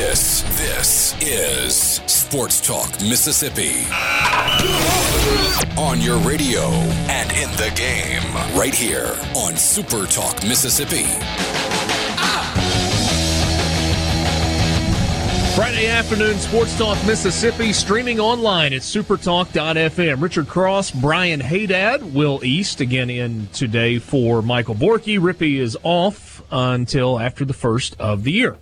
This, this is Sports Talk Mississippi. On your radio and in the game, right here on Super Talk Mississippi. Friday afternoon, Sports Talk Mississippi, streaming online at supertalk.fm. Richard Cross, Brian Haydad, Will East again in today for Michael Borky. Rippy is off until after the first of the year.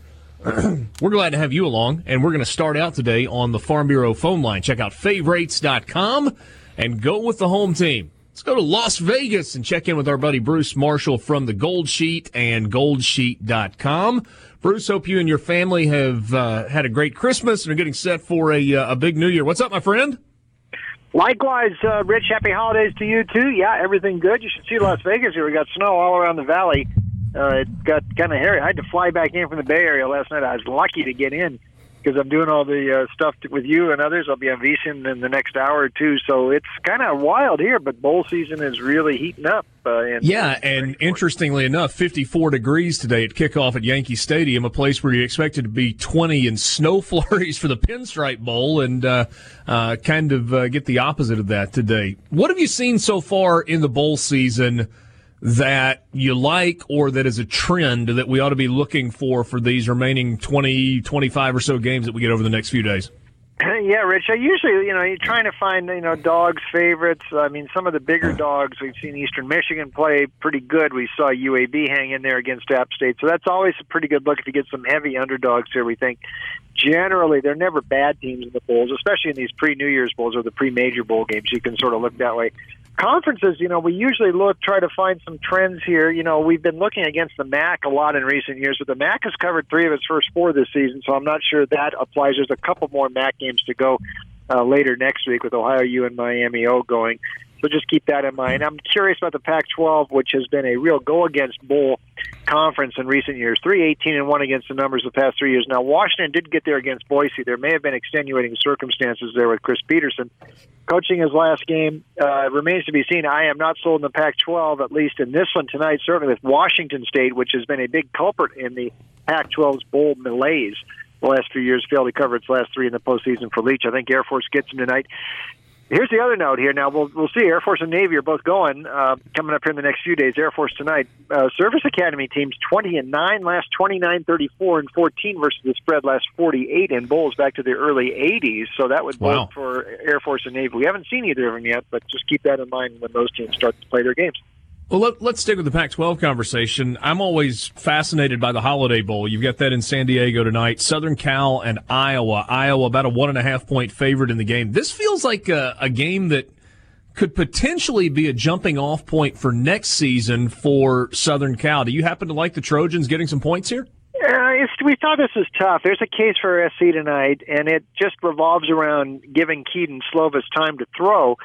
we're glad to have you along, and we're going to start out today on the Farm Bureau phone line. Check out favorites.com and go with the home team. Let's go to Las Vegas and check in with our buddy Bruce Marshall from the Gold Sheet and goldsheet.com. Bruce, hope you and your family have uh, had a great Christmas and are getting set for a, uh, a big new year. What's up, my friend? Likewise, uh, Rich, happy holidays to you too. Yeah, everything good. You should see Las Vegas here. We got snow all around the valley. Uh, it got kind of hairy. I had to fly back in from the Bay Area last night. I was lucky to get in because I'm doing all the uh, stuff with you and others. I'll be on VSiN in the next hour or two, so it's kind of wild here. But bowl season is really heating up. Uh, and yeah, and interestingly enough, 54 degrees today at kickoff at Yankee Stadium, a place where you expected to be 20 in snow flurries for the Pinstripe Bowl, and uh, uh, kind of uh, get the opposite of that today. What have you seen so far in the bowl season? That you like or that is a trend that we ought to be looking for for these remaining 20, 25 or so games that we get over the next few days? Yeah, Rich. I usually, you know, you're trying to find, you know, dogs' favorites. I mean, some of the bigger dogs. We've seen Eastern Michigan play pretty good. We saw UAB hang in there against App State, so that's always a pretty good look if you get some heavy underdogs here. We think generally they're never bad teams in the bowls, especially in these pre-New Year's bowls or the pre-major bowl games. You can sort of look that way conferences, you know, we usually look try to find some trends here. You know, we've been looking against the MAC a lot in recent years, but the MAC has covered three of its first four this season, so I'm not sure that applies. There's a couple more MAC games to go uh, later next week with Ohio U and Miami O going. So just keep that in mind. I'm curious about the Pac-12, which has been a real go-against bowl conference in recent years. Three eighteen and one against the numbers the past three years. Now Washington did get there against Boise. There may have been extenuating circumstances there with Chris Petersen coaching his last game. Uh, remains to be seen. I am not sold in the Pac-12, at least in this one tonight. Certainly with Washington State, which has been a big culprit in the Pac-12's bowl malaise the last few years, failed to cover its last three in the postseason for Leach. I think Air Force gets him tonight. Here's the other note here. Now we'll we'll see. Air Force and Navy are both going uh, coming up here in the next few days. Air Force tonight. Uh, Service Academy teams 20 and nine, last 29, 34 and 14 versus the spread last 48 in bowls back to the early 80s. So that would wow. for Air Force and Navy. We haven't seen either of them yet, but just keep that in mind when those teams start to play their games. Well, let, us stick with the Pac 12 conversation. I'm always fascinated by the Holiday Bowl. You've got that in San Diego tonight. Southern Cal and Iowa. Iowa, about a one and a half point favorite in the game. This feels like a, a game that could potentially be a jumping off point for next season for Southern Cal. Do you happen to like the Trojans getting some points here? Uh, we thought this was tough. There's a case for SC tonight, and it just revolves around giving Kedon Slovis time to throw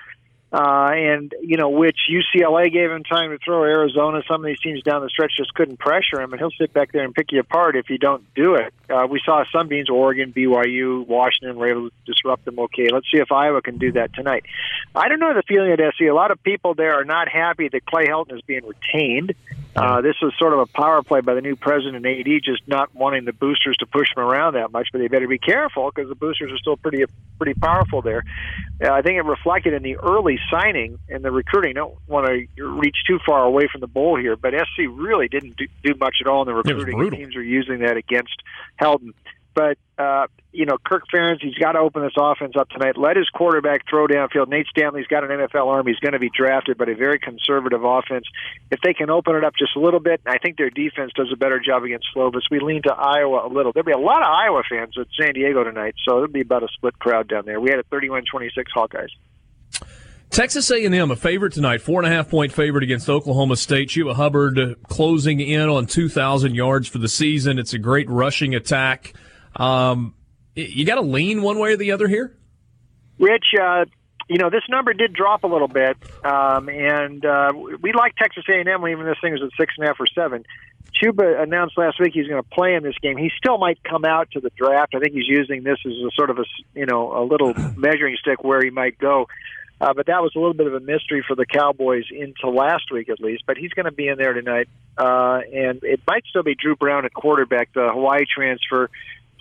uh, and you know which UCLA gave him time to throw. Arizona, some of these teams down the stretch just couldn't pressure him, and he'll sit back there and pick you apart if you don't do it. Uh, we saw some teams, Oregon, BYU, Washington, were able to disrupt them. Okay, let's see if Iowa can do that tonight. I don't know the feeling at SC. A lot of people there are not happy that Clay Helton is being retained. Uh, this was sort of a power play by the new president AD, just not wanting the boosters to push them around that much. But they better be careful because the boosters are still pretty pretty powerful there. Uh, I think it reflected in the early signing and the recruiting. don't want to reach too far away from the bowl here, but SC really didn't do, do much at all in the recruiting. Teams are using that against Helton. But uh, you know, Kirk Ferentz, he's got to open this offense up tonight. Let his quarterback throw downfield. Nate Stanley's got an NFL arm. He's going to be drafted, but a very conservative offense. If they can open it up just a little bit, I think their defense does a better job against Slovis. We lean to Iowa a little. There'll be a lot of Iowa fans at San Diego tonight, so it'll be about a split crowd down there. We had a 31-26 Hawkeyes. Texas A&M a favorite tonight, four and a half point favorite against Oklahoma State. Chuba Hubbard closing in on 2,000 yards for the season. It's a great rushing attack. Um, you got to lean one way or the other here. Rich, uh, you know this number did drop a little bit, um, and uh, we like Texas A&M even this thing was at six and a half or seven. Chuba announced last week he's going to play in this game. He still might come out to the draft. I think he's using this as a sort of a you know a little measuring stick where he might go. Uh, but that was a little bit of a mystery for the Cowboys into last week at least. But he's going to be in there tonight, uh, and it might still be Dru Brown at quarterback, the Hawaii transfer.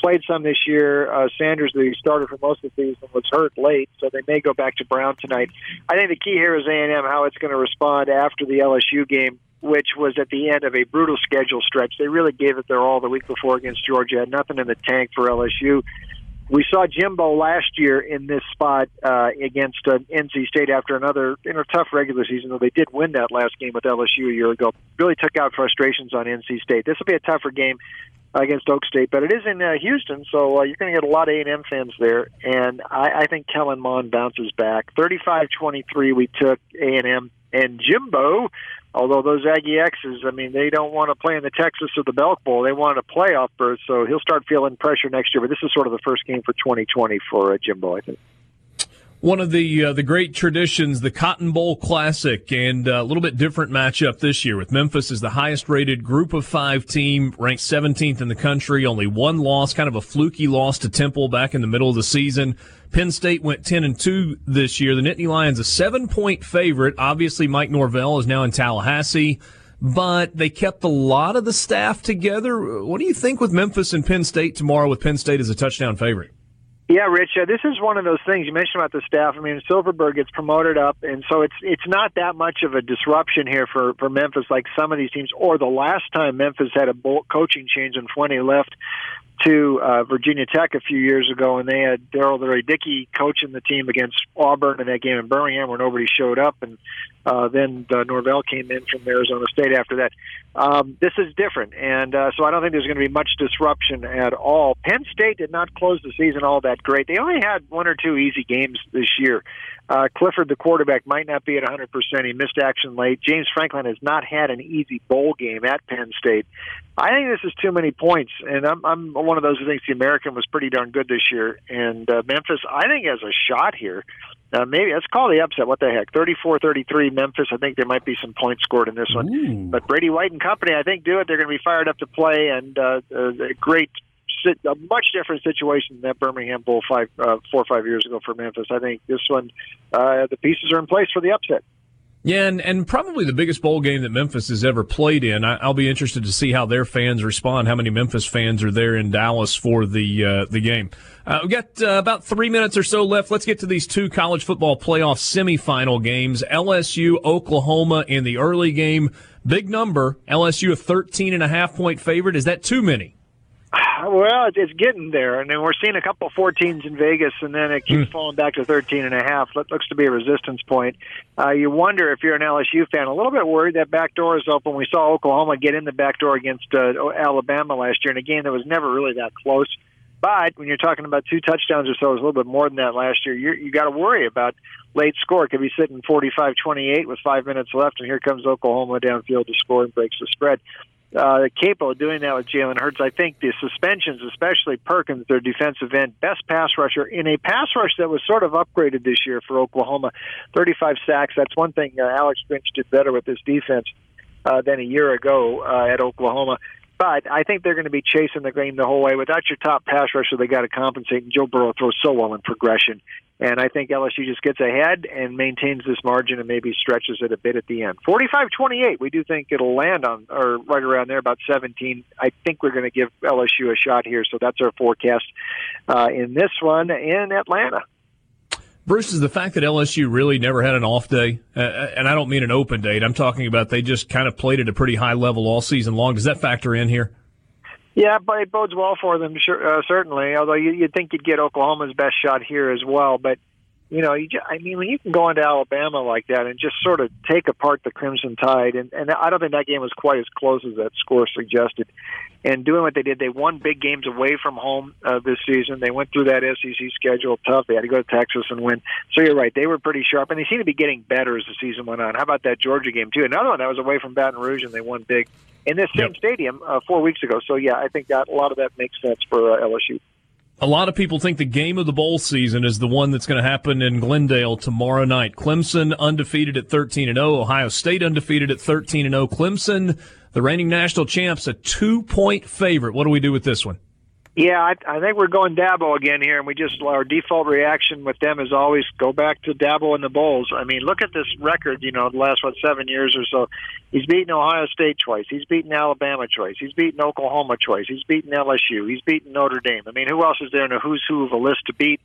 Played some this year. Uh, Sanders, the starter for most of the season, was hurt late, so they may go back to Brown tonight. I think the key here is A&M how it's going to respond after the LSU game which was at the end of a brutal schedule stretch. They really gave it their all the week before against Georgia. Had nothing in the tank for LSU. We saw Jimbo last year in this spot uh, against uh, NC State after another you know tough regular season. Though they did win that last game with LSU a year ago, really took out frustrations on NC State. This will be a tougher game against Oak State, but it is in uh, Houston, so uh, you're going to get a lot of A&M fans there. And I, I think Kellen Mond bounces back. 35-23, we took A&M and Jimbo although those Aggie X's, I mean, they don't want to play in the Texas or the Belk Bowl. They want a playoff berth, so he'll start feeling pressure next year. But this is sort of the first game for 2020 for uh, Jimbo, I think. One of the uh, the great traditions, the Cotton Bowl Classic, and uh, a little bit different matchup this year with Memphis as the highest rated Group of Five team, ranked 17th in the country, only one loss, kind of a fluky loss to Temple back in the middle of the season. Penn State went 10 and 2 this year. The Nittany Lions a seven point favorite. Obviously, Mike Norvell is now in Tallahassee, but they kept a lot of the staff together. What do you think with Memphis and Penn State tomorrow? With Penn State as a touchdown favorite. Yeah, Rich, uh, this is one of those things you mentioned about the staff. I mean, Silverfield gets promoted up, and so it's it's not that much of a disruption here for for Memphis, like some of these teams. Or the last time Memphis had a coaching change and when he left to uh, Virginia Tech a few years ago, and they had Darrell Dickey coaching the team against Auburn in that game in Birmingham, where nobody showed up, and uh, then uh, Norvell came in from Arizona State after that. Um, this is different, and uh, so I don't think there's going to be much disruption at all. Penn State did not close the season all that great. They only had one or two easy games this year. Uh, Clifford, the quarterback, might not be at 100%. He missed action late. James Franklin has not had an easy bowl game at Penn State. I think this is too many points, and I'm, I'm one of those who thinks the American was pretty darn good this year. And uh, Memphis, I think, has a shot here. Uh, maybe let's call the upset. What the heck? 34-33 Memphis. I think there might be some points scored in this one. Ooh. But Brady White and company, I think, do it. They're going to be fired up to play, and uh, a great a much different situation than that Birmingham Bowl five, uh, four or five years ago for Memphis. I think this one, uh, the pieces are in place for the upset. Yeah, and, and probably the biggest bowl game that Memphis has ever played in. I, will be interested to see how their fans respond. How many Memphis fans are there in Dallas for the uh, the game? Uh, we've got uh, about three minutes or so left. Let's get to these two college football playoff semifinal games. LSU, Oklahoma in the early game. Big number. LSU a 13 and a half point favorite. Is that too many? Well, it's getting there, and then we're seeing a couple of 14s in Vegas, and then it keeps mm. falling back to 13 and a half. That looks to be a resistance point. Uh, you wonder if you're an LSU fan, a little bit worried that back door is open. We saw Oklahoma get in the back door against uh, Alabama last year in a game that was never really that close. But when you're talking about two touchdowns or so, it was a little bit more than that last year. You're, you got to worry about late score. Could be sitting 45-28 with five minutes left, and here comes Oklahoma downfield to score and breaks the spread uh, capable of doing that with Jalen Hurts. I think the suspensions, especially Perkins, their defensive end, best pass rusher in a pass rush that was sort of upgraded this year for Oklahoma. 35 sacks. That's one thing uh, Alex Grinch did better with this defense uh, than a year ago uh, at Oklahoma. But I think they're going to be chasing the game the whole way. Without your top pass rusher, they got to compensate. And Joe Burrow throws so well in progression. And I think LSU just gets ahead and maintains this margin and maybe stretches it a bit at the end. 45-28, we do think it'll land on, or right around there, about 17. I think we're going to give LSU a shot here, so that's our forecast uh, in this one in Atlanta. Bruce, is the fact that LSU really never had an off day, uh, and I don't mean an open date. I'm talking about they just kind of played at a pretty high level all season long. Does that factor in here? Yeah, but it bodes well for them, sure, uh, certainly. Although you, you'd think you'd get Oklahoma's best shot here as well, but you know, you just, I mean, when you can go into Alabama like that and just sort of take apart the Crimson Tide, and, and I don't think that game was quite as close as that score suggested. And doing what they did, they won big games away from home uh, this season. They went through that SEC schedule tough. They had to go to Texas and win. So you're right, they were pretty sharp, and they seem to be getting better as the season went on. How about that Georgia game too? Another one that was away from Baton Rouge, and they won big in this same yep. stadium uh, four weeks ago. So yeah, I think that a lot of that makes sense for uh, LSU. A lot of people think the game of the bowl season is the one that's going to happen in Glendale tomorrow night. Clemson undefeated at 13 and 0, Ohio State undefeated at 13 and 0. Clemson, the reigning national champs, a 2-point favorite. What do we do with this one? Yeah, I, I think we're going Dabo again here, and we just our default reaction with them is always go back to Dabo and the Bulls. I mean, look at this record. You know, the last what seven years or so, he's beaten Ohio State twice. He's beaten Alabama twice. He's beaten Oklahoma twice. He's beaten LSU. He's beaten Notre Dame. I mean, who else is there in a who's who of a list to beat?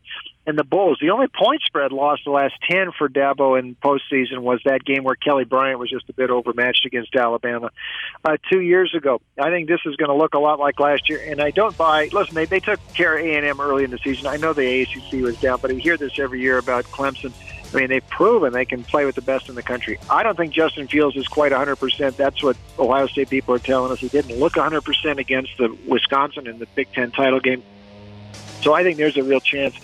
And the Bulls, the only point spread lost the last ten for Dabo in postseason was that game where Kelly Bryant was just a bit overmatched against Alabama uh, two years ago. I think this is going to look a lot like last year, and I don't buy. Listen, they they took care of A and M early in the season. I know the AACC was down, but I hear this every year about Clemson. I mean, they've proven they can play with the best in the country. I don't think Justin Fields is quite 100%. That's what Ohio State people are telling us. He didn't look 100% against the Wisconsin in the Big Ten title game. So I think there's a real chance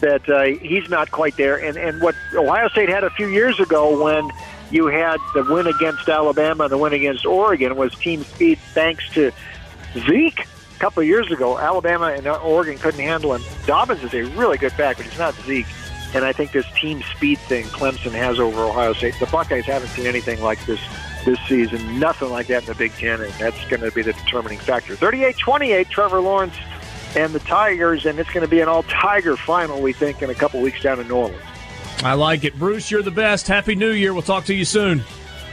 that uh, he's not quite there. And and what Ohio State had a few years ago when you had the win against Alabama and the win against Oregon was team speed thanks to Zeke. A couple of years ago, Alabama and Oregon couldn't handle him. Dobbins is a really good back, but he's not Zeke. And I think this team speed thing Clemson has over Ohio State. The Buckeyes haven't seen anything like this this season. Nothing like that in the Big Ten, and that's going to be the determining factor. 38-28, Trevor Lawrence and the Tigers, and it's going to be an all Tiger final, we think, in a couple weeks down in New Orleans. I like it. Bruce, you're the best. Happy New Year. We'll talk to you soon.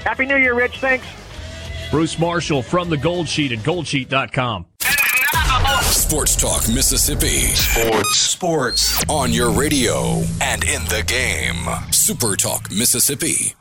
Happy New Year, Rich. Thanks. Bruce Marshall from the Gold Sheet at goldsheet.com. Sports Talk Mississippi. Sports. Sports. On your radio and in the game. Super Talk Mississippi.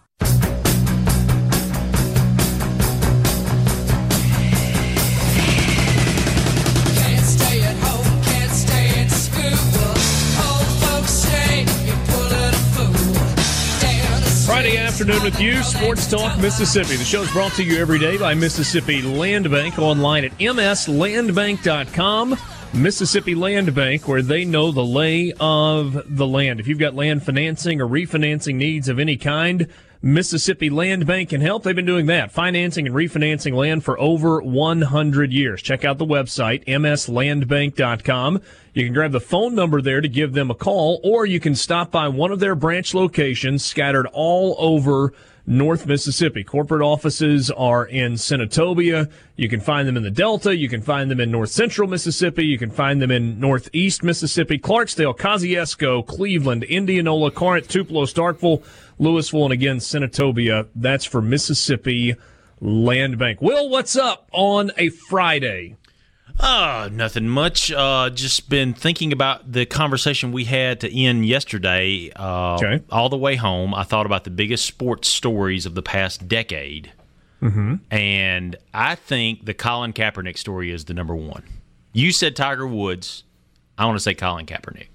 Afternoon with you, Sports Talk Mississippi. The show is brought to you every day by Mississippi Land Bank online at mslandbank.com. Mississippi Land Bank, where they know the lay of the land. If you've got land financing or refinancing needs of any kind, Mississippi Land Bank can help. They've been doing that, financing and refinancing land for over 100 years. Check out the website, mslandbank.com. You can grab the phone number there to give them a call, or you can stop by one of their branch locations scattered all over North Mississippi. Corporate offices are in Senatobia. You can find them in the Delta. You can find them in North Central Mississippi. You can find them in Northeast Mississippi, Clarksdale, Kosciusko, Cleveland, Indianola, Corinth, Tupelo, Starkville, Louisville, and again, Senatobia. That's for Mississippi Land Bank. Will, what's up on a Friday? Uh, nothing much. Uh, just been thinking about the conversation we had to end yesterday. Uh, Okay. All the way home, I thought about the biggest sports stories of the past decade. Mm-hmm. And I think the Colin Kaepernick story is the number one. You said Tiger Woods. I want to say Colin Kaepernick.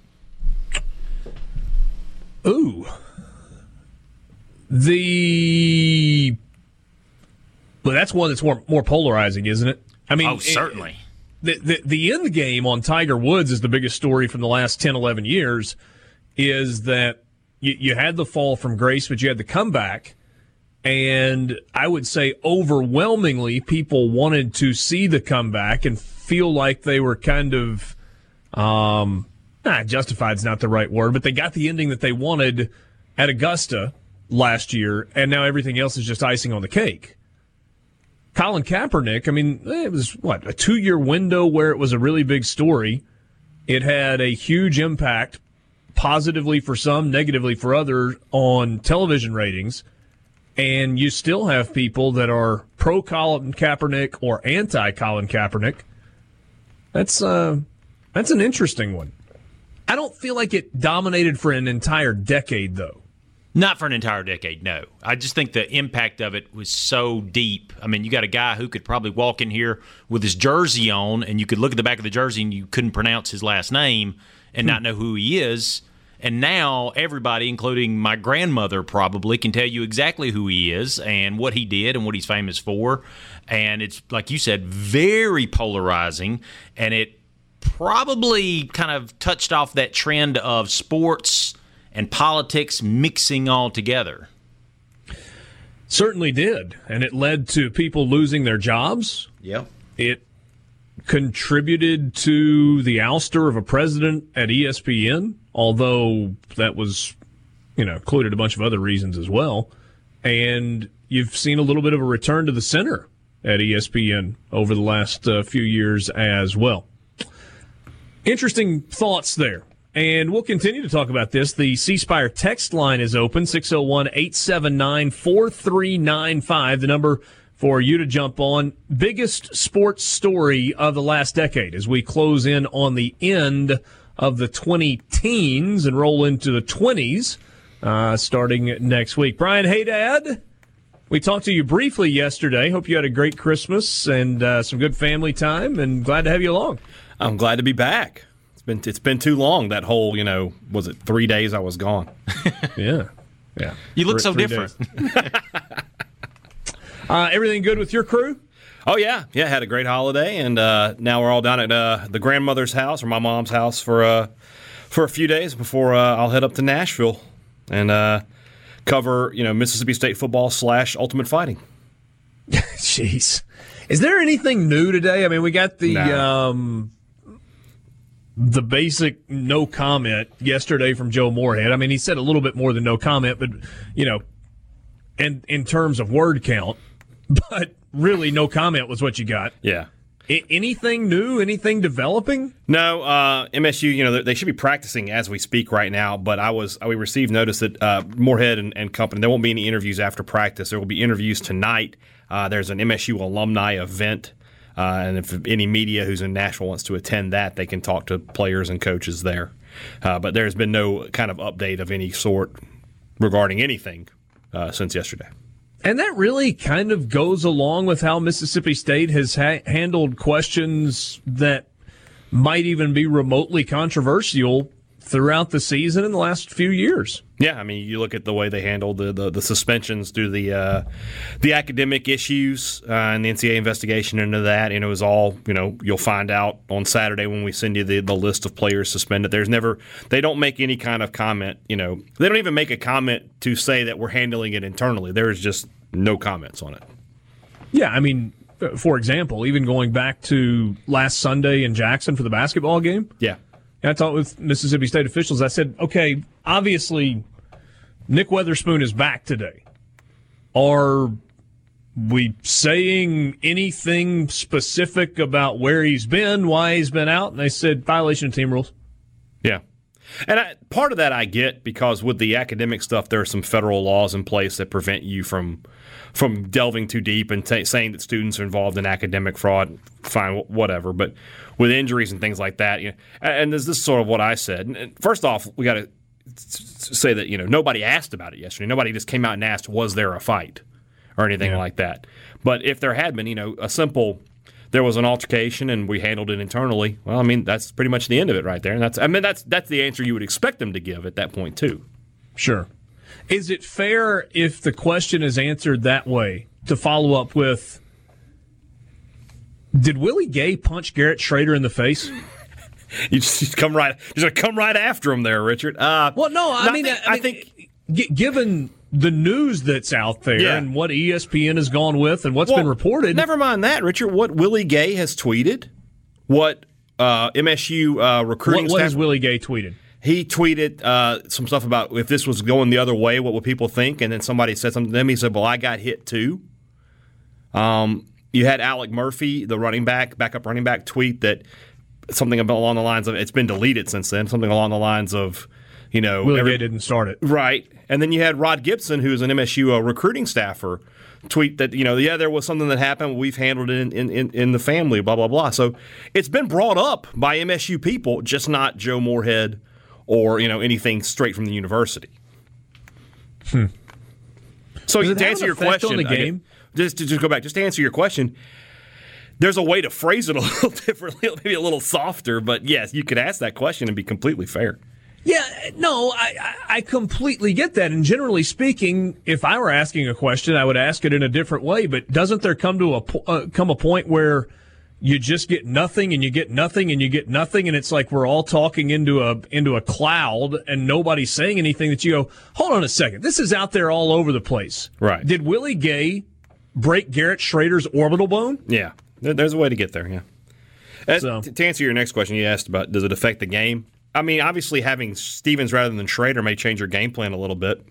Ooh. The. Well, that's one that's more, more polarizing, isn't it? I mean, Oh, certainly. The, the the end game on Tiger Woods is the biggest story from the last 10, 11 years. Is that you, you had the fall from grace, but you had the comeback, and I would say overwhelmingly people wanted to see the comeback and feel like they were kind of um, justified is not the right word, but they got the ending that they wanted at Augusta last year, and now everything else is just icing on the cake. Colin Kaepernick, I mean, it was what, a two year window where it was a really big story. It had a huge impact, positively for some, negatively for others, on television ratings. And you still have people that are pro Colin Kaepernick or anti Colin Kaepernick. That's uh, that's an interesting one. I don't feel like it dominated for an entire decade, though. Not for an entire decade, no. I just think the impact of it was so deep. I mean, you got a guy who could probably walk in here with his jersey on, and you could look at the back of the jersey and you couldn't pronounce his last name and not hmm. know who he is. And now everybody, including my grandmother, probably can tell you exactly who he is and what he did and what he's famous for. And it's, like you said, very polarizing. And it probably kind of touched off that trend of sports and politics mixing all together. Certainly did. And it led to people losing their jobs. Yep. It contributed to the ouster of a president at ESPN, although that was, you know, included a bunch of other reasons as well. And you've seen a little bit of a return to the center at ESPN over the last uh, few years as well. Interesting thoughts there. And we'll continue to talk about this. The C Spire text line is open 601 879 4395. The number for you to jump on. Biggest sports story of the last decade as we close in on the end of the 20 teens and roll into the 20s uh, starting next week. Brian hey, Dad. We talked to you briefly yesterday. Hope you had a great Christmas and uh, some good family time, and glad to have you along. I'm glad to be back. It's been it's been too long. That whole you know was it three days I was gone. Yeah, yeah. You look Three- so three different. uh, everything good with your crew? Oh yeah, yeah. Had a great holiday, and uh, now we're all down at uh, the grandmother's house or my mom's house for uh, for a few days before uh, I'll head up to Nashville and uh, cover you know Mississippi State football slash Ultimate Fighting. Jeez, is there anything new today? I mean, we got the No. um, the basic no comment yesterday from Joe Moorhead. I mean, he said a little bit more than no comment, but you know, and in terms of word count, but really no comment was what you got. Yeah. I- anything new? Anything developing? No, uh, MSU. You know they- should be practicing as we speak right now. But I was we received notice that uh, Moorhead and, and company there won't be any interviews after practice. There will be interviews tonight. Uh, there's an MSU alumni event, uh, and if any media who's in Nashville wants to attend that, they can talk to players and coaches there. Uh, but there's been no kind of update of any sort regarding anything uh, since yesterday. And that really kind of goes along with how Mississippi State has ha- handled questions that might even be remotely controversial throughout the season in the last few years. Yeah, I mean, you look at the way they handled the, the, the suspensions to the uh, the academic issues uh, and the NCAA investigation into that, and it was all you know. You'll find out on Saturday when we send you the, the list of players suspended. There's never they don't make any kind of comment. You know, they don't even make a comment to say that we're handling it internally. There is just no comments on it. Yeah, I mean, uh, for example, even going back to last Sunday in Jackson for the basketball game, Yeah, I talked with Mississippi State officials. I said, okay, obviously, Nick Weatherspoon is back today. Are we saying anything specific about where he's been, why he's been out? And they said, violation of team rules. Yeah. And I, part of that I get because with the academic stuff, there are some federal laws in place that prevent you from from delving too deep and ta saying that students are involved in academic fraud. Fine, whatever. But with injuries and things like that, you know, and and this is sort of what I said. First off, we got to say that you know nobody asked about it yesterday. Nobody just came out and asked, "Was there a fight?" or anything like that. But if there had been, you know, a simple there was an altercation and we handled it internally. Well, I mean, that's pretty much the end of it right there. And that's I mean that's that's the answer you would expect them to give at that point too. Sure. Is it fair if the question is answered that way to follow up with Did Willie Gay punch Garrett Shrader in the face? You just, come right you're gonna come right after him there, Richard. Uh, Well, no, I mean, think, I, I think g- given the news that's out there Yeah. and what ESPN has gone with and what's been reported, Never mind that, Richard. What Willie Gay has tweeted, what uh, MSU uh, recruiting what, what staff has Willie Gay tweeted? he tweeted uh, some stuff about if this was going the other way, what would people think? And then somebody said something to him. He said, "Well, I got hit too." Um, you had Alec Murphy, the running back, backup running back, tweet that something along the lines of it's been deleted since then. Something along the lines of, you know, Willie every- Gay didn't start it. Right. And then you had Rod Gibson, who's an MSU uh, recruiting staffer, tweet that, you know, yeah, there was something that happened. We've handled it in, in, in, in the family, blah, blah, blah. So it's been brought up by MSU people, just not Joe Moorhead or, you know, anything straight from the university. Hmm. So to answer your question, on the I guess- game? just to just go back, just to answer your question, there's a way to phrase it a little differently, maybe a little softer, but yes, you could ask that question and be completely fair. Yeah, no, I, I- completely get that. And generally speaking, if I were asking a question, I would ask it in a different way. But doesn't there come to a uh, come a point where you just get nothing and you get nothing and you get nothing, and it's like we're all talking into a into a cloud and nobody's saying anything that you go, hold on a second, this is out there all over the place. Right. Did Willie Gay break Garrett Shrader's orbital bone? Yeah, there's a way to get there. Yeah, Uh, So- t- to answer your next question, you asked about does it affect the game? I mean, obviously having Stevens rather than Shrader may change your game plan a little bit.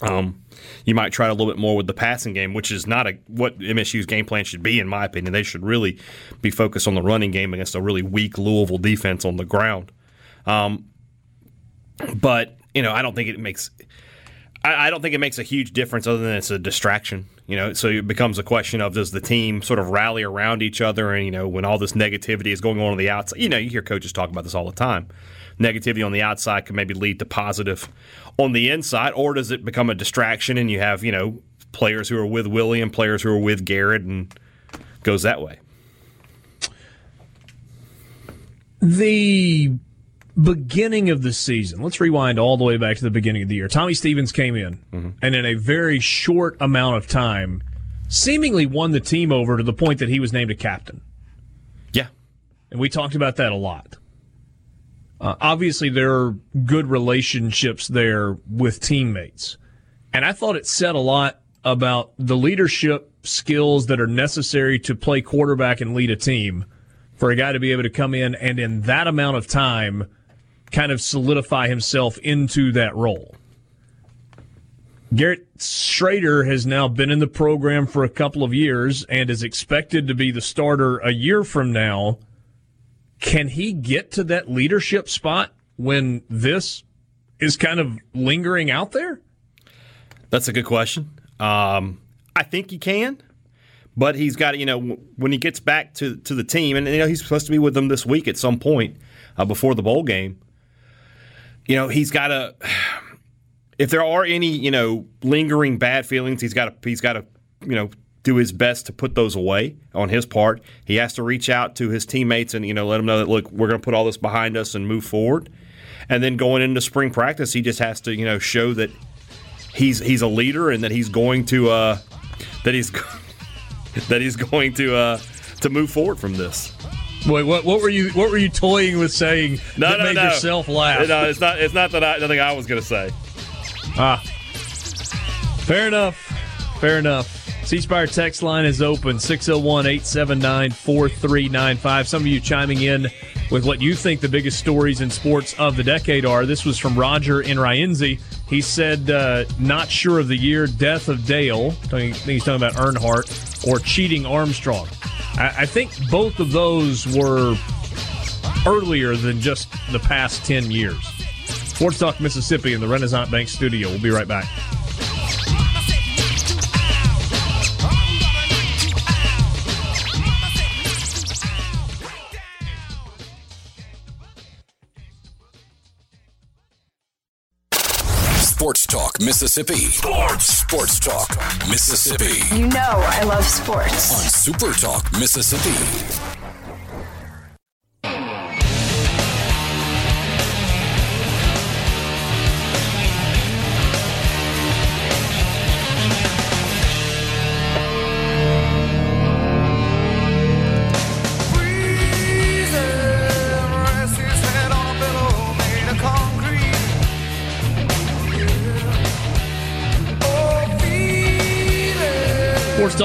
Um, you might try a little bit more with the passing game, which is not a, what MSU's game plan should be, in my opinion. They should really be focused on the running game against a really weak Louisville defense on the ground. Um, but you know, I don't think it makes. I, I don't think it makes a huge difference other than it's a distraction. You know, so it becomes a question of does the team sort of rally around each other, and you know, when all this negativity is going on on the outside, you know, you hear coaches talk about this all the time. Negativity on the outside can maybe lead to positive on the inside, or does it become a distraction and you have you know players who are with Willie and players who are with Garrett and goes that way. The beginning of the season, let's rewind all the way back to the beginning of the year. Tommy Stevens came in and in a very short amount of time seemingly won the team over to the point that he was named a captain. Yeah, And we talked about that a lot. Uh, obviously, there are good relationships there with teammates. And I thought it said a lot about the leadership skills that are necessary to play quarterback and lead a team for a guy to be able to come in and in that amount of time kind of solidify himself into that role. Garrett Shrader has now been in the program for a couple of years and is expected to be the starter a year from now. Can he get to that leadership spot when this is kind of lingering out there? That's a good question. Um, I think he can, but he's got you know when he gets back to to the team, and you know he's supposed to be with them this week at some point uh, before the bowl game. You know he's got to. If there are any you know lingering bad feelings, he's got to he's got to you know do his best to put those away on his part. He has to reach out to his teammates and you know let them know that look we're going to put all this behind us and move forward. And then going into spring practice, he just has to you know show that he's he's a leader and that he's going to uh, that he's that he's going to uh, to move forward from this. Wait, what, what were you what were you toying with saying No, that no, made no. yourself laugh? No, it's not. It's not that I. Nothing I was going to say. Ah. Fair enough. Fair enough. C Spire text line is open 601 879 4395. Some of you chiming in with what you think the biggest stories in sports of the decade are. This was from Roger in Rienzi. He said, uh, not sure of the year, death of Dale. I think he's talking about Earnhardt or cheating Armstrong. I, I think both of those were earlier than just the past 10 years. Sports Talk Mississippi in the Renaissance Bank studio. We'll be right back. Sports Talk Mississippi. Sports. Sports Talk Mississippi. You know I love sports. On Super Talk Mississippi.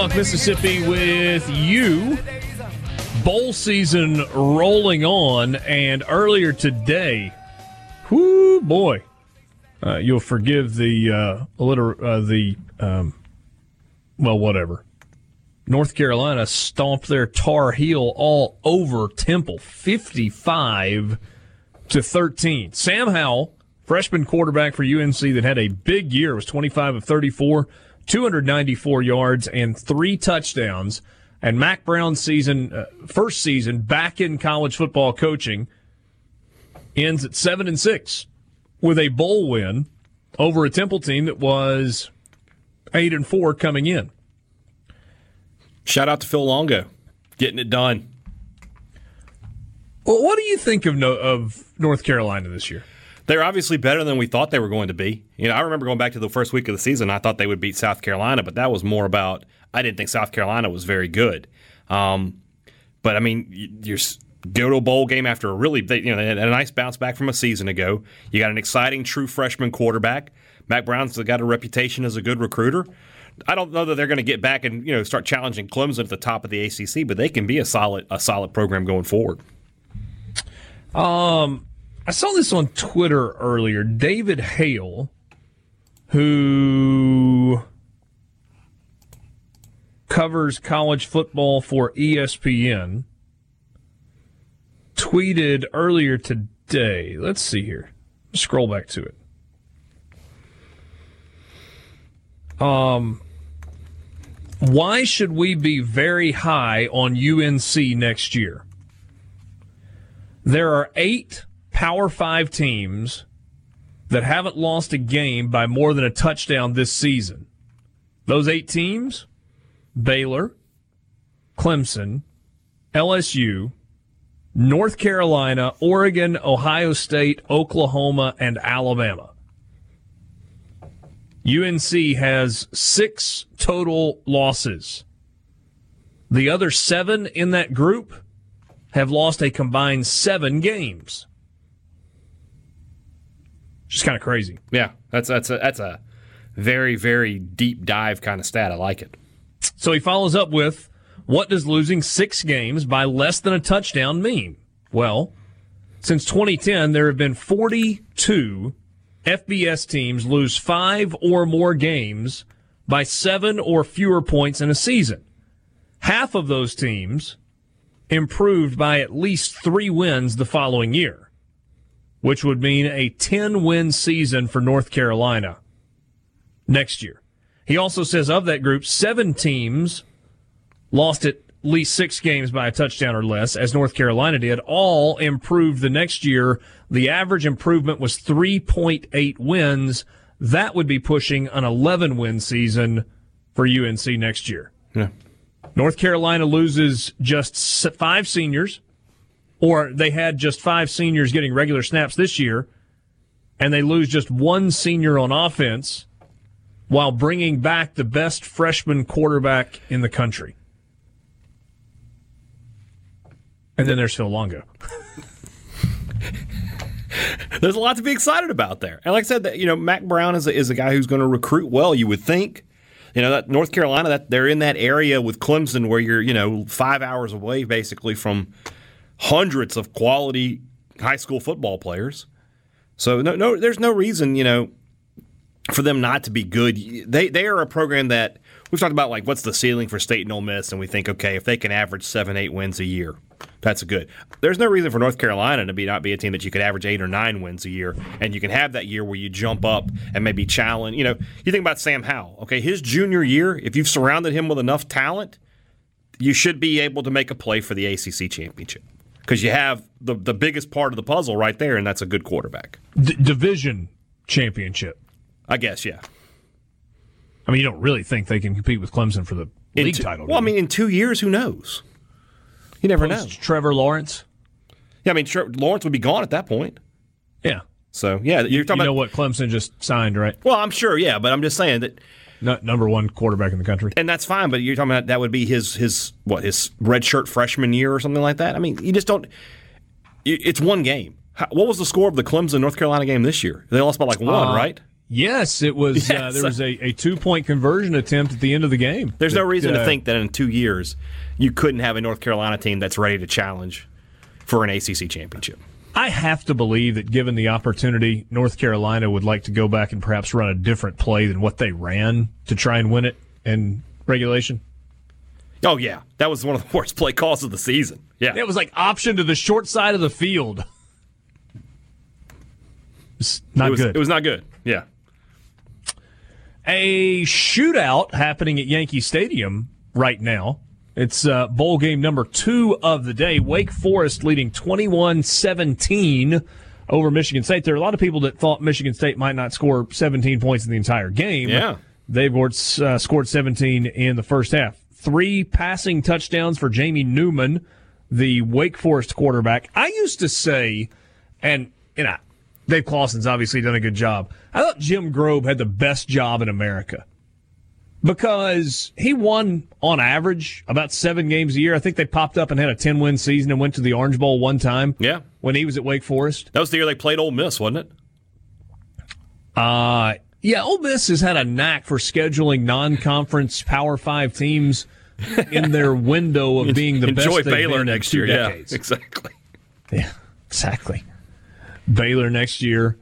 Talk Mississippi with you. Bowl season rolling on, and earlier today, whoo boy, uh, you'll forgive the uh, alliter- uh, the um, well, whatever. North Carolina stomped their Tar Heel all over Temple, fifty-five to thirteen. Sam Howell, freshman quarterback for UNC that had a big year, was twenty-five of thirty-four. 294 yards and three touchdowns. And Mack Brown's season, uh, first season back in college football coaching, ends at seven and six with a bowl win over a Temple team that was eight and four coming in. Shout out to Phil Longo, getting it done. Well, what do you think of no, of North Carolina this year? They're obviously better than we thought they were going to be. You know, I remember going back to the first week of the season. I thought they would beat South Carolina, but that was more about I didn't think South Carolina was very good. Um, but I mean, you, you're go to a bowl game after a really you know they had a nice bounce back from a season ago. You got an exciting true freshman quarterback. Mack Brown's got a reputation as a good recruiter. I don't know that they're going to get back and you know start challenging Clemson at the top of the ACC, but they can be a solid a solid program going forward. I saw this on Twitter earlier. David Hale, who covers college football for ESPN, tweeted earlier today. Let's see here. Scroll back to it. Um, why should we be very high on UNC next year? There are eight Power Five teams that haven't lost a game by more than a touchdown this season. Those eight teams Baylor, Clemson, LSU, North Carolina, Oregon, Ohio State, Oklahoma, and Alabama. UNC has six total losses. The other seven in that group have lost a combined seven games. Just kind of crazy. Yeah, that's that's a that's a very very deep dive kind of stat. I like it. So he follows up with what does losing six games by less than a touchdown mean? Well, since 2010, there have been 42 FBS teams lose five or more games by seven or fewer points in a season. Half of those teams improved by at least three wins the following year, which would mean a 10 win season for North Carolina next year. He also says of that group, seven teams lost at least six games by a touchdown or less, as North Carolina did. All improved the next year. The average improvement was 3.8 wins. That would be pushing an 11 win season for UNC next year. Yeah. North Carolina loses just five seniors, or they had just five seniors getting regular snaps this year, and they lose just one senior on offense while bringing back the best freshman quarterback in the country. And then there's Phil Longo. There's a lot to be excited about there. And like I said, that you know, Mack Brown is a, is a guy who's going to recruit well. You would think, you know, that North Carolina that they're in that area with Clemson where you're you know five hours away basically from hundreds of quality high school football players. So no, no, there's no reason you know for them not to be good. They they are a program that we've talked about like what's the ceiling for State and Ole Miss, and we think okay if they can average seven eight wins a year, that's good. There's no reason for North Carolina to be not be a team that you could average eight or nine wins a year, and you can have that year where you jump up and maybe challenge. You know, you think about Sam Howell. Okay, his junior year, if you've surrounded him with enough talent, you should be able to make a play for the ACC championship because you have the the biggest part of the puzzle right there, and that's a good quarterback. D- division championship. I guess, yeah. I mean, you don't really think they can compete with Clemson for the In league two- title. Well, I do you? mean, in two years, who knows? You never know. Trevor Lawrence. Yeah, I mean, sure, Lawrence would be gone at that point. Yeah. So yeah, you're You talking know about. what Clemson just signed, right? Well, I'm sure, yeah, but I'm just saying that, No, number one quarterback in the country. and that's fine. But you're talking about that would be his his what his redshirt freshman year or something like that. I mean, you just don't. It's one game. What was the score of the Clemson North Carolina game this year? They lost by like one, Uh, right? Yes, it was. Uh, there was a, a two point conversion attempt at the end of the game. There's no that, reason to uh, think that in two years you couldn't have a North Carolina team that's ready to challenge for an ACC championship. I have to believe that given the opportunity, North Carolina would like to go back and perhaps run a different play than what they ran to try and win it in regulation. Oh yeah, that was one of the worst play calls of the season. Yeah, It was like option to the short side of the field. It's not it was, good. It was not good. Yeah. a shootout happening at Yankee Stadium right now. It's uh, bowl game number two of the day. Wake Forest leading 21 17 over Michigan State. There are a lot of people that thought Michigan State might not score 17 points in the entire game. Yeah. They've uh, scored 17 in the first half. Three passing touchdowns for Jamie Newman, the Wake Forest quarterback. I used to say, and you know, Dave Clawson's obviously done a good job. I thought Jim Grobe had the best job in America because he won on average about seven games a year. I think they popped up and had a 10 win season and went to the Orange Bowl one time. Yeah. When he was at Wake Forest. That was the year they played Ole Miss, wasn't it? Uh, Yeah, Ole Miss has had a knack for scheduling non-conference Power Five teams in their window of being the Enjoy best they've Baylor next two year. decades. Yeah, exactly. Yeah, exactly. Baylor next year.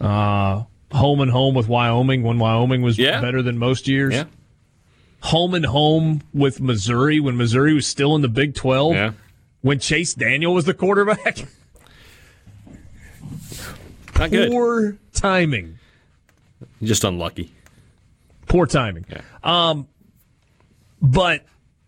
Uh, home and home with Wyoming when Wyoming was Yeah. better than most years. Yeah, Home and home with Missouri when Missouri was still in the Big 12. yeah. When Chase Daniel was the quarterback. Not good. Poor timing. Just unlucky. Poor timing. Yeah. Um, but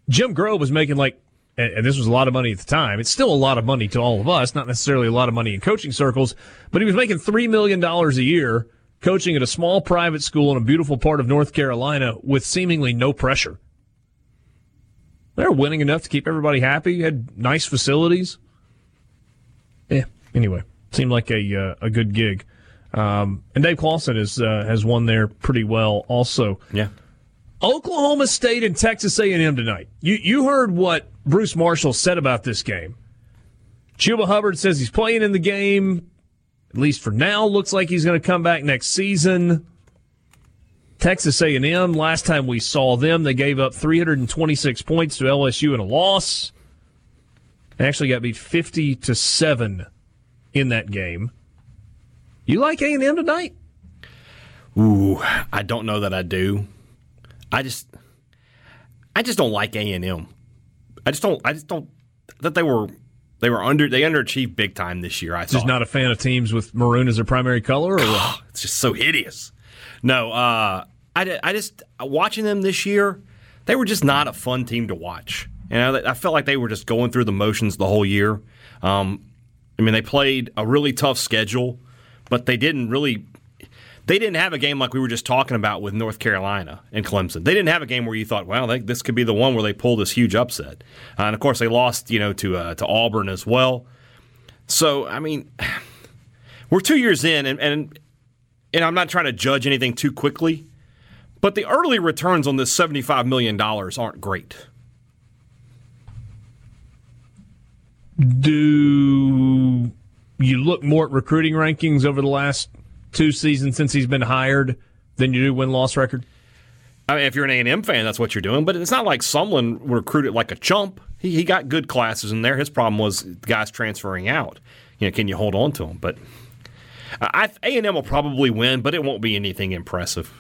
Jim Grobe was making like, and this was a lot of money at the time. It's still a lot of money to all of us, not necessarily a lot of money in coaching circles, but he was making $3 million a year coaching at a small private school in a beautiful part of North Carolina with seemingly no pressure. They're winning enough to keep everybody happy, had nice facilities. Yeah, anyway, seemed like a, uh, a good gig. Um, and Dave Clawson is, uh, has won there pretty well also. Yeah. Oklahoma State and Texas A&M tonight. You you heard what Bruce Marshall said about this game. Chuba Hubbard says he's playing in the game. At least for now, looks like he's going to come back next season. Texas A&M. Last time we saw them, they gave up 326 points to LSU in a loss. Actually got beat 50 to seven in that game. You like A&M tonight? Ooh, I don't know that I do. I just, I just don't like A and M. I just don't. I just don't that they were they were under they underachieved big time this year. I Just thought not a fan of teams with maroon as their primary color, or what? it's just so hideous. No, uh, I, I just watching them this year, they were just not a fun team to watch. You know, I felt like they were just going through the motions the whole year. Um, I mean, they played a really tough schedule, but they didn't really. They didn't have a game like we were just talking about with North Carolina and Clemson. They didn't have a game where you thought, "Well, they, this could be the one where they pull this huge upset." Uh, and of course, they lost, you know, to uh, to Auburn as well. So, I mean, we're two years in, and, and and I'm not trying to judge anything too quickly, but the early returns on this $75 million aren't great. do you look more at recruiting rankings over the last two seasons since he's been hired than you do win loss record? I mean, if you're an A&M fan, that's what you're doing, but it's not like Sumlin recruited like a chump. He, he got good classes in there. His problem was the guys transferring out. You know, can you hold on to them? But I, A&M will probably win, but it won't be anything impressive.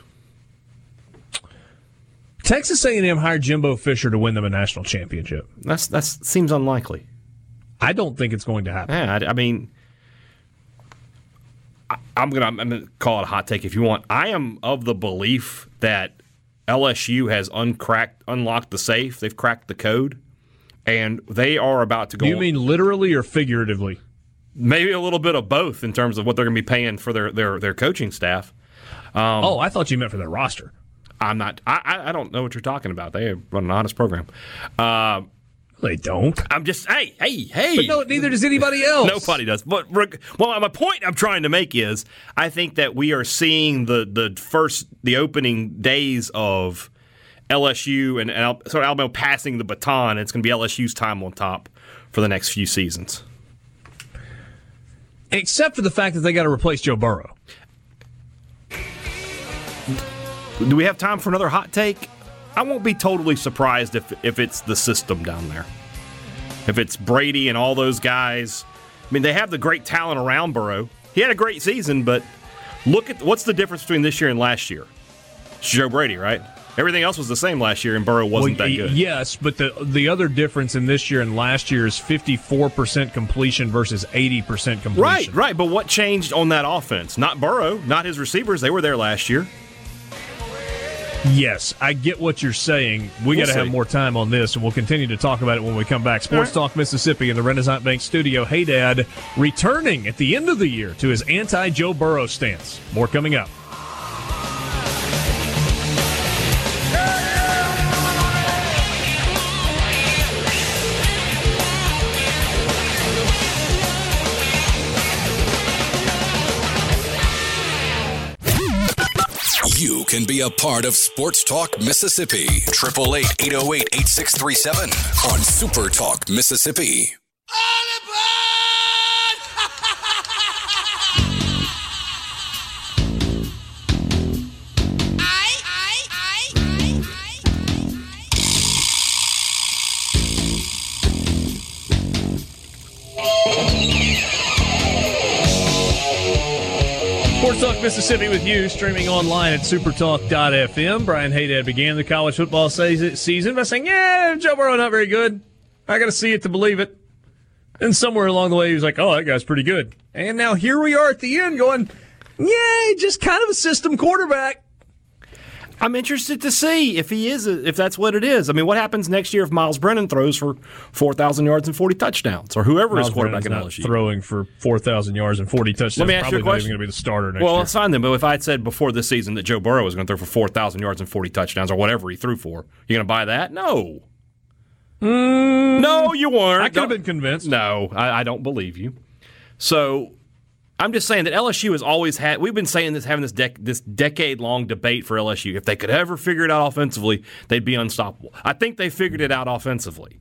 Texas A&M hired Jimbo Fisher to win them a national championship. That's that's seems unlikely. I don't think it's going to happen. Yeah, I, I mean, I'm gonna I'm gonna call it a hot take if you want. I am of the belief that LSU has uncracked, unlocked the safe. They've cracked the code, and they are about to go. Do you mean literally or figuratively? maybe a little bit of both in terms of what they're going to be paying for their their their coaching staff? oh, I thought you meant for their roster. I'm not. I I- I don't know what you're talking about. They run an honest program. Uh, They don't. I'm just hey hey hey. But no, neither does anybody else. Nobody does. But well, my point I'm trying to make is I think that we are seeing the the first the opening days of LSU and, and sort of Alabama passing the baton. It's going to be LSU's time on top for the next few seasons. Except for the fact that they got to replace Joe Burrow. Do we have time for another hot take? I won't be totally surprised if if it's the system down there. If it's Brady and all those guys. I mean, they have the great talent around Burrow. He had a great season, but look at what's the difference between this year and last year? It's Joe Brady, right? Everything else was the same last year, and Burrow wasn't Well, that good. Yes, but the the other difference in this year and last year is 54% completion versus 80% completion. Right, right. But what changed on that offense? Not Burrow, not his receivers. They were there last year. Yes, I get what you're saying. We We'll got to have more time on this, and we'll continue to talk about it when we come back. Sports Talk Mississippi in the Renaissance Bank studio. Hayden, returning at the end of the year to his anti Joe Burrow stance. More coming up. Can be a part of Sports Talk Mississippi. 888 808 8637 on Super Talk Mississippi. Mississippi with you, streaming online at supertalk.fm. Brian Hayden began the college football season by saying, Yeah, Joe Burrow not very good. I got to see it to believe it. And somewhere along the way, he was like, Oh, that guy's pretty good. And now here we are at the end going, Yay, just kind of a system quarterback. I'm interested to see if he is, if that's what it is. I mean, what happens next year if Myles Brennan throws for 4,000 yards and 40 touchdowns, or whoever Miles is quarterback in Brennan's not LSU? throwing for 4,000 yards and 40 touchdowns. Let me ask you a question. going to be the starter next well, year. it's fine then. But if I had said before this season that Joe Burrow was going to throw for 4,000 yards and 40 touchdowns, or whatever he threw for, you're going to buy that? No. Mm. no, you weren't. I could have been convinced. No, I, I don't believe you. So I'm just saying that LSU has always had. We've been saying this, having this dec- this decade long debate for LSU. If they could ever figure it out offensively, they'd be unstoppable. I think they figured it out offensively,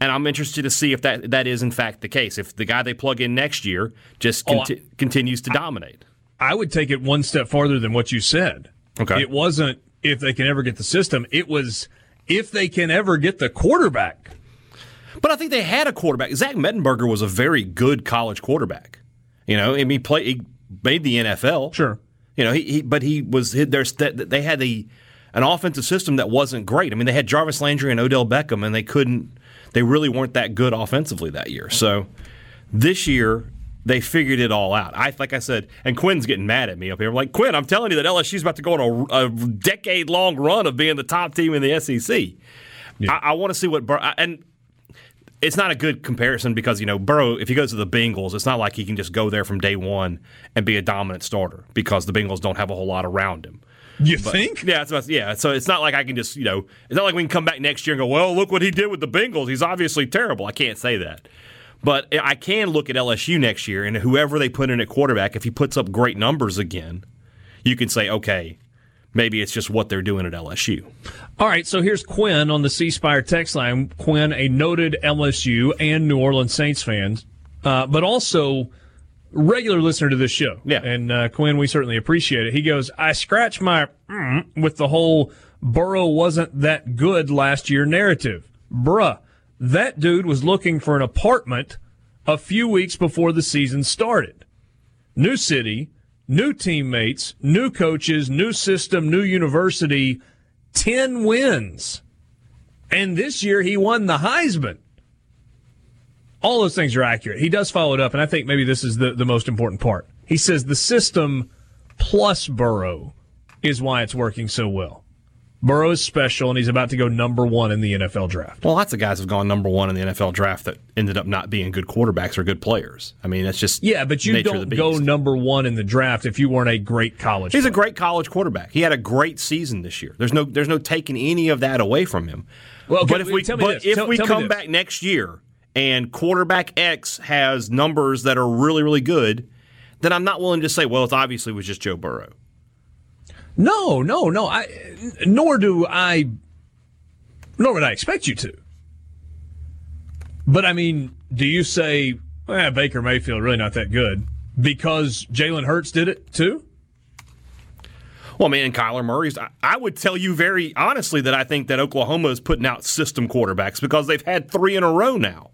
and I'm interested to see if that that is in fact the case. If the guy they plug in next year just Oh, conti- continues to dominate. I would take it one step farther than what you said. Okay. It wasn't if they can ever get the system. It was if they can ever get the quarterback. But I think they had a quarterback. Zach Mettenberger was a very good college quarterback. You know, I mean, he played, he made the NFL. Sure. You know, he, he but he was there's they had a an offensive system that wasn't great. I mean, they had Jarvis Landry and Odell Beckham, and they couldn't. They really weren't that good offensively that year. So this year they figured it all out. I like I said, and Quinn's getting mad at me up here. I'm like Quinn, I'm telling you that LSU's about to go on a, a decade long run of being the top team in the SEC. I, I want to see what and it's not a good comparison because you know Burrow. If he goes to the Bengals, it's not like he can just go there from day one and be a dominant starter because the Bengals don't have a whole lot around him. You think? Yeah, it's about, yeah. So it's not like I can just you know it's not like we can come back next year and go, well, look what he did with the Bengals. He's obviously terrible. I can't say that, but I can look at LSU next year and whoever they put in at quarterback, if he puts up great numbers again, you can say, okay, maybe it's just what they're doing at LSU. All right, so here's Quinn on the C Spire text line. Quinn, a noted LSU and New Orleans Saints fan, uh, but also regular listener to this show. Yeah. And uh, Quinn, we certainly appreciate it. He goes, I scratch my mm, with the whole Burrow wasn't that good last year narrative. Bruh, that dude was looking for an apartment a few weeks before the season started. New city, new teammates, new coaches, new system, new university, 10 wins. And this year he won the Heisman. All those things are accurate. He does follow it up, and I think maybe this is the, the most important part. He says the system plus Burrow is why it's working so well. Burrow is special, and he's about to go number one in the NFL draft. Well, lots of guys have gone number one in the NFL draft that ended up not being good quarterbacks or good players. I mean, that's just Yeah, but you don't go number one in the draft if you weren't a great college. He's a great college quarterback. He had a great season this year. There's no there's no taking any of that away from him. Well, but if we but this. if Tell- we tell come back next year and quarterback X has numbers that are really really good, then I'm not willing to say, well, it's obviously was just Joe Burrow. No, no, no. I nor do I nor would I expect you to. But I mean, do you say eh, Baker Mayfield really not that good because Jalen Hurts did it too? Well, man, Kyler Murray's. I, I would tell you very honestly that I think that Oklahoma is putting out system quarterbacks because they've had three in a row now.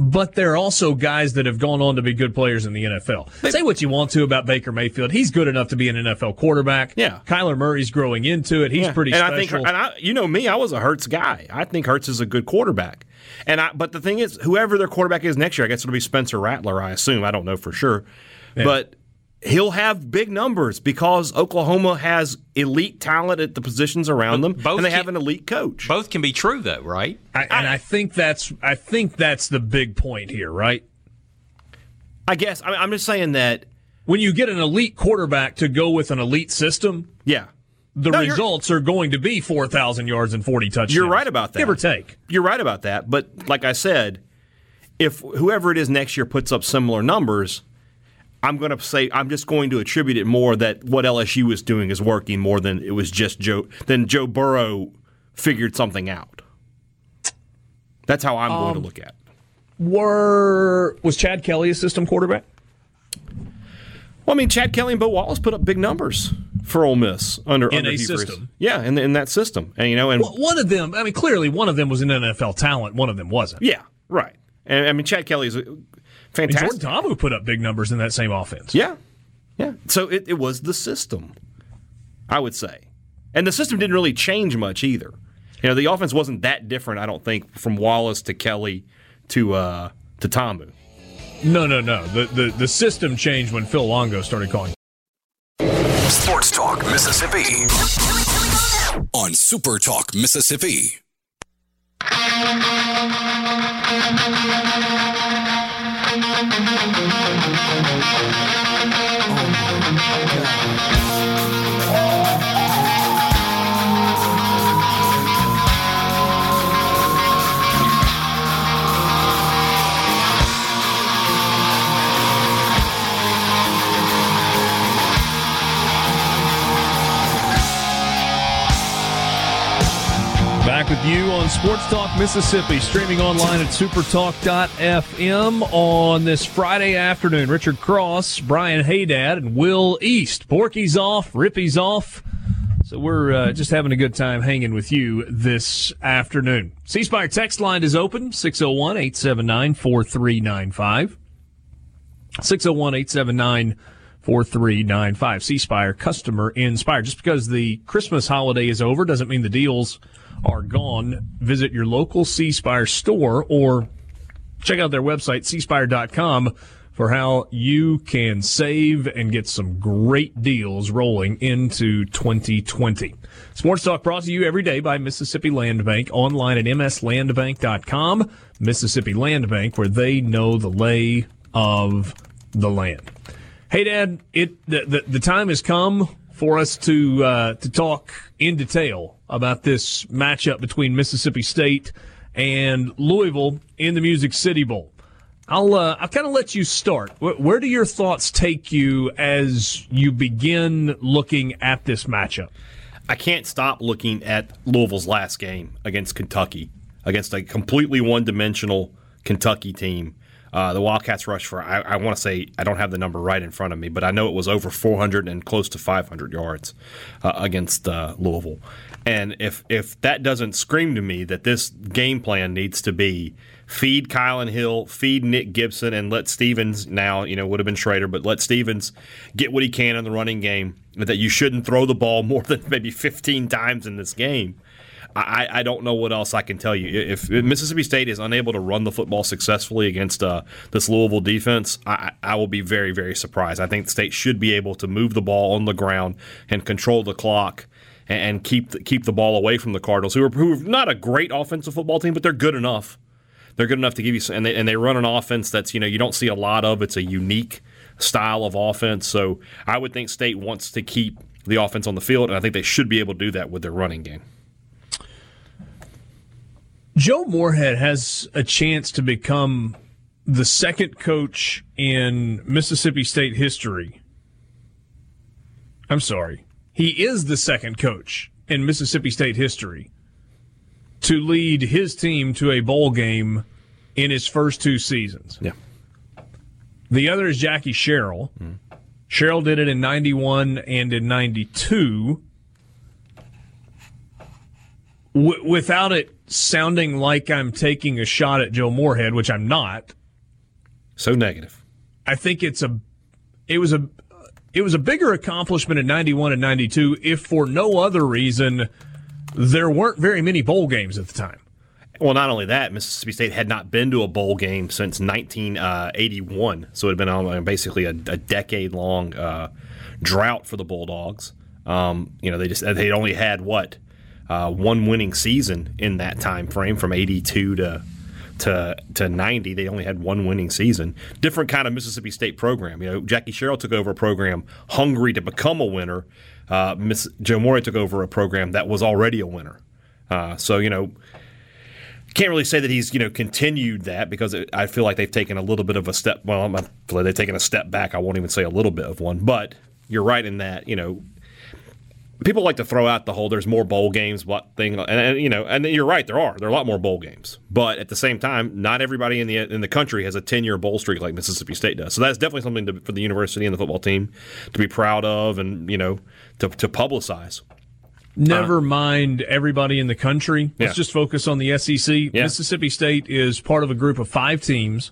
But they're also guys that have gone on to be good players in the NFL. Say what you want to about Baker Mayfield. He's good enough to be an NFL quarterback. Yeah. Kyler Murray's growing into it. He's Yeah. pretty and special. I think, and I, you know me, I was a Hurts guy. I think Hurts is a good quarterback. And I, but the thing is, whoever their quarterback is next year, I guess it'll be Spencer Rattler. I assume. I don't know for sure, but he'll have big numbers because Oklahoma has elite talent at the positions around them, both and they can- have an elite coach. Both can be true, though, right? I, and I think that's I think that's the big point here, right? I guess. I, I'm just saying that. When you get an elite quarterback to go with an elite system, Yeah, the No, results are going to be 4,000 yards and 40 touchdowns. You're right about that. Give or take. You're right about that. But like I said, if whoever it is next year puts up similar numbers, I'm going to say I'm just going to attribute it more that what LSU is doing is working more than it was just Joe than Joe Burrow figured something out. That's how I'm going to um, look at. it. Were was Chad Kelly a system quarterback? Well, I mean, Chad Kelly and Bo Wallace put up big numbers for Ole Miss under In under a Hugh Freeze. system. Yeah, in, in that system, and you know, and Well, one of them, I mean, clearly one of them was an NFL talent. One of them wasn't. yeah, right. And I mean, Chad Kelly is a And fantastic. Jordan Ta'amu put up big numbers in that same offense. Yeah. Yeah. So it, it was the system, I would say. And the system didn't really change much either. You know, the offense wasn't that different, I don't think, from Wallace to Kelly to uh, to Ta'amu. No, no, no. The, the the system changed when Phil Longo started calling. Sports Talk Mississippi. On Super Talk Mississippi. Oh, Back on Sports Talk Mississippi, streaming online at supertalk.fm on this Friday afternoon. Richard Cross, Brian Hayden, and Will East. Porky's off, Rippy's off. So we're uh, just having a good time hanging with you this afternoon. C Spire text line is open 601 879 4395. 601 879 4395. C customer inspired. Just because the Christmas holiday is over doesn't mean the deals are gone. Visit your local C Spire store or check out their website, cspire.com, for how you can save and get some great deals rolling into 2020. Sports Talk brought to you every day by Mississippi Land Bank, online at mslandbank.com. Mississippi Land Bank, where they know the lay of the land. Hayden, it the, the, the time has come for us to uh, to talk in detail about this matchup between Mississippi State and Louisville in the Music City Bowl. I'll uh, I'll kind of let you start. Where, where do your thoughts take you as you begin looking at this matchup? I can't stop looking at Louisville's last game against Kentucky, against a completely one dimensional Kentucky team. Uh, the Wildcats rushed for, I, I want to say, I don't have the number right in front of me, but I know it was over 400 and close to 500 yards uh, against uh, Louisville. And if, if that doesn't scream to me that this game plan needs to be feed Kylan Hill, feed Nick Gibson, and let Stevens now, you know, would have been Shrader, but let Stevens get what he can in the running game, that you shouldn't throw the ball more than maybe 15 times in this game. I, I don't know what else I can tell you. If Mississippi State is unable to run the football successfully against uh, this Louisville defense, I, I will be very, very surprised. I think the state should be able to move the ball on the ground and control the clock and, keep the, keep the ball away from the Cardinals, who are, who are not a great offensive football team, but they're good enough. They're good enough to give you, and they, and they run an offense that's you know you don't see a lot of. It's a unique style of offense. So I would think State wants to keep the offense on the field, and I think they should be able to do that with their running game. Joe Moorhead has a chance to become the second coach in Mississippi State history. I'm sorry. He is the second coach in Mississippi State history to lead his team to a bowl game in his first two seasons. Yeah. The other is Jackie Sherrill. Mm-hmm. Sherrill did it in 91 and in 92. W- without it sounding like I'm taking a shot at Joe Moorhead, which I'm not, So negative. I think it's a it was a it was a bigger accomplishment in 91 and 92 if for no other reason there weren't very many bowl games at the time. Well, not only that, Mississippi State had not been to a bowl game since 1981, so it had been on basically a, a decade-long uh, drought for the Bulldogs. Um, you know, they just they'd only had what uh, one winning season in that time frame from 82 to to to 90. They only had one winning season. Different kind of Mississippi State program. You know, Jackie Sherrill took over a program hungry to become a winner. Uh, Miss Joe Moore took over a program that was already a winner. Uh, so you know can't really say that he's you know continued that because it, I feel like they've taken a little bit of a step. Well, I feel like they've taken a step back. I won't even say a little bit of one, but you're right in that you know people like to throw out the whole "there's more bowl games" what thing, and, and you know, and you're right, there are there are a lot more bowl games, but at the same time, not everybody in the in the country has a 10 year bowl streak like Mississippi State does. So that's definitely something to, for the university and the football team to be proud of, and you know, to to publicize. Never mind everybody in the country. Let's Yeah. just focus on the SEC. Yeah. Mississippi State is part of a group of five teams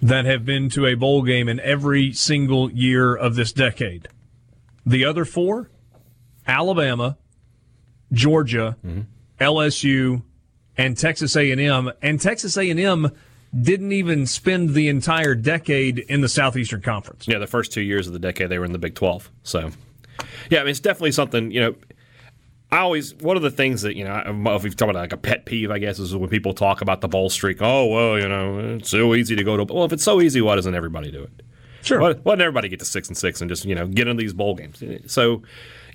that have been to a bowl game in every single year of this decade. The other four, Alabama, Georgia, LSU, and Texas A&M. And Texas A&M didn't even spend the entire decade in the Southeastern Conference. Yeah, the first two years of the decade they were in the Big Twelve. So, yeah, I mean it's definitely something. You know, I always one of the things that you know if we've talked about like a pet peeve, I guess, is when people talk about the bowl streak. Oh well, you know, it's so easy to go to. Well, if it's so easy, why doesn't everybody do it? Sure. Why, why doesn't everybody get to six and six and just you know get into these bowl games? So,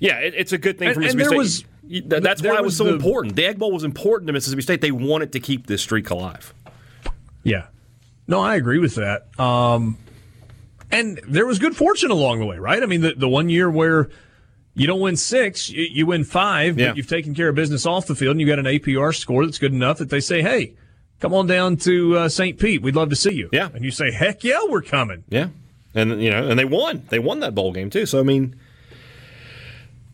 yeah, it, it's a good thing for And- and Mississippi there State. was- You- that- that's there why it was was so the- important. The Egg Bowl was important to Mississippi State. They wanted to keep this streak alive. Yeah. No, I agree with that. Um, and there was good fortune along the way, right? I mean, the, the one year where you don't win six, you, you win five, Yeah. but you've taken care of business off the field and you got an APR score that's good enough that they say, hey, come on down to uh, St. Pete. We'd love to see you. Yeah. And you say, heck yeah, we're coming. Yeah, and you know, and they won. They won that bowl game too. So I mean,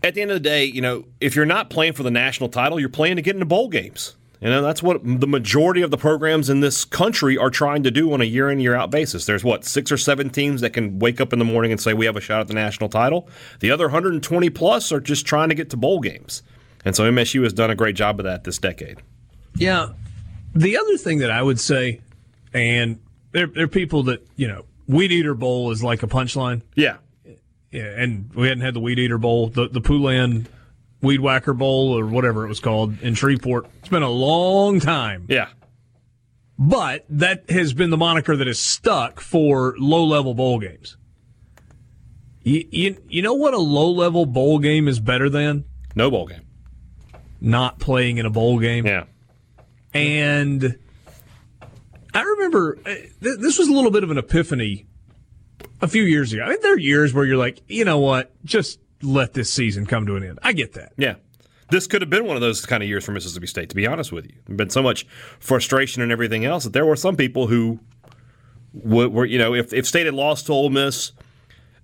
at the end of the day, you know, if you're not playing for the national title, you're playing to get into bowl games. You know, that's what the majority of the programs in this country are trying to do on a year in year out basis. There's what six or seven teams that can wake up in the morning and say we have a shot at the national title. The other 120 plus are just trying to get to bowl games. And so MSU has done a great job of that this decade. Yeah. The other thing that I would say, and there, there are people that, you know, Weed Eater Bowl is like a punchline. Yeah. Yeah, and we hadn't had the Weed Eater Bowl, the the Poulan Weed Whacker Bowl, or whatever it was called in Shreveport. It's been a long time, Yeah. but that has been the moniker that has stuck for low level bowl games. You, you, you know what a low level bowl game is better than? No bowl game. Not playing in a bowl game. Yeah. And I remember uh, this was a little bit of an epiphany a few years ago. I mean, there are years where you're like, you know what, just let this season come to an end. I get that. Yeah. This could have been one of those kind of years for Mississippi State, to be honest with you. There's been so much frustration and everything else that there were some people who were, you know, if, if State had lost to Ole Miss,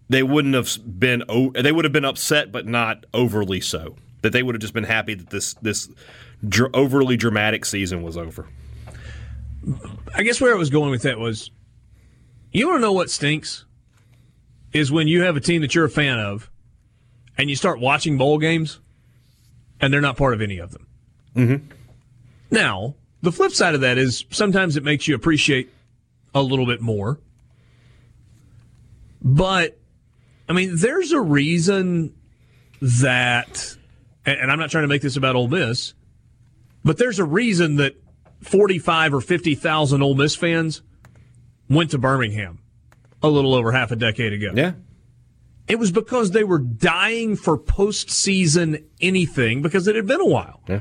they wouldn't have been, they would have been upset, but not overly so. That they would have just been happy that this, this dr- overly dramatic season was over. I guess where I was going with that was, you want to know what stinks? Is when you have a team that you're a fan of, and you start watching bowl games, and they're not part of any of them. Mm-hmm. Now, the flip side of that is sometimes it makes you appreciate a little bit more. But, I mean, there's a reason that, and I'm not trying to make this about Ole Miss, but there's a reason that 45 or 50,000 Ole Miss fans went to Birmingham a little over half a decade ago. Yeah. It was because they were dying for postseason anything because it had been a while. Yeah.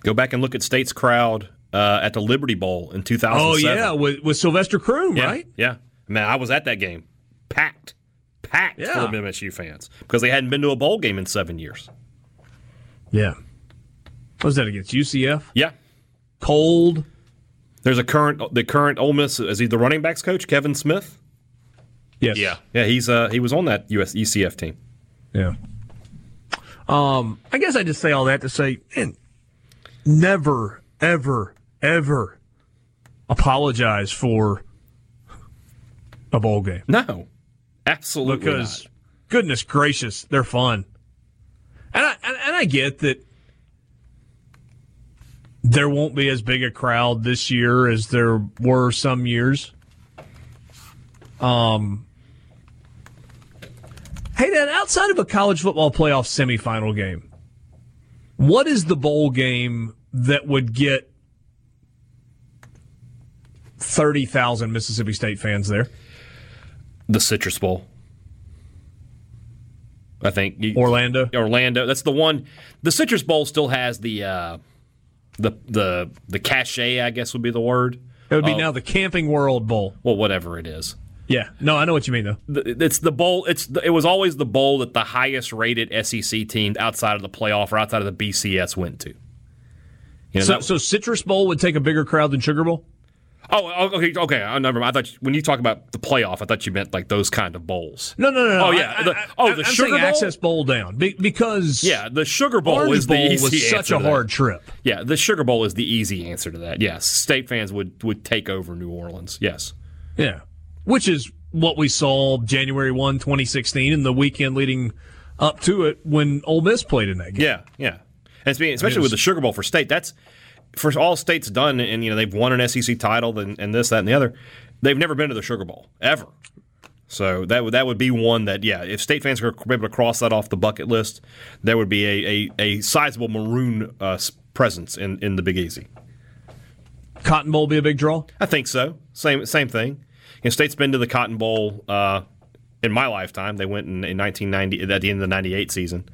Go back and look at State's crowd uh, at the Liberty Bowl in 2007. Oh, yeah, with, with Sylvester Croom, Yeah, right? Yeah. Man, I was at that game. Packed. Packed Yeah. full of MSU fans because they hadn't been to a bowl game in seven years. Yeah. What was that against UCF? Yeah. Cold. There's a current the current Ole Miss is he the running backs coach Kevin Smith? Yes. Yeah, Yeah. he's uh he was on that US ECF team. Yeah. Um, I guess I just say all that to say, man, never, ever, ever apologize for a bowl game No, absolutely because, not. goodness gracious, they're fun. And I and, and I get that there won't be as big a crowd this year as there were some years. Um. Hayden, outside of a college football playoff semifinal game, what is the bowl game that would get 30,000 Mississippi State fans there? The Citrus Bowl. I think Orlando? Orlando. That's the one. The Citrus Bowl still has the uh, the the the cachet. I guess would be the word. It would be now the Camping World Bowl. Well, whatever it is. Yeah. No, I know what you mean, though. It's the bowl. It's the, it was always the bowl that the highest rated SEC team outside of the playoff or outside of the BCS went to. You know, So, that- so Citrus Bowl would take a bigger crowd than Sugar Bowl? Oh, oh, okay, okay. I never. mind. I thought you, when you talk about the playoff, I thought you meant like those kind of bowls. No, no, no. Oh, yeah. I- The- oh, I- the I'm Sugar Bowl? access bowl down be, because Yeah, the Sugar Bowl Orange is the Bowl was such a hard trip. Yeah, the Sugar Bowl is the easy answer to that. Yes, state fans would would take over New Orleans. Yes. Yeah, which is what we saw January 1, 2016, and the weekend leading up to it when Ole Miss played in that game. Yeah, yeah. And especially it was- with the Sugar Bowl for state. That's for all states done, and you know they've won an SEC title and, and this, that, and the other. They've never been to the Sugar Bowl ever. So that would that would be one that yeah, if state fans are able to cross that off the bucket list, there would be a a, a sizable maroon uh, presence in, in the Big Easy. Cotton Bowl be a big draw. I think so. Same same thing. You know, state's been to the Cotton Bowl uh, in my lifetime. They went in, in 1990 at the end of the '98 season.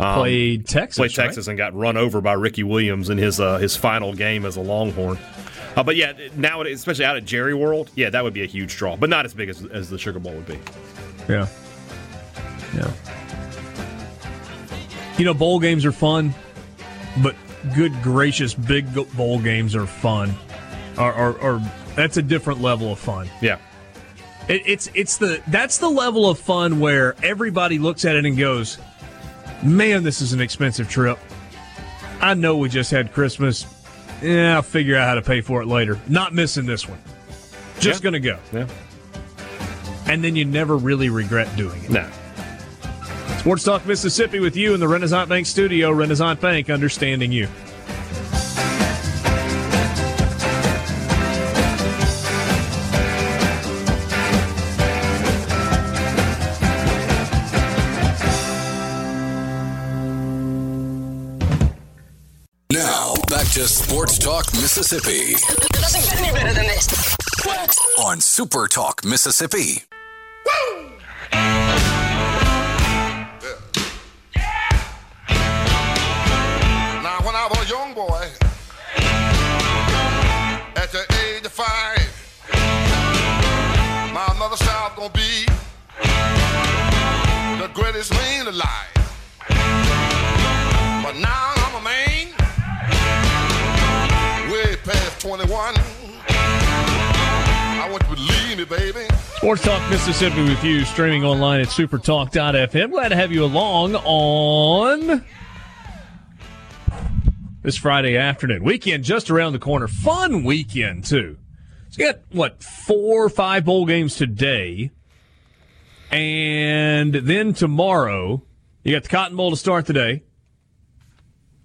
Played Texas. played right? Texas and got run over by Ricky Williams in his uh, his final game as a Longhorn. Uh, but yeah, now especially out at Jerry World, yeah, that would be a huge draw, but not as big as, as the Sugar Bowl would be. Yeah. Yeah. You know, bowl games are fun, but good gracious, big bowl games are fun. Or, or, or that's a different level of fun. Yeah, It, it's it's the that's the level of fun where everybody looks at it and goes, "Man, this is an expensive trip." I know we just had Christmas. Yeah, I'll figure out how to pay for it later. Not missing this one. Just Yeah. gonna go, yeah, and then you never really regret doing it. no. Sports Talk Mississippi with you in the Renaissance Bank studio. Renaissance Bank, understanding you. To Sports Talk Mississippi It doesn't get any better than this. on Super Talk Mississippi. Now, 21. I want you to me, baby. Sports Talk Mississippi with you, streaming online at supertalk.fm. Glad to have you along on this Friday afternoon. Weekend just around the corner. Fun weekend, too. You got, what, four or five bowl games today. And then tomorrow, you got the Cotton Bowl to start the day.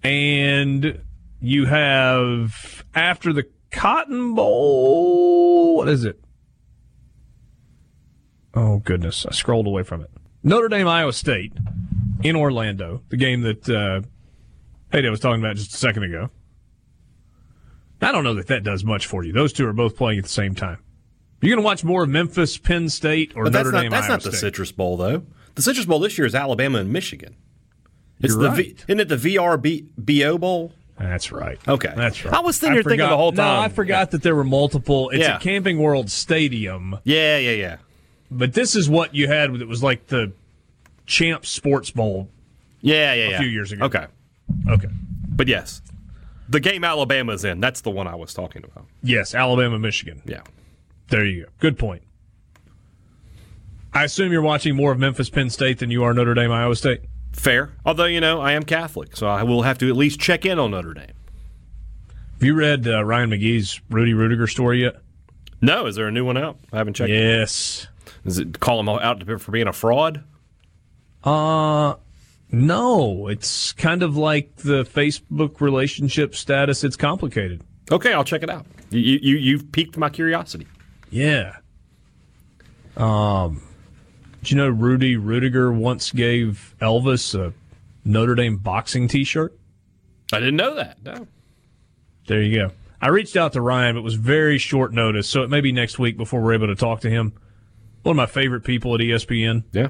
And you have, after the Cotton Bowl, what is it? Oh goodness, I scrolled away from it. Notre Dame, Iowa State in Orlando, the game that uh, Hayden was talking about just a second ago. I don't know that that does much for you. Those two are both playing at the same time. You're going to watch more of Memphis, Penn State, or But Notre that's not Dame, that's Iowa not the State. Citrus Bowl though. The Citrus Bowl this year is Alabama and Michigan. It's You're the right. v, isn't it the VRBO Bowl? That's right. Okay. that's right. I was sitting here thinking the whole time. No. I forgot that there were multiple. It's Yeah. a Camping World Stadium, Yeah, yeah, yeah. but this is what you had. It was like the Champ Sports Bowl. Yeah, yeah, yeah. few years ago. Okay. Okay. But yes. The game Alabama's in, that's the one I was talking about. Yes, Alabama, Michigan. Yeah. There you go. Good point. I assume you're watching more of Memphis Penn State than you are Notre Dame Iowa State. Fair. Although, you know, I am Catholic, so I will have to at least check in on Notre Dame. Have you read uh, Ryan McGee's Rudy Ruettiger story yet? No, is there a new one out? I haven't checked. Yes. Is it call him out for being a fraud? Uh no, it's kind of like the Facebook relationship status. It's complicated. Okay, I'll check it out. You you you've piqued my curiosity. Yeah. Um, did you know Rudy Ruettiger once gave Elvis a Notre Dame boxing T-shirt? I didn't know that. No. There you go. I reached out to Ryan, but it was very short notice, so it may be next week before we're able to talk to him. One of my favorite people at ESPN. Yeah.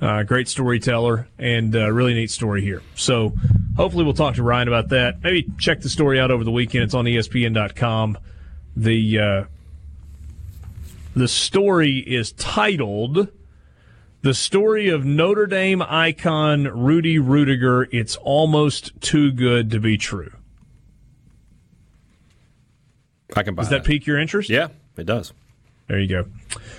Uh, great storyteller and uh, really neat story here. So hopefully we'll talk to Ryan about that. Maybe check the story out over the weekend. It's on ESPN.com. The uh, the story is titled "The Story of Notre Dame Icon Rudy Ruettiger." It's almost too good to be true. I can buy Does that pique your interest? Yeah, it does. There you go.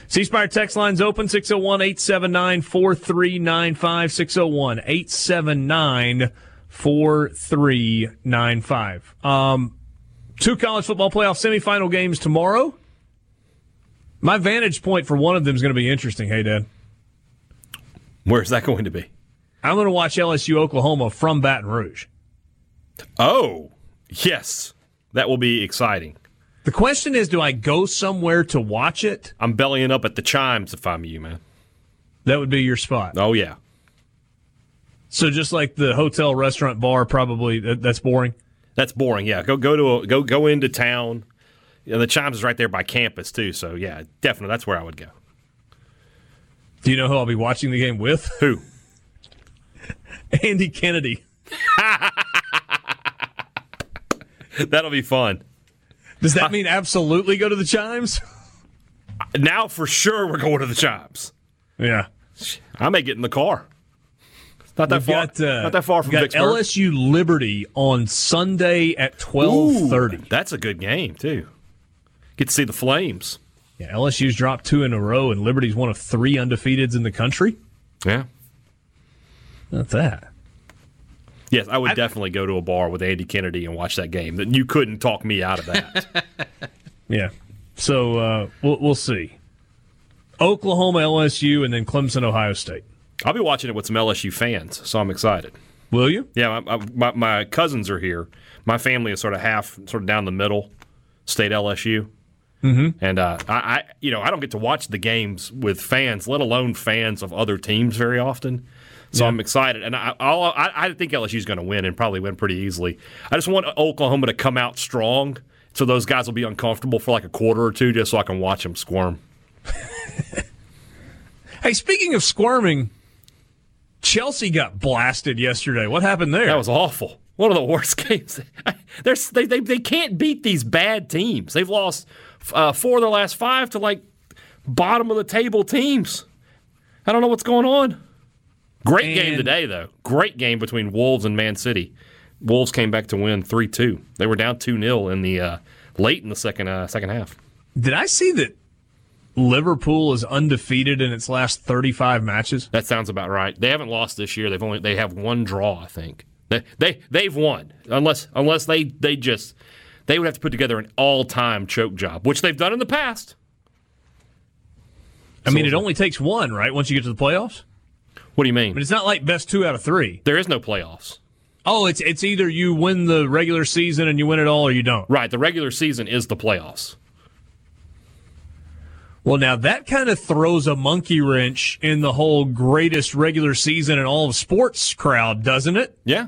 C Spire text lines open 601 879 4395. 601 879 4395. Um, Two college football playoff semifinal games tomorrow. My vantage point for one of them is going to be interesting. Hayden. Where's that going to be? I'm going to watch LSU Oklahoma from Baton Rouge. Oh, yes. That will be exciting. The question is do I go somewhere to watch it? I'm bellying up at the chimes if I'm you, man. That would be your spot. Oh, yeah. So just like the hotel, restaurant, bar, probably that's boring. That's boring. Yeah, go go to a, go go into town. Yeah, the chimes is right there by campus too. So yeah, definitely that's where I would go. Do you know who I'll be watching the game with? Who? Andy Kennedy. That'll be fun. Does that mean absolutely go to the chimes? Now for sure we're going to the chimes. Yeah. I may get in the car. It's not that We've far. got, uh, not that far from got Vicksburg. LSU Liberty on Sunday at twelve thirty. That's a good game too. Get to see the Flames. Yeah, LSU's dropped two in a row, and Liberty's one of three undefeateds in the country. Yeah. Not that. Yes, I would definitely go to a bar with Andy Kennedy and watch that game. That you couldn't talk me out of that. Yeah. So uh, we'll we'll see. Oklahoma, LSU, and then Clemson, Ohio State. I'll be watching it with some LSU fans, so I'm excited. Will you? Yeah, my, my, my cousins are here. My family is sort of half, sort of down the middle, state LSU. Mm-hmm. And uh, I, I, you know, I don't get to watch the games with fans, let alone fans of other teams, very often. So Yeah. I'm excited, and I, I, I think LSU is going to win and probably win pretty easily. I just want Oklahoma to come out strong, so those guys will be uncomfortable for like a quarter or two, just so I can watch them squirm. Hey, speaking of squirming, Chelsea got blasted yesterday. What happened there? That was awful. One of the worst games. They, they, they can't beat these bad teams. They've lost uh, four of their last five to like bottom of the table teams. I don't know what's going on. Great game today, though. Great game between Wolves and Man City. Wolves came back to win three two. They were down two 0 in the uh, late in the second uh, second half. Did I see that Liverpool is undefeated in its last 35 matches? That sounds about right. They haven't lost this year. They've only they have one draw, I think. They they they've won unless unless they they just they would have to put together an all time choke job, which they've done in the past. I mean, it only takes one, right? Once you get to the playoffs? What do you I mean, mean? it's not like best two out of three. There is no playoffs. Oh, it's it's either you win the regular season and you win it all, or you don't. Right. The regular season is the playoffs. Well, now that kind of throws a monkey wrench in the whole greatest regular season in all of sports crowd, doesn't it? Yeah.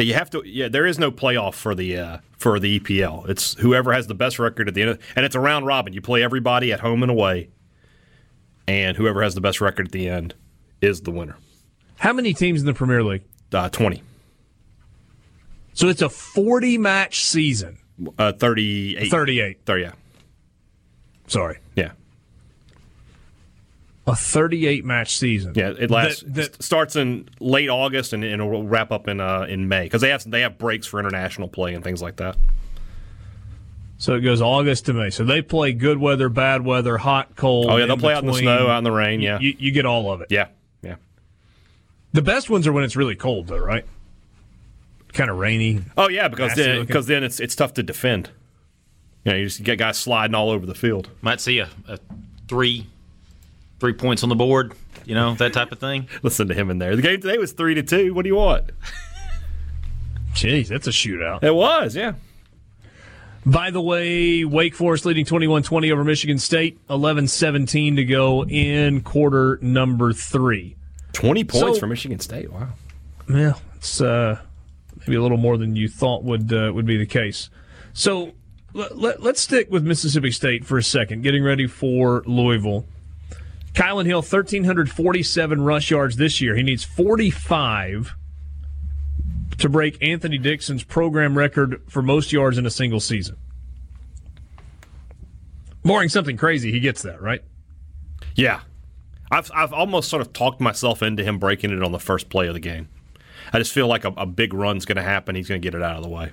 Yeah, you have to. Yeah, there is no playoff for the uh, for the EPL. It's whoever has the best record at the end, of, and it's a round robin. You play everybody at home and away, and whoever has the best record at the end is the winner. How many teams in the Premier League? Uh, Twenty. So it's a 40 match season. Uh, 38. 38. 30, yeah. Sorry. Yeah. A 38 match season. Yeah, it lasts That- that- starts in late August and, and it'll wrap up in uh, in May because they have they have breaks for international play and things like that. So it goes August to May. So they play good weather, bad weather, hot, cold. Oh yeah, they'll in play out in the snow, out in the rain. Yeah, You, you get all of it. yeah, yeah. The best ones are when it's really cold, though, right? Kind of rainy. Oh yeah, because then because then it's it's tough to defend. You know, you just get guys sliding all over the field. Might see a, a three three points on the board, you know, that type of thing. Listen to him in there. The game today was three to two. What do you want? Jeez, that's a shootout. It was, yeah. By the way, Wake Forest leading 21 20 over Michigan State. 11 17 to go in quarter number three. Twenty points So- for Michigan State. Wow. Yeah, it's uh, maybe a little more than you thought would uh, would be the case. So let, let, let's stick with Mississippi State for a second, getting ready for Louisville. Kylan Hill, 1,347 rush yards this year. He needs 45 to break Anthony Dixon's program record for most yards in a single season. Barring something crazy, he gets that, right? Yeah. I've I've almost sort of talked myself into him breaking it on the first play of the game. I just feel like a, a big run's going to happen. He's going to get it out of the way.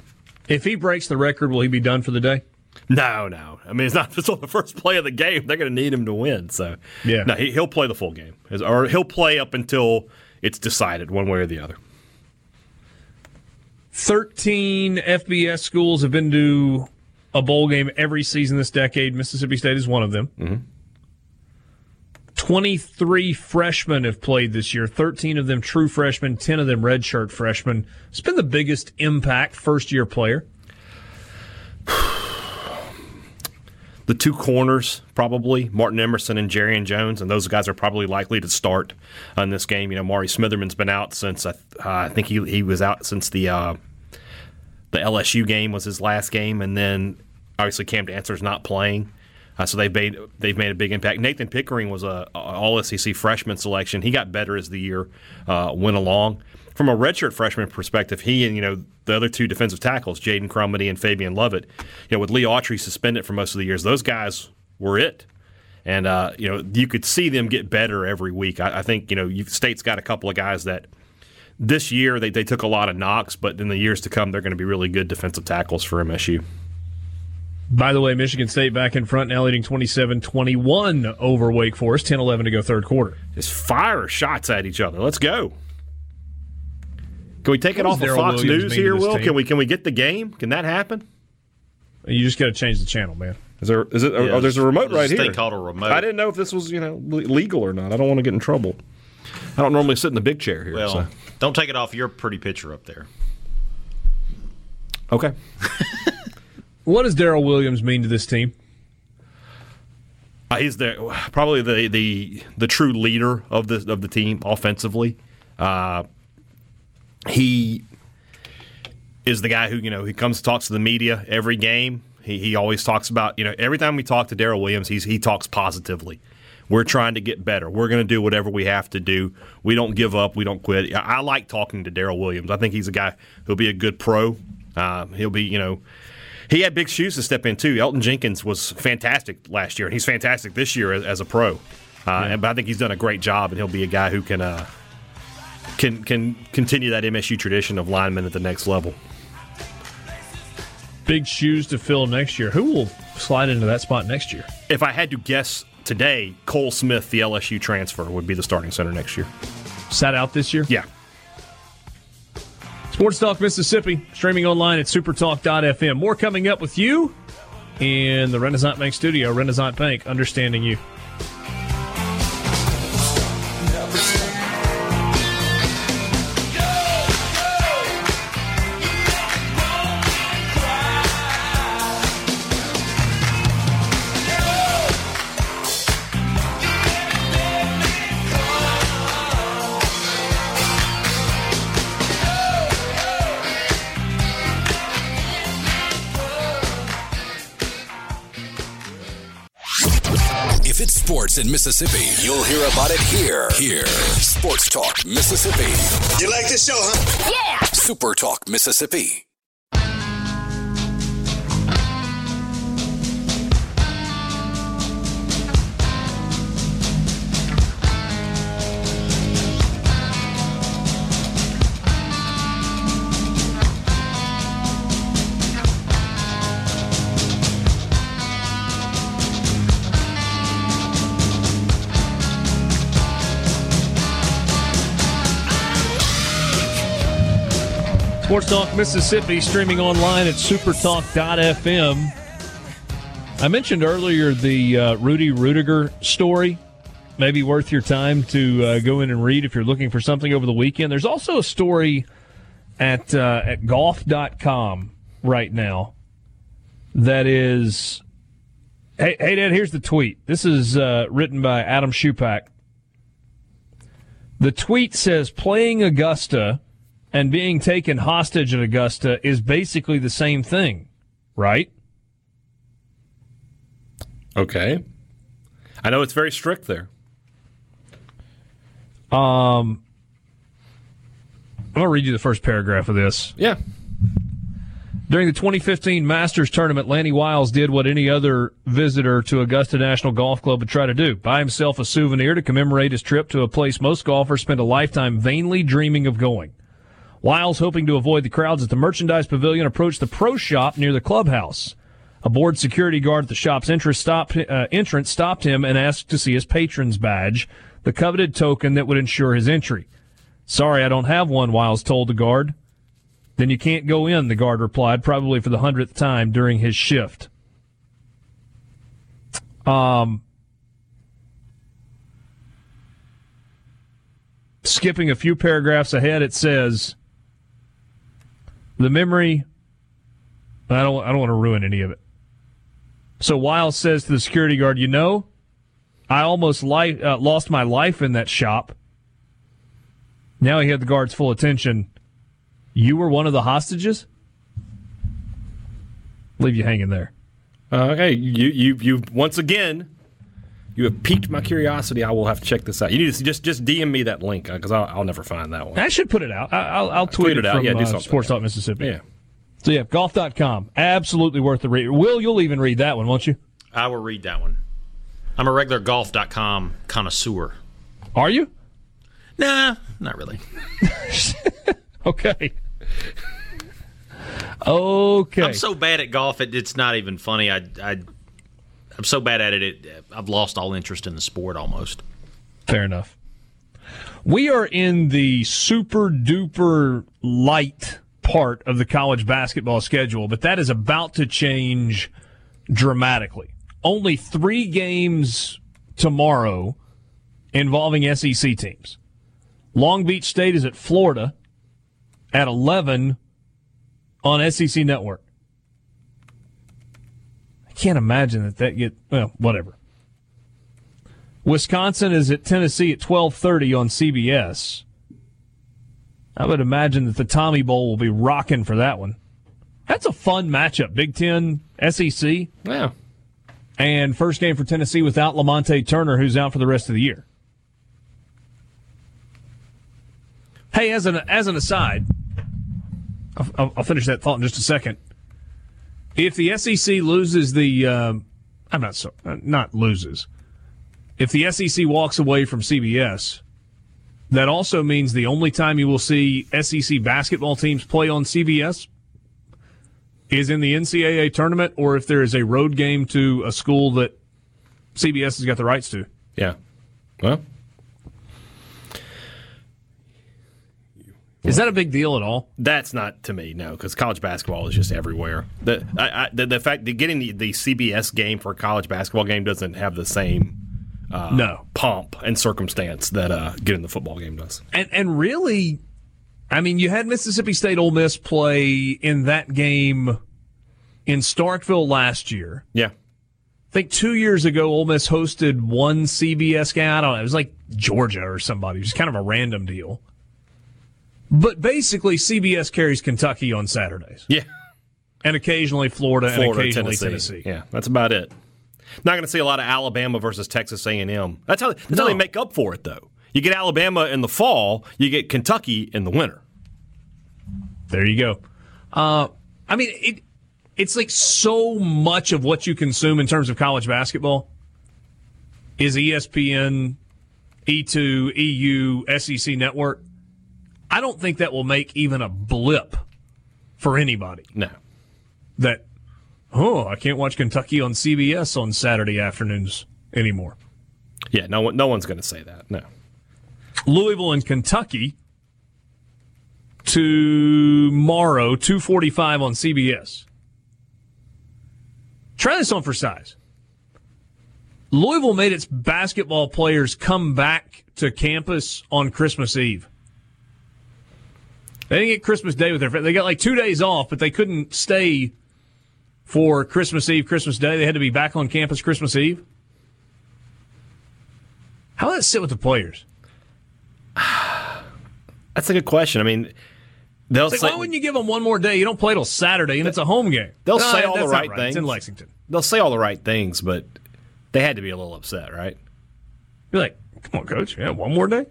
If he breaks the record, will he be done for the day? No, no. I mean, it's not just on the first play of the game. They're going to need him to win. So, Yeah. no, he, he'll play the full game, or he'll play up until it's decided one way or the other. 13 FBS schools have been to a bowl game every season this decade. Mississippi State is one of them. Mm-hmm. 23 freshmen have played this year, 13 of them true freshmen, 10 of them redshirt freshmen. It's been the biggest impact first year player. The two corners, probably Martin Emerson and Jarrian Jones, and those guys are probably likely to start in this game. You know, Mari Smitherman's been out since I, uh, I think he he was out since the uh, the LSU game was his last game, and then obviously Cam Dantzler's not playing. Uh, so they've made they've made a big impact. Nathan Pickering was a, a All SEC freshman selection. He got better as the year uh, went along. From a redshirt freshman perspective, he and you know the other two defensive tackles, Jaden Crumedy and Fabian Lovett, you know with Lee Autry suspended for most of the years, those guys were it. And uh, you know you could see them get better every week. I, I think you know State's got a couple of guys that this year they, they took a lot of knocks, but in the years to come they're going to be really good defensive tackles for MSU. By the way, Michigan State back in front now leading 27 21 over Wake Forest, 10 11 to go third quarter. Just fire shots at each other. Let's go. Can we take it off does of Fox Williams News here, Will? team? Can we can we get the game? Can that happen? You just got to change the channel, man. Is there is it? Yeah, oh, there's a remote there's right this here. thing called a remote. I didn't know if this was you know legal or not. I don't want to get in trouble. I don't normally sit in the big chair here. Well, so. don't take it off your pretty picture up there. okay. What does Daryl Williams mean to this team? Uh, he's the probably the, the the true leader of the of the team offensively. Uh, he is the guy who you know he comes talks to the media every game. He he always talks about you know every time we talk to Daryl Williams, he's he talks positively. We're trying to get better. We're going to do whatever we have to do. We don't give up. We don't quit. I, I like talking to Daryl Williams. I think he's a guy who'll be a good pro. Uh, he'll be you know he had big shoes to step into. Elgton Jenkins was fantastic last year, and he's fantastic this year as, as a pro. Uh, and, but I think he's done a great job, and he'll be a guy who can uh, can can continue that MSU tradition of linemen at the next level. Big shoes to fill next year. Who will slide into that spot next year? If I had to guess today, Cole Smith, the LSU transfer, would be the starting center next year. Sat out this year? Yeah. Sports Talk Mississippi, streaming online at supertalk.fm. More coming up with you in the Renaissance Bank studio. Renaissance Bank, understanding you. Sports in Mississippi, you'll hear about it here. Here. Sports Talk Mississippi. You like this show, huh? Yeah. Super Talk Mississippi. Sports Talk Mississippi, streaming online at supertalk.fm. I mentioned earlier the uh, Rudy Ruettiger story. Maybe worth your time to uh, go in and read if you're looking for something over the weekend. There's also a story at uh, at golf.com right now that is. Hey, hey, Dad, here's the tweet. This is uh, written by Adam Schupak. The tweet says playing Augusta and being taken hostage at Augusta is basically the same thing, right? Okay. I know it's very strict there. Um, I'm going to read you the first paragraph of this. Yeah. During the 2015 Masters tournament, Lanny Wiles did what any other visitor to Augusta National Golf Club would try to do buy himself a souvenir to commemorate his trip to a place most golfers spend a lifetime vainly dreaming of going. Wiles, hoping to avoid the crowds at the merchandise pavilion, approached the pro shop near the clubhouse. A board security guard at the shop's entrance stopped, uh, entrance stopped him and asked to see his patron's badge, the coveted token that would ensure his entry. Sorry, I don't have one, Wiles told the guard. Then you can't go in, the guard replied, probably for the hundredth time during his shift. Um, skipping a few paragraphs ahead, it says the memory. I don't. I don't want to ruin any of it. So Wiles says to the security guard, "You know, I almost li- uh, lost my life in that shop." Now he had the guard's full attention. You were one of the hostages. Leave you hanging there. Uh, okay, you you you once again, you have piqued my curiosity. I will have to check this out. You need to just just DM me that link because I'll, I'll never find that one. I should put it out. I, I'll, I'll tweet, tweet it, it out. from Yeah, do uh, something. Sports Talk Mississippi. Yeah. So yeah, golf.com. Absolutely worth the read. Will, you'll even read that one, won't you? I will read that one. I'm a regular golf.com connoisseur. Are you? Nah, not really. Okay. okay. I'm so bad at golf, it, it's not even funny. I, I, I'm so bad at it, it, I've lost all interest in the sport almost. Fair enough. We are in the super duper light part of the college basketball schedule, but that is about to change dramatically. Only three games tomorrow involving SEC teams. Long Beach State is at Florida at 11 on SEC Network. Can't imagine that that get well, whatever. Wisconsin is at Tennessee at 12:30 on CBS. I would imagine that the Tommy Bowl will be rocking for that one. That's a fun matchup. Big 10 SEC Yeah. and first game for Tennessee without Lamonte Turner who's out for the rest of the year. Hey, as an as an aside, I'll- I'll finish that thought in just a second. If the SEC loses the, um, I'm not so uh, not loses. If the SEC walks away from CBS, that also means the only time you will see SEC basketball teams play on CBS is in the NCAA tournament, or if there is a road game to a school that CBS has got the rights to. Yeah. Well, Is that a big deal at all? that's not to me, no, because college basketball is just everywhere. The I, I, the, the fact that getting the, the CBS game for a college basketball game doesn't have the same no. pomp and circumstance that uh, getting the football game does. And and really, I mean, you had Mississippi State Ole Miss play in that game in Starkville last year. Yeah. I think two years ago, Ole Miss hosted one CBS game. I don't know. It was like Georgia or somebody. It was kind of a random deal. But basically, CBS carries Kentucky on Saturdays, Yeah. and occasionally Florida, Florida, and occasionally Tennessee. Tennessee. Yeah, that's about it. Not going to see a lot of Alabama versus Texas A&M. That's how that's how they make up for it, though. You get Alabama in the fall, you get Kentucky in the winter. There you go. Uh, I mean, it it's like so much of what you consume in terms of college basketball is E ESPN, E2, EU, SEC network. I don't think that will make even a blip for anybody No. that, oh, I can't watch Kentucky on CBS on Saturday afternoons anymore. Yeah, no one, no one's going to say that. No. Louisville and Kentucky tomorrow, 245 on CBS. Try this on for size. Louisville made its basketball players come back to campus on Christmas Eve. They didn't get Christmas Day with their friends. They got like two days off, but they couldn't stay for Christmas Eve, Christmas Day. They had to be back on campus Christmas Eve. How does that sit with the players? That's a good question. I mean, they'll like, say why wouldn't you give them one more day? You don't play till Saturday, and it's a home game. They'll No, say all the right It's things. in Lexington. they'll say all the right things, but they had to be a little upset, right? You're like, come on, coach. Yeah, one more day.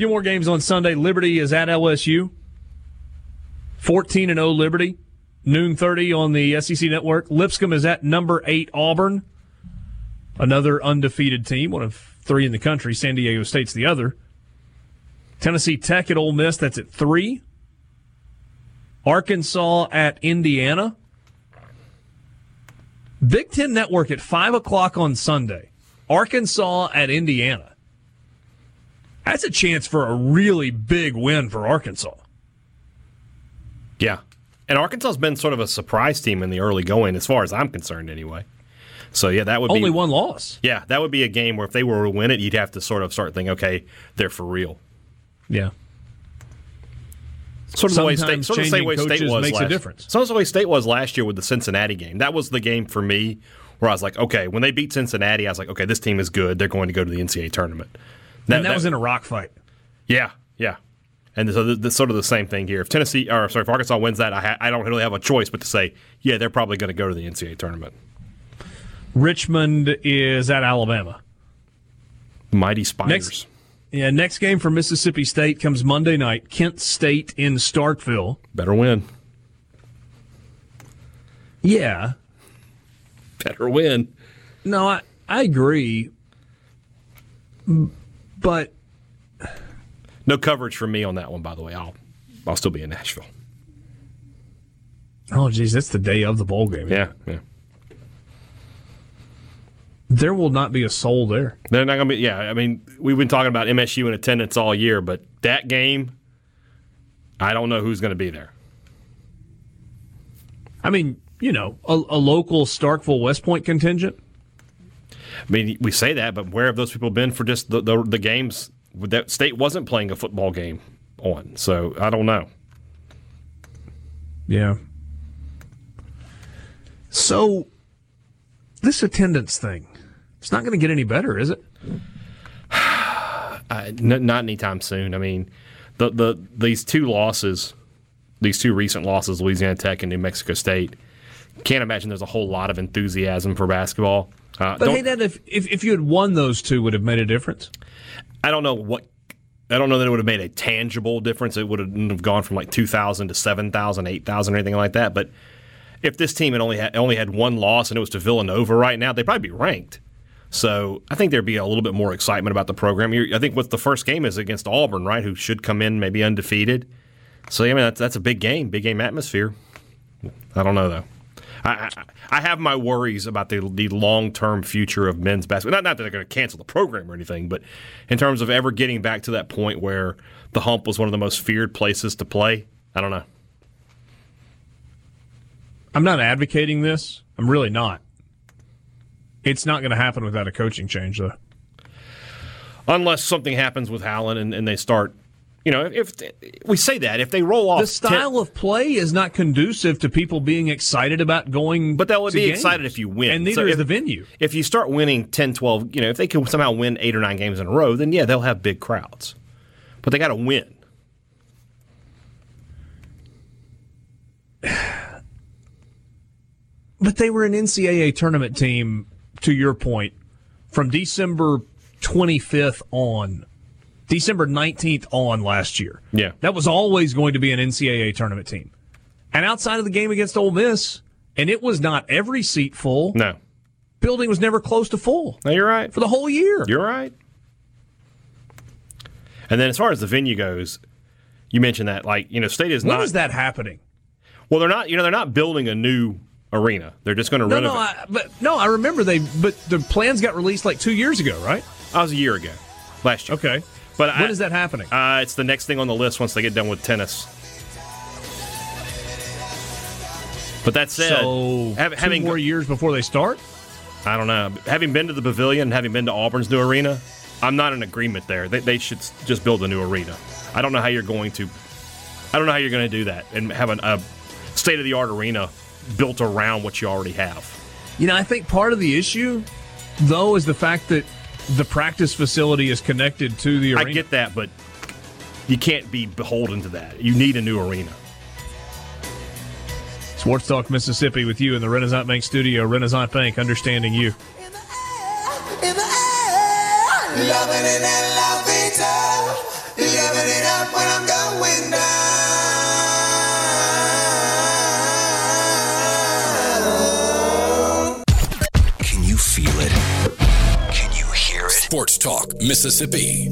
Few more games on Sunday. Liberty is at LSU. 14 and 0 Liberty. Noon 30 on the SEC network. Lipscomb is at number 8 Auburn. Another undefeated team, one of three in the country. San Diego State's the other. Tennessee Tech at Ole Miss, that's at 3. Arkansas at Indiana. Big Ten Network at 5 o'clock on Sunday. Arkansas at Indiana. That's a chance for a really big win for Arkansas. Yeah. And Arkansas's been sort of a surprise team in the early going, as far as I'm concerned, anyway. So yeah, that would Only be one loss. Yeah, that would be a game where if they were to win it, you'd have to sort of start thinking, okay, they're for real. Yeah. Sort of the way state, sort of the same way state was makes a last. difference. Sort of the way state was last year with the Cincinnati game. That was the game for me where I was like, okay, when they beat Cincinnati, I was like, okay, this team is good. They're going to go to the NCAA tournament. And that, was in a rock fight. Yeah, yeah. And so th- th- sort of the same thing here. If Tennessee, or sorry, if Arkansas wins that, I, ha- I don't really have a choice but to say, yeah, they're probably going to go to the NCAA tournament. Richmond is at Alabama. Mighty Spiders. Next, yeah, next game for Mississippi State comes Monday night. Kent State in Starkville. Better win. Yeah, Better win. no, I I agree, but No coverage for me on that one, by the way. I'll I'll still be in Nashville. oh geez, that's the day of the bowl game. Yeah, yeah. there will not be a soul there. They're not going to be. Yeah, I mean, we've been talking about MSU in attendance all year, but that game, I don't know who's going to be there. I mean, you know, a, a local Starkville West Point contingent. I mean, we say that, but where have those people been for just the the, the games that state wasn't playing a football game on? So I don't know. Yeah. So, this attendance thing, it's not going to get any better, is it? I, n- not anytime soon. I mean, the the these two losses, these two recent losses, Louisiana Tech and New Mexico State. Can't imagine there's a whole lot of enthusiasm for basketball. Uh, But hey, Dad, if, if if you had won those two, would have made a difference? I don't know what. I don't know that it would have made a tangible difference. It would have gone from like 2,000 to 7,000, 8,000, or anything like that. But if this team had only had, only had one loss and it was to Villanova right now, they'd probably be ranked. So I think there'd be a little bit more excitement about the program. You're, I think what the first game is against Auburn, right? Who should come in maybe undefeated. So yeah, I mean that's, that's a big game, big game atmosphere. I don't know though. I, have my worries about the the long term future of men's basketball. Not, not that they're going to cancel the program or anything, but in terms of ever getting back to that point where the hump was one of the most feared places to play. I don't know. I'm not advocating this. I'm really not. It's not going to happen without a coaching change, though. Unless something happens with Howland and, and they start, you know, if, we say that if they roll off The style of play is not conducive to people being excited about going. But they'll to be games. excited if you win. and neither So is if- the venue. If you start winning 10, 12, you know, if they can somehow win eight or nine games in a row, then yeah, they'll have big crowds. But they got to win. But they were an NCAA tournament team, to your point, from December 25th on, December 19th on last year. Yeah. That was always going to be an NCAA tournament team. And outside of the game against Ole Miss, and it was not every seat full, No. building was never close to full No, you're right. for the whole year. You're right. And then as far as the venue goes, you mentioned that like you know, state is when not. is that happening? Well, they're not. You know, they're not building a new arena. They're just going to No, renovate. no, I, but no, I remember they, but the plans got released like two years ago, right? I was a year ago, last year. Okay. But When I, is that happening? Uh, it's the next thing on the list once they get done with tennis. But that said, so hav- two having more years before they start. I don't know, having been to the pavilion and having been to Auburn's new arena, I'm not in agreement there. They, they should just build a new arena. I don't know how you're going to. I don't know how you're going to do that and have an, a state of the art arena built around what you already have. You know, I think part of the issue, though, is the fact that the practice facility is connected to the arena. I get that, but you can't be beholden to that. You need a new arena. Sports Talk Mississippi with you in the Renaissance Bank studio. Renaissance Bank, understanding you. In the air, loving it and loving it, living it up when I'm going down. Sports Talk Mississippi.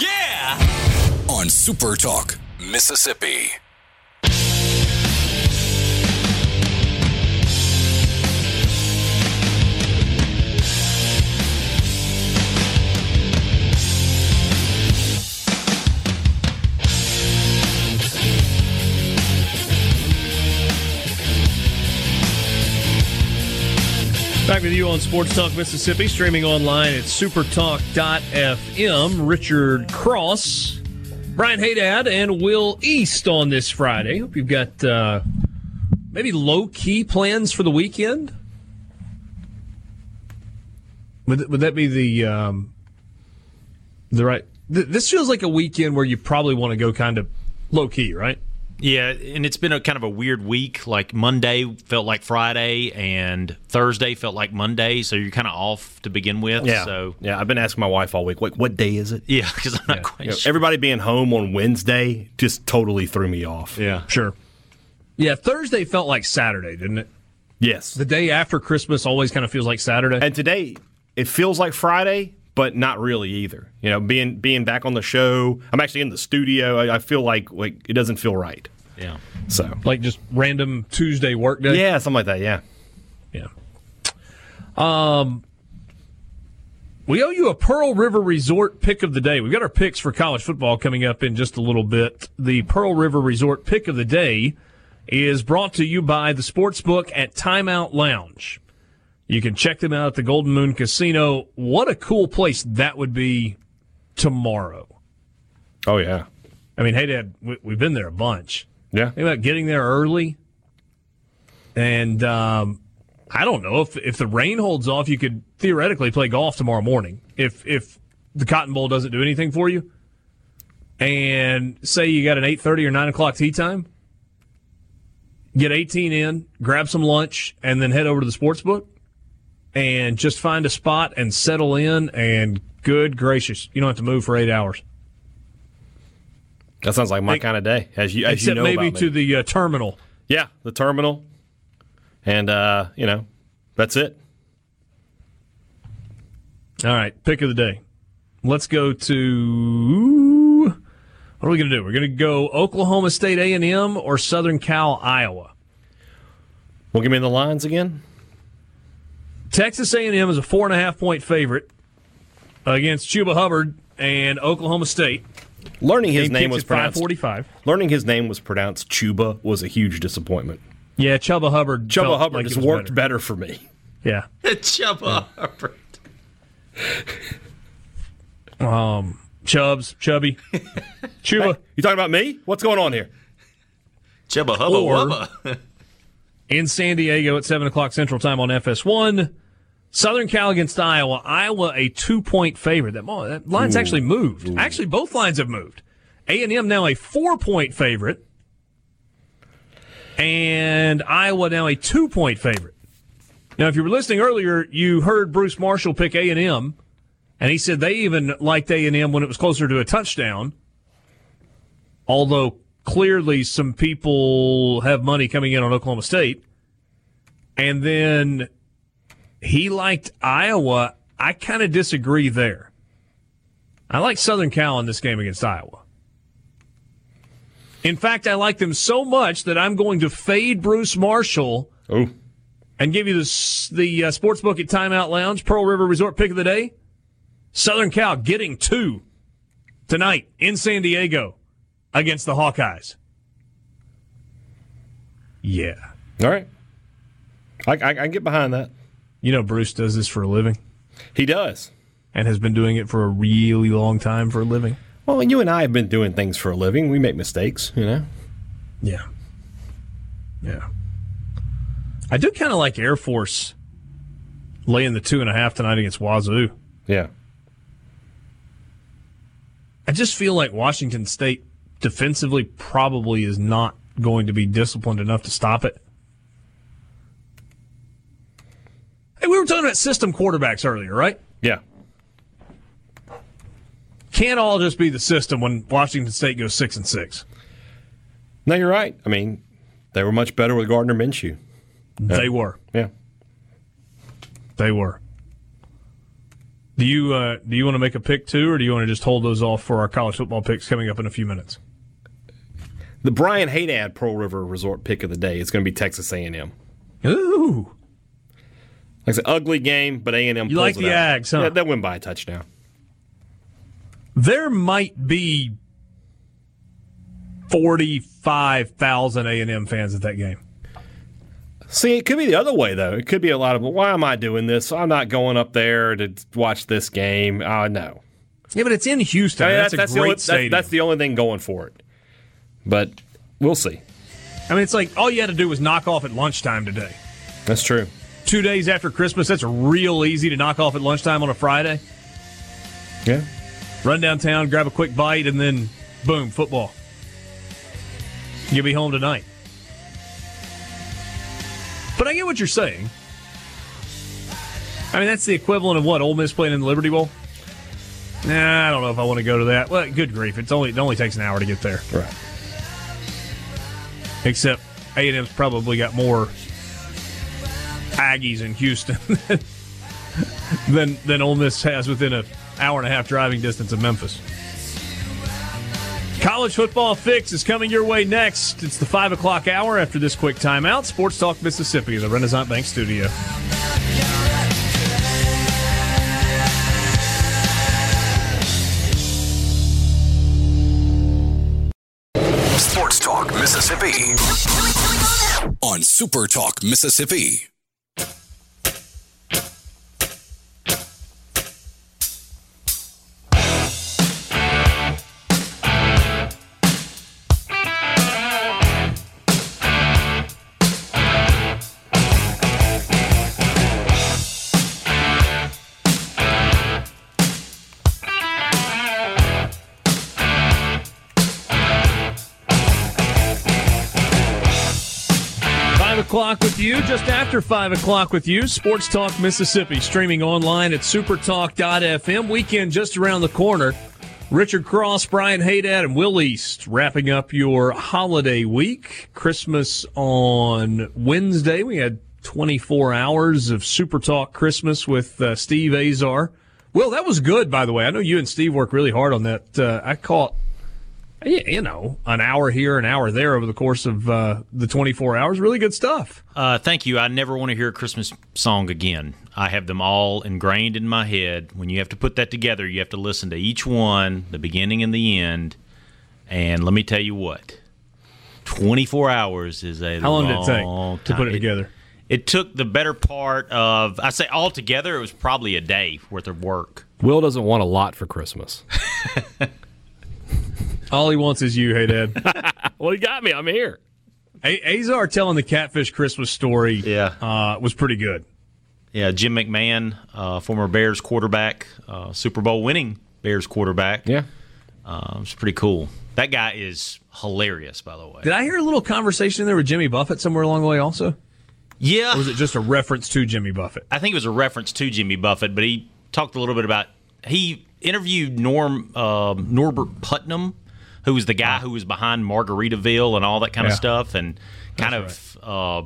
Yeah! on Super Talk, Mississippi. Back with you on Sports Talk Mississippi, streaming online at supertalk.fm. Richard Cross, Brian Haydad, and Will East on this Friday. Hope you've got uh, maybe low key plans for the weekend. Would, would that be the um, the right? Th- this feels like a weekend where you probably want to go kind of low key, right? Yeah, and it's been a kind of a weird week. Like Monday felt like Friday, and Thursday felt like Monday. So you're kind of off to begin with. Yeah. So yeah, I've been asking my wife all week, what, what day is it? yeah, because I'm not quite You know, sure. everybody being home on Wednesday just totally threw me off. yeah. Sure. Yeah, Thursday felt like Saturday, didn't it? Yes. The day after Christmas always kind of feels like Saturday. And today it feels like Friday, but not really either. You know, being being back on the show, I'm actually in the studio. I, I feel like like it doesn't feel right. Yeah. So like just random Tuesday workday. yeah, something like that. Yeah. Yeah. Um, we owe you a Pearl River Resort pick of the day. We've got our picks for college football coming up in just a little bit. The Pearl River Resort pick of the day is brought to you by the Sportsbook at Timeout Lounge. You can check them out at the Golden Moon Casino. What a cool place that would be tomorrow. Oh yeah. I mean, hey, Dad, we, we've been there a bunch. Yeah. Think about getting there early. And um, I don't know if if the rain holds off, you could theoretically play golf tomorrow morning. If if the Cotton Bowl doesn't do anything for you, and say you got an eight thirty or nine o'clock tea time, get eighteen in, grab some lunch, and then head over to the sports book, and just find a spot and settle in. And good gracious, you don't have to move for eight hours, That sounds like my kind of day. As you as except you know maybe to the uh, terminal. yeah the terminal, and uh, you know that's it. All right, pick of the day. Let's go to what are we going to do? We're going to go Oklahoma State A and M or Southern Cal Iowa. Well, give me the lines again. Texas A and M is a four and a half point favorite against Chuba Hubbard and Oklahoma State. Learning his name was pronounced. 545. Learning his name was pronounced Chuba was a huge disappointment. Yeah, Chuba Hubbard. Chuba Hubbard like it has was worked better. better for me. Yeah. Chubba Hubbard. Um, Chubbs, Chubby, Chuba. You talking about me? What's going on here? Chuba Hubba Or- Wubba. in San Diego at 7 o'clock Central Time on FS1. Southern Cal against Iowa. Iowa a two point favorite. That, oh, that line's actually moved. Actually, both lines have moved. A and M now a four point favorite, and Iowa now a two point favorite. Now, if you were listening earlier, you heard Bruce Marshall pick A and M, and he said they even liked A and M when it was closer to a touchdown. Although clearly some people have money coming in on Oklahoma State. And then he liked Iowa. I kind of disagree there. I like Southern Cal in this game against Iowa. In fact, I like them so much that I'm going to fade Bruce Marshall Oh, and give you the, the uh, sportsbook at Timeout Lounge, Pearl River Resort pick of the day. Southern Cal getting two tonight in San Diego against the Hawkeyes. Yeah. all right. I, I, I can get behind that. You know, Bruce does this for a living He does. and has been doing it for a really long time for a living. Well, you and I have been doing things for a living. We make mistakes, you know. Yeah. Yeah. I do kind of like Air Force laying the two and a half tonight against Wazoo. Yeah. I just feel like Washington State defensively probably is not going to be disciplined enough to stop it. Hey, we were talking about system quarterbacks earlier, right? Yeah. Can't all just be the system when Washington State goes six and six. No, you're right. I mean, they were much better with Gardner Minshew. They were. Yeah. They were. Do you uh, do you want to make a pick too, or do you want to just hold those off for our college football picks coming up in a few minutes? The Brian Haydad Pearl River Resort pick of the day is going to be Texas A&M. Ooh, Like I said, ugly game, but A&M. You like the out. Ags, huh? Yeah, they'll win by a touchdown. there might be forty-five thousand A and M fans at that game. See, it could be the other way though. It could be a lot of, well, why am I doing this? I'm not going up there to watch this game. Uh, no, Yeah, but it's in Houston. I mean, that's, a the great only, that- stadium. that's the only thing going for it. But we'll see. I mean, it's like all you had to do was knock off at lunchtime today. That's true. Two days after Christmas, that's real easy to knock off at lunchtime on a Friday. Yeah. Run downtown, grab a quick bite, and then boom, football. You'll be home tonight. But I get what you're saying. I mean, that's the equivalent of what Ole Miss playing in the Liberty Bowl. Nah, I don't know if I want to go to that. Well, good grief, it's only it only takes an hour to get there. Right. Except A and M's probably got more Aggies in Houston than than Ole Miss has within an hour and a half driving distance of Memphis. College football fix is coming your way next. It's the five o'clock hour after this quick timeout. Sports Talk Mississippi, the Renaissance Bank Studio. Sports Talk Mississippi. On Super Talk Mississippi. After five o'clock with you. Sports Talk Mississippi, streaming online at supertalk.fm. Weekend just around the corner. Richard Cross, Brian Haydad, and Will East wrapping up your holiday week. Christmas on Wednesday. We had 24 hours of Super Talk Christmas with uh, Steve Azar. Will, that was good, by the way. I know you and Steve worked really hard on that. Uh, I caught you know, an hour here, an hour there over the course of uh, the 24 hours. Really good stuff. Uh, thank you. I never want to hear a Christmas song again. I have them all ingrained in my head. When you have to put that together, you have to listen to each one, the beginning and the end. And let me tell you what, 24 hours is a How long did it take long to put it time. together? It took the better part of, I say altogether, it was probably a day worth of work. Will doesn't want a lot for Christmas. All he wants is you, hey, Dad. well, he got me. I'm here. A- Azar telling the Catfish Christmas story Yeah. uh, was pretty good. Yeah, Jim McMahon, uh, former Bears quarterback, uh, Super Bowl winning Bears quarterback. Yeah. Uh, it's pretty cool. That guy is hilarious, by the way. Did I hear a little conversation there with Jimmy Buffett somewhere along the way also? Yeah. Or was it just a reference to Jimmy Buffett? I think it was a reference to Jimmy Buffett, but he talked a little bit about he interviewed Norm um Norbert Putnam, who was the guy who was behind Margaritaville and all that kind Yeah. of stuff, and kind of. Uh,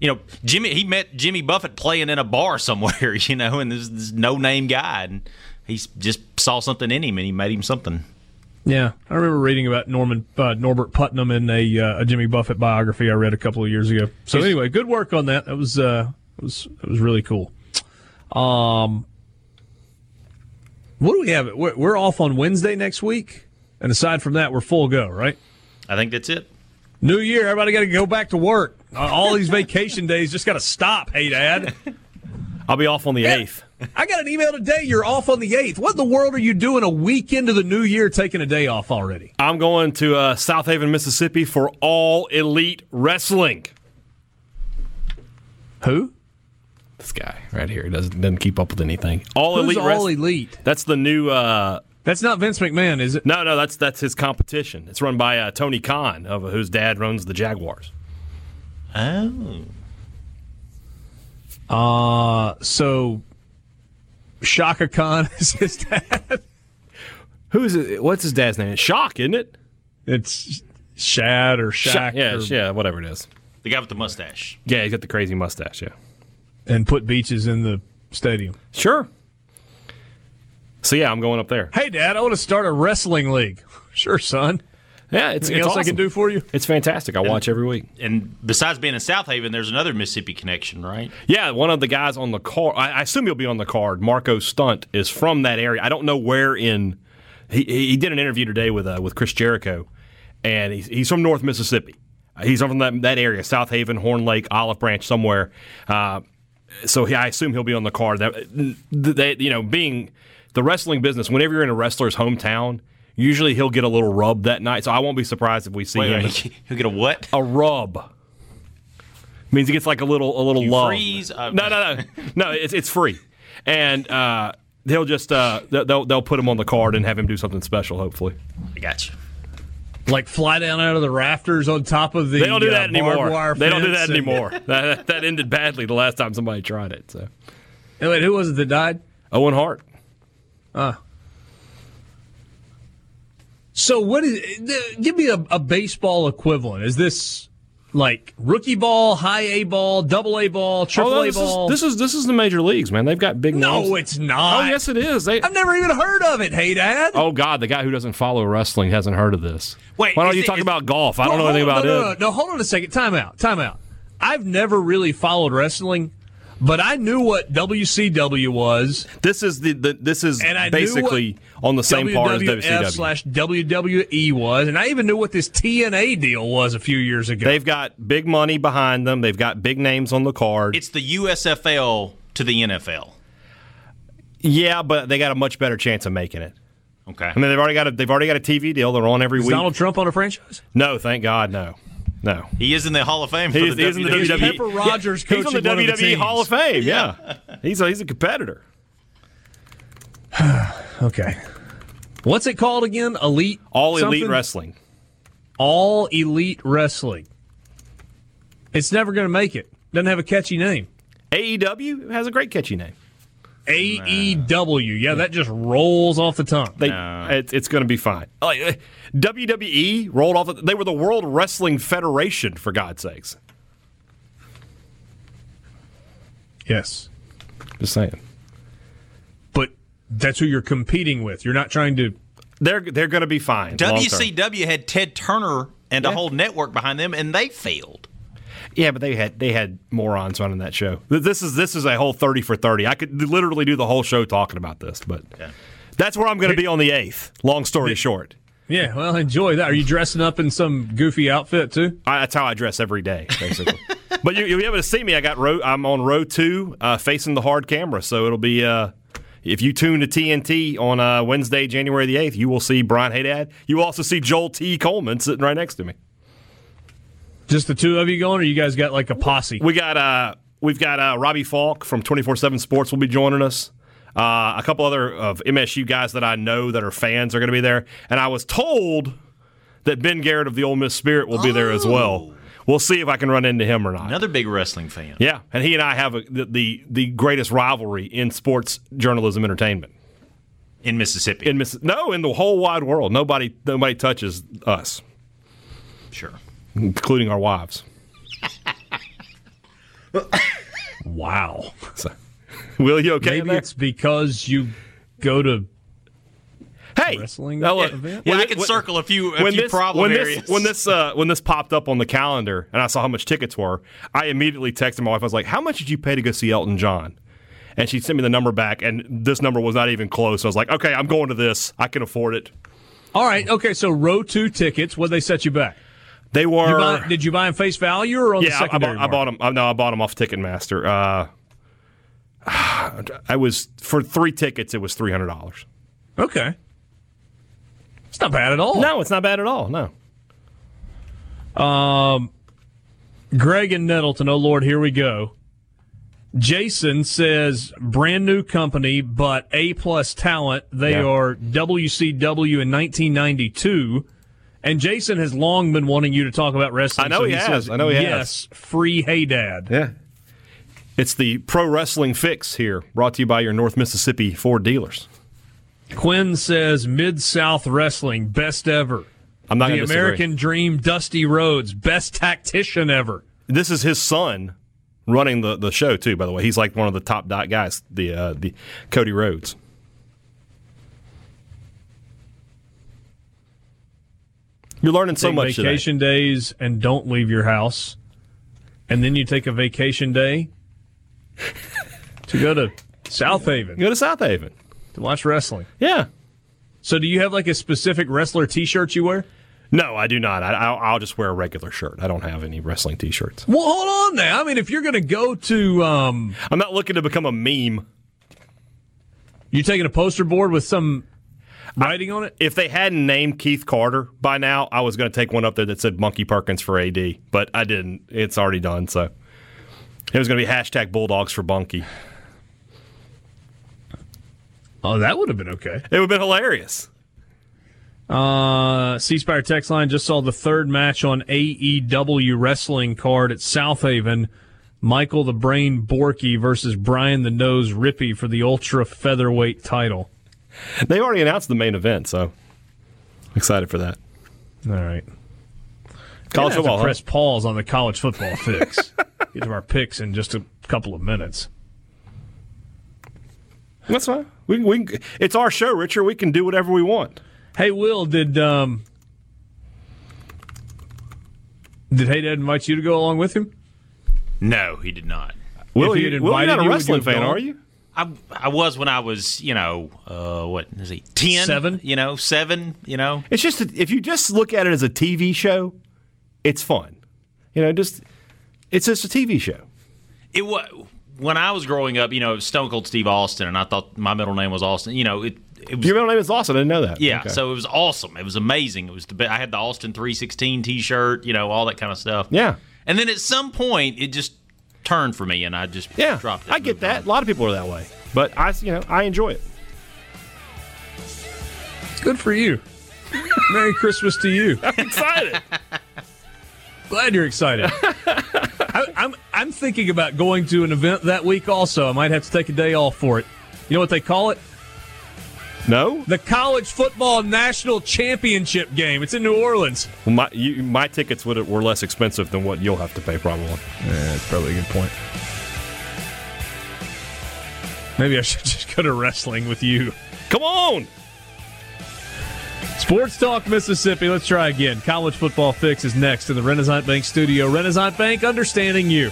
you know, Jimmy. He met Jimmy Buffett playing in a bar somewhere. You know, and this, this no name guy, and he just saw something in him, and he made him something. Yeah, I remember reading about Norman uh, Norbert Putnam in a, uh, a Jimmy Buffett biography I read a couple of years ago. So anyway, good work on that. That was uh, it was it was really cool. Um, what do we have? We're, we're off on Wednesday next week, and aside from that, we're full go. Right? I think that's it. New year, everybody got to go back to work. Uh, All these vacation days just got to stop. Hey, Dad. I'll be off on the Yeah. 8th. I got an email today. You're off on the 8th. What in the world are you doing a week into the new year taking a day off already? I'm going to uh, Southaven, Mississippi for All Elite Wrestling. Who? This guy right here doesn't doesn't keep up with anything. All Who's Elite all Wrestling. elite? That's the new. Uh, That's not Vince McMahon, is it? no, no, that's that's his competition. It's run by uh, Tony Khan, of whose dad runs the Jaguars. Oh, Uh, so Shaka Khan is his dad. Who's it? What's his dad's name? Shock, isn't it? It's Shad or Shock. Shaq. Yeah, or- yeah, whatever it is. the guy with the mustache. Yeah, he's got the crazy mustache. Yeah, And put beaches in the stadium. sure. So yeah, I'm going up there. Hey, Dad, I want to start a wrestling league. Sure, son. Yeah, it's, Anything it's else I can do for you? It's fantastic. I watch every week. And besides being in Southaven, there's another Mississippi connection, right? Yeah, one of the guys on the card. I, I assume he'll be on the card. Marco Stunt is from that area. I don't know where in. He, he did an interview today with uh, with Chris Jericho, and he's, he's from North Mississippi. Uh, He's from that, that area, Southaven, Horn Lake, Olive Branch, somewhere. Uh, so he, I assume he'll be on the card. That, they, you know, being the wrestling business, whenever you're in a wrestler's hometown, usually he'll get a little rub that night. So I won't be surprised if we see Wait, him. wait, he'll get a what? A rub means he gets like a little a little You love. freeze? Uh, no, no, no, no. It's it's free, and uh, they'll just uh, they'll they'll put him on the card and have him do something special. Hopefully, I got you. Like fly down out of the rafters on top of the they don't do uh, that barbed anymore. They don't do that and- anymore. that, that ended badly the last time somebody tried it. So Hey, wait, who was it that died? Owen Hart. Ah. So what is? Give me a, a baseball equivalent. Is this like rookie ball, high A ball, double A ball, triple Oh, A ball. is, this is this is the major leagues, man. They've got big names. no, it's oh, not. Oh yes, it is. They, I've never even heard of it. Hey, Dad. oh God, the guy who doesn't follow wrestling hasn't heard of this. Wait, why don't you it- talk is- about golf? I don't know anything about no, no, it. No, no, hold on a second. Time out. Time out. I've never really followed wrestling, but I knew what WCW was. This is the, the this is And I basically on the same par as WWF WCW. slash WWE was, and I even knew what this TNA deal was a few years ago. They've got big money behind them. They've got big names on the card. It's the USFL to the NFL. yeah, but they got a much better chance of making it. Okay. I mean, they've already got a they've already got a TV deal. They're on every is week. Donald Trump on a franchise? no, thank God, no, no. he is in the Hall of Fame for He's, the he's in the WWE. WWE. Pepper Rogers Yeah, he's on the coaching one of the WWE. Hall of Fame. Yeah, he's a, he's a competitor. Okay. What's it called again? Elite. All elite something? wrestling. All elite wrestling. It's never going to make it. Doesn't have a catchy name. AEW has a great catchy name. AEW. Yeah, that just rolls off the tongue. They, it, it's going to be fine. Like, uh, WWE rolled off. The, they were the World Wrestling Federation, for God's sakes. yes. Just saying. But that's who you're competing with. You're not trying to. They're they're going to be fine. long. WCW had Ted Turner and a whole network behind them, and they failed. Yeah, but they had they had morons running that show. This is this is a whole thirty for thirty. I could literally do the whole show talking about this, but that's where I'm going to be on the eighth. Long story short, Yeah, well, enjoy that. Are you dressing up in some goofy outfit too? I, that's how I dress every day, basically. but you, you'll be able to see me. I got row. I'm on row two, uh, facing the hard camera, so it'll be. Uh, if you tune to TNT on uh, Wednesday, January the eighth, you will see Brian Haydad. You will also see Joel T. Coleman sitting right next to me. Just the two of you going, or you guys got like a posse? We got uh we've got uh, Robbie Falk from twenty four seven Sports will be joining us. Uh, a couple other of MSU guys that I know that are fans are going to be there, and I was told that Ben Garrett of the Ole Miss Spirit will be there as well. We'll see if I can run into him or not. Another big wrestling fan. Yeah, and he and I have a, the, the the greatest rivalry in sports journalism entertainment. in Mississippi. In Miss, no, in the whole wide world, nobody nobody touches us, sure. Including our wives. Wow. So, Will you okay? Maybe it's because you go to hey, wrestling now look, event? Yeah, when I it- can when- circle a few a when few this, problem when areas. This, when this uh, when this popped up on the calendar and I saw how much tickets were, I immediately texted my wife. I was like, "How much did you pay to go see Elton John?" And she sent me the number back, and this number was not even close. So I was like, "Okay, I'm going to this. I can afford it." All right. Okay. So row two tickets. What they set you back? They were. You buy, did you buy them face value or on the yeah, I, I bought, I bought them. No, I bought them off Ticketmaster. Uh, I was for three tickets. It was three hundred dollars. Okay. It's not bad at all. No, it's not bad at all. No. Um, Greg and Nettleton. Oh Lord, here we go. Jason says brand new company, but A plus talent. They Yeah. are WCW in 1992. And Jason has long been wanting you to talk about wrestling. I know so he has. Says, I know he has. yes, free Hey Dad. Yeah. It's the Pro Wrestling Fix here, brought to you by your North Mississippi Ford dealers. Quinn says Mid South Wrestling, best ever. I'm not The to disagree. American Dream, Dusty Rhodes, best tactician ever. This is his son running the, the show too. By the way, he's like one of the top dot guys. The uh, the Cody Rhodes. You're learning so much today. vacation days and don't leave your house, and then you take a vacation day to go to Southaven Go to Southaven. to watch wrestling. Yeah. So, do you have like a specific wrestler T-shirt you wear? No, I do not. I, I'll, I'll just wear a regular shirt. I don't have any wrestling T-shirts. Well, hold on now. I mean, if you're going to go to, um, I'm not looking to become a meme. you taking a poster board with some writing on it. If they hadn't named Keith Carter by now, I was going to take one up there that said Bunky Perkins for AD, but I didn't. It's already done. So it was going to be hashtag Bulldogs for Bunky. Oh, that would have been okay. It would have been hilarious. Uh, C Spire text line just saw the third match on AEW wrestling card at Southaven. Michael the Brain Borky versus Brian the Nose Rippy for the ultra featherweight title. They already announced the main event, so I'm excited for that. All right. College football. Huh? press pause on the college football fix. Get to our picks in just a couple of minutes. That's fine. We, we, it's our show, Richard. We can do whatever we want. Hey, Will, did um, did Hey Dad invite you to go along with him? No, he did not. Will, he you, had Will, you're not a wrestling fan, gone? are you? I I was when I was, you know, uh, what is he? Ten, Seven? You know, seven. You know, It's just that if you just look at it as a TV show, it's fun. You know, just it's just a TV show. it was when I was growing up. You know, Stone Cold Steve Austin, and I thought my middle name was Austin. You know, it it was Your middle name is Austin. I didn't know that. yeah. Okay. So it was awesome. It was amazing. It was the I had the Austin three sixteen T shirt. You know, all that kind of stuff. yeah, And then at some point, it just turned for me, and I just yeah, dropped it. I get that. on. A lot of people are that way, but I, you know, I enjoy it. It's good for you. Merry Christmas to you. I'm excited. Glad you're excited. I, I'm I'm thinking about going to an event that week. Also, I might have to take a day off for it. You know what they call it? No, The College Football National Championship game. It's in New Orleans. Well, my you, my tickets would were less expensive than what you'll have to pay probably. Yeah, that's probably a good point. Maybe I should just go to wrestling with you. Come on. Sports Talk Mississippi. Let's try again. College football fix is next in the Renaissance Bank studio. Renaissance Bank, understanding you.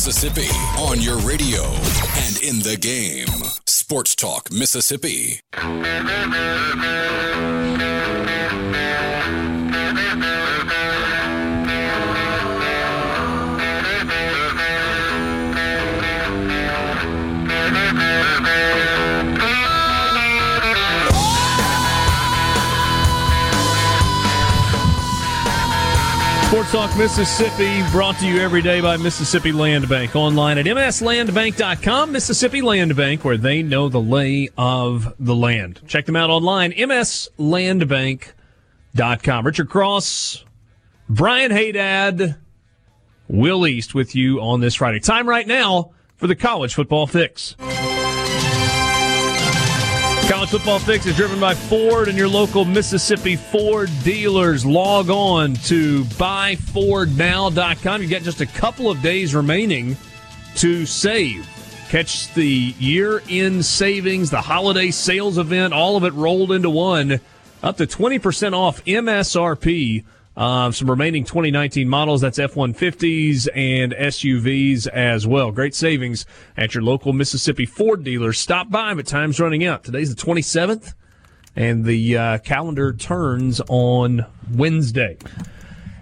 Mississippi on your radio and in the game. Sports Talk Mississippi. Talk Mississippi brought to you every day by Mississippi Land Bank. Online at mslandbank.com. Mississippi Land Bank, where they know the lay of the land. Check them out online, mslandbank.com. Richard Cross, Brian Haydad, Will East with you on this Friday. Time right now for the college football fix. College Football Fix is driven by Ford and your local Mississippi Ford dealers. Log on to buyfordnow.com. You've got just a couple of days remaining to save. Catch the year end savings, the holiday sales event, all of it rolled into one. Up to 20% off MSRP. Uh, some remaining 2019 models. That's F 150s and SUVs as well. Great savings at your local Mississippi Ford dealer. Stop by, but time's running out. Today's the 27th, and the uh, calendar turns on Wednesday.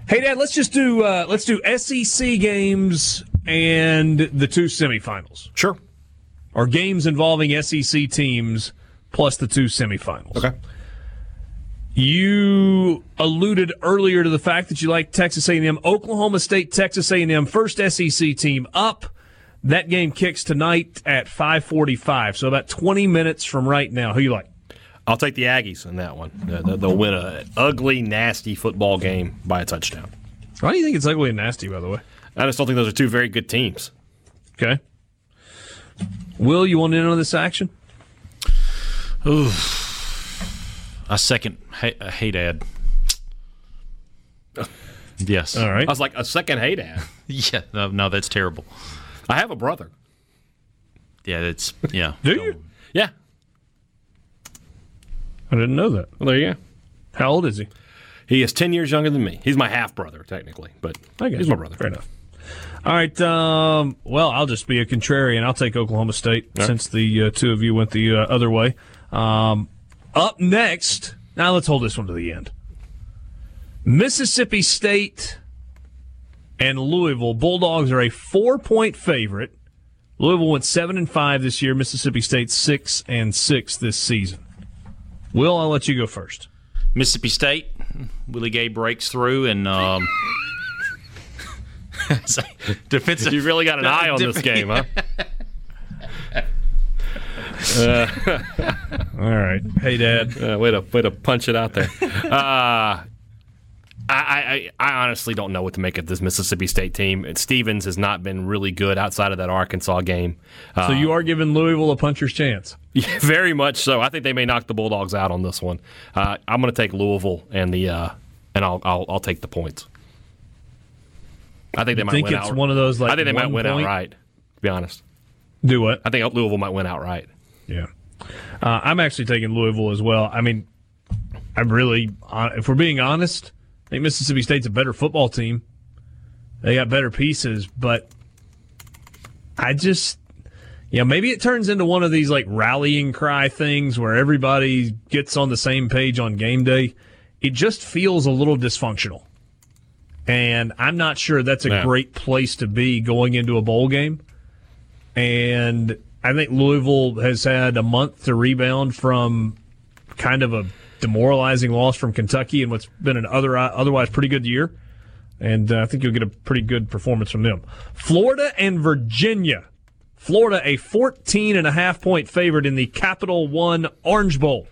Hey, Dad, let's just do uh, let's do SEC games and the two semifinals, Sure. or games involving SEC teams plus the two semifinals. Okay. You alluded earlier to the fact that you like Texas A&M, Oklahoma State, Texas A&M, first SEC team up. That game kicks tonight at 5:45, so about 20 minutes from right now. Who you like? I'll take the Aggies in that one. They'll win an ugly, nasty football game by a touchdown. Why do you think it's ugly and nasty? By the way, I just don't think those are two very good teams. okay. Will you want in on this action? Ooh, A second, hey, uh, hey Dad. Yes. All right. I was like, a second hey dad. Yeah. No, no, that's terrible. I have a brother. Yeah, that's yeah. Do you? Yeah. I didn't know that. Well, there you go. How old is he? He is 10 years younger than me. He's my half brother, technically, but I guess he's my brother. Fair enough. All right. Um, well, I'll just be a contrarian. I'll take Oklahoma State right. since the uh, two of you went the uh, other way. Um, up next, now let's hold this one to the end. Mississippi State and Louisville Bulldogs are a four-point favorite. Louisville went seven and five this year. Mississippi State six and six this season. Will, I'll let you go first. Mississippi State, Willie Gay breaks through and um, defensive. You really got an eye on this game, huh? All right. Hey, Dad. Uh, way to way to punch it out there. Uh, I, I I honestly don't know what to make of this Mississippi State team. And Stevens has not been really good outside of that Arkansas game. Uh, So you are giving Louisville a puncher's chance. yeah, very much so. I think they may knock the Bulldogs out on this one. Uh, I'm going to take Louisville and the uh, and I'll, I'll I'll take the points. I think they might think win it's out. one of those, like, I think they might win point? outright. To be honest, Do what? I think Louisville might win outright. Yeah. Uh, I'm actually taking Louisville as well. I mean, I'm really, if we're being honest, I think Mississippi State's a better football team. They got better pieces, but I just, yeah, maybe it turns into one of these like rallying cry things where everybody gets on the same page on game day. It just feels a little dysfunctional. And I'm not sure that's a Yeah. great place to be going into a bowl game. And I think Louisville has had a month to rebound from kind of a demoralizing loss from Kentucky and what's been an other otherwise pretty good year. And uh, I think you'll get a pretty good performance from them. Florida and Virginia. Florida, a 14 and a half point favorite in the Capital One Orange Bowl.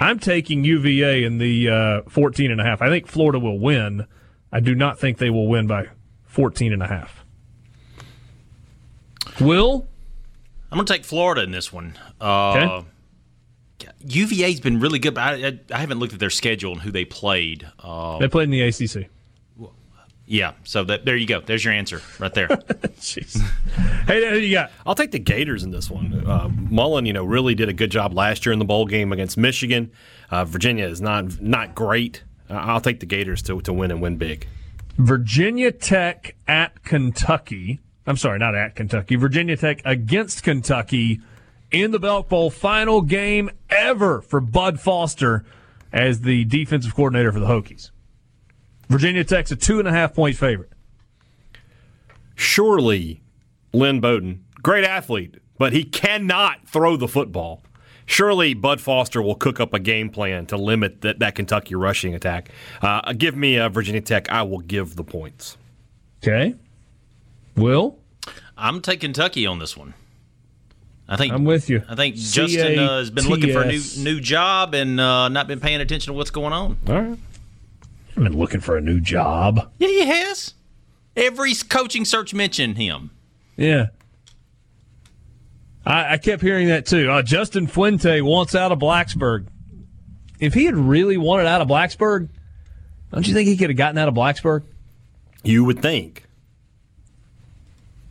I'm taking UVA in the uh, 14 and a half. I think Florida will win. I do not think they will win by 14 and a half. Will? I'm going to take Florida in this one. Uh, UVA's been really good, but I, I, I haven't looked at their schedule and who they played. Uh, They played in the ACC. yeah, so that, there you go. There's your answer right there. Jeez. hey, who you got? I'll take the Gators in this one. Uh, Mullen, you know, really did a good job last year in the bowl game against Michigan. Uh, Virginia is not not great. Uh, I'll take the Gators to to win and win big. Virginia Tech at Kentucky. I'm sorry, not at Kentucky. Virginia Tech against Kentucky in the Belk Bowl, final game ever for Bud Foster as the defensive coordinator for the Hokies. Virginia Tech's a two and a half point favorite. Surely, Lynn Bowden, great athlete, but he cannot throw the football. Surely, Bud Foster will cook up a game plan to limit that, that Kentucky rushing attack. Uh, give me uh, Virginia Tech. I will give the points. Okay. Will? I'm taking Kentucky on this one. I think I'm with you. I think Justin uh, has been looking for a new new job and uh, not been paying attention to what's going on. All right. I've been looking for a new job. Yeah, he has. Every coaching search mentioned him. Yeah. I, I kept hearing that too. Uh, Justin Fuente wants out of Blacksburg. If he had really wanted out of Blacksburg, don't you think he could have gotten out of Blacksburg? You would think.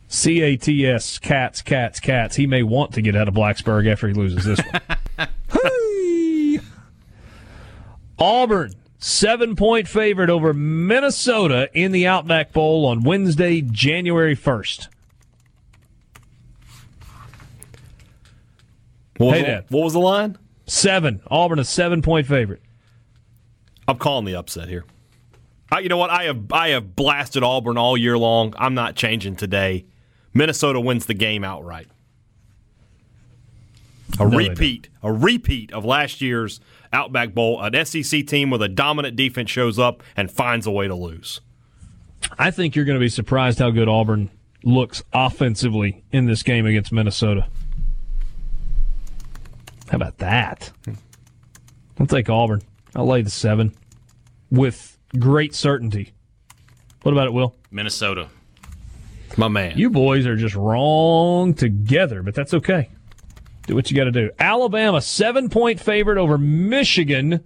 C A T S, cats, cats, cats. He may want to get out of Blacksburg after he loses this one. Hey! Auburn, seven point favorite over Minnesota in the Outback Bowl on Wednesday, January 1st. What was, Hey, the, Dad. what was the line? Seven. Auburn, a seven point favorite. I'm calling the upset here. I, you know what? I have I have blasted Auburn all year long. I'm not changing today. Minnesota wins the game outright. A they repeat, a repeat of last year's Outback Bowl. An SEC team with a dominant defense shows up and finds a way to lose. I think you're going to be surprised how good Auburn looks offensively in this game against Minnesota. How about that? Hmm. I'll take Auburn. I'll lay the seven with great certainty. What about it, Will? Minnesota. My man. You boys are just wrong together, but that's okay. Do what you got to do. Alabama, seven point favorite over Michigan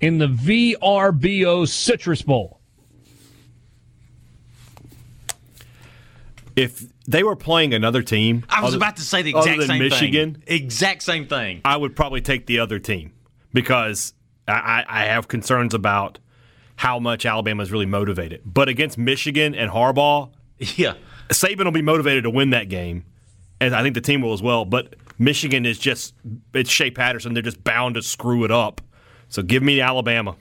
in the VRBO Citrus Bowl. If they were playing another team, I was other- about to say the other exact than same Michigan, thing. Exact same thing. I would probably take the other team because I, I I have concerns about how much Alabama is really motivated. But against Michigan and Harbaugh, Yeah. Saban will be motivated to win that game, and I think the team will as well. But Michigan is just it's Shea Patterson; they're just bound to screw it up. So give me Alabama.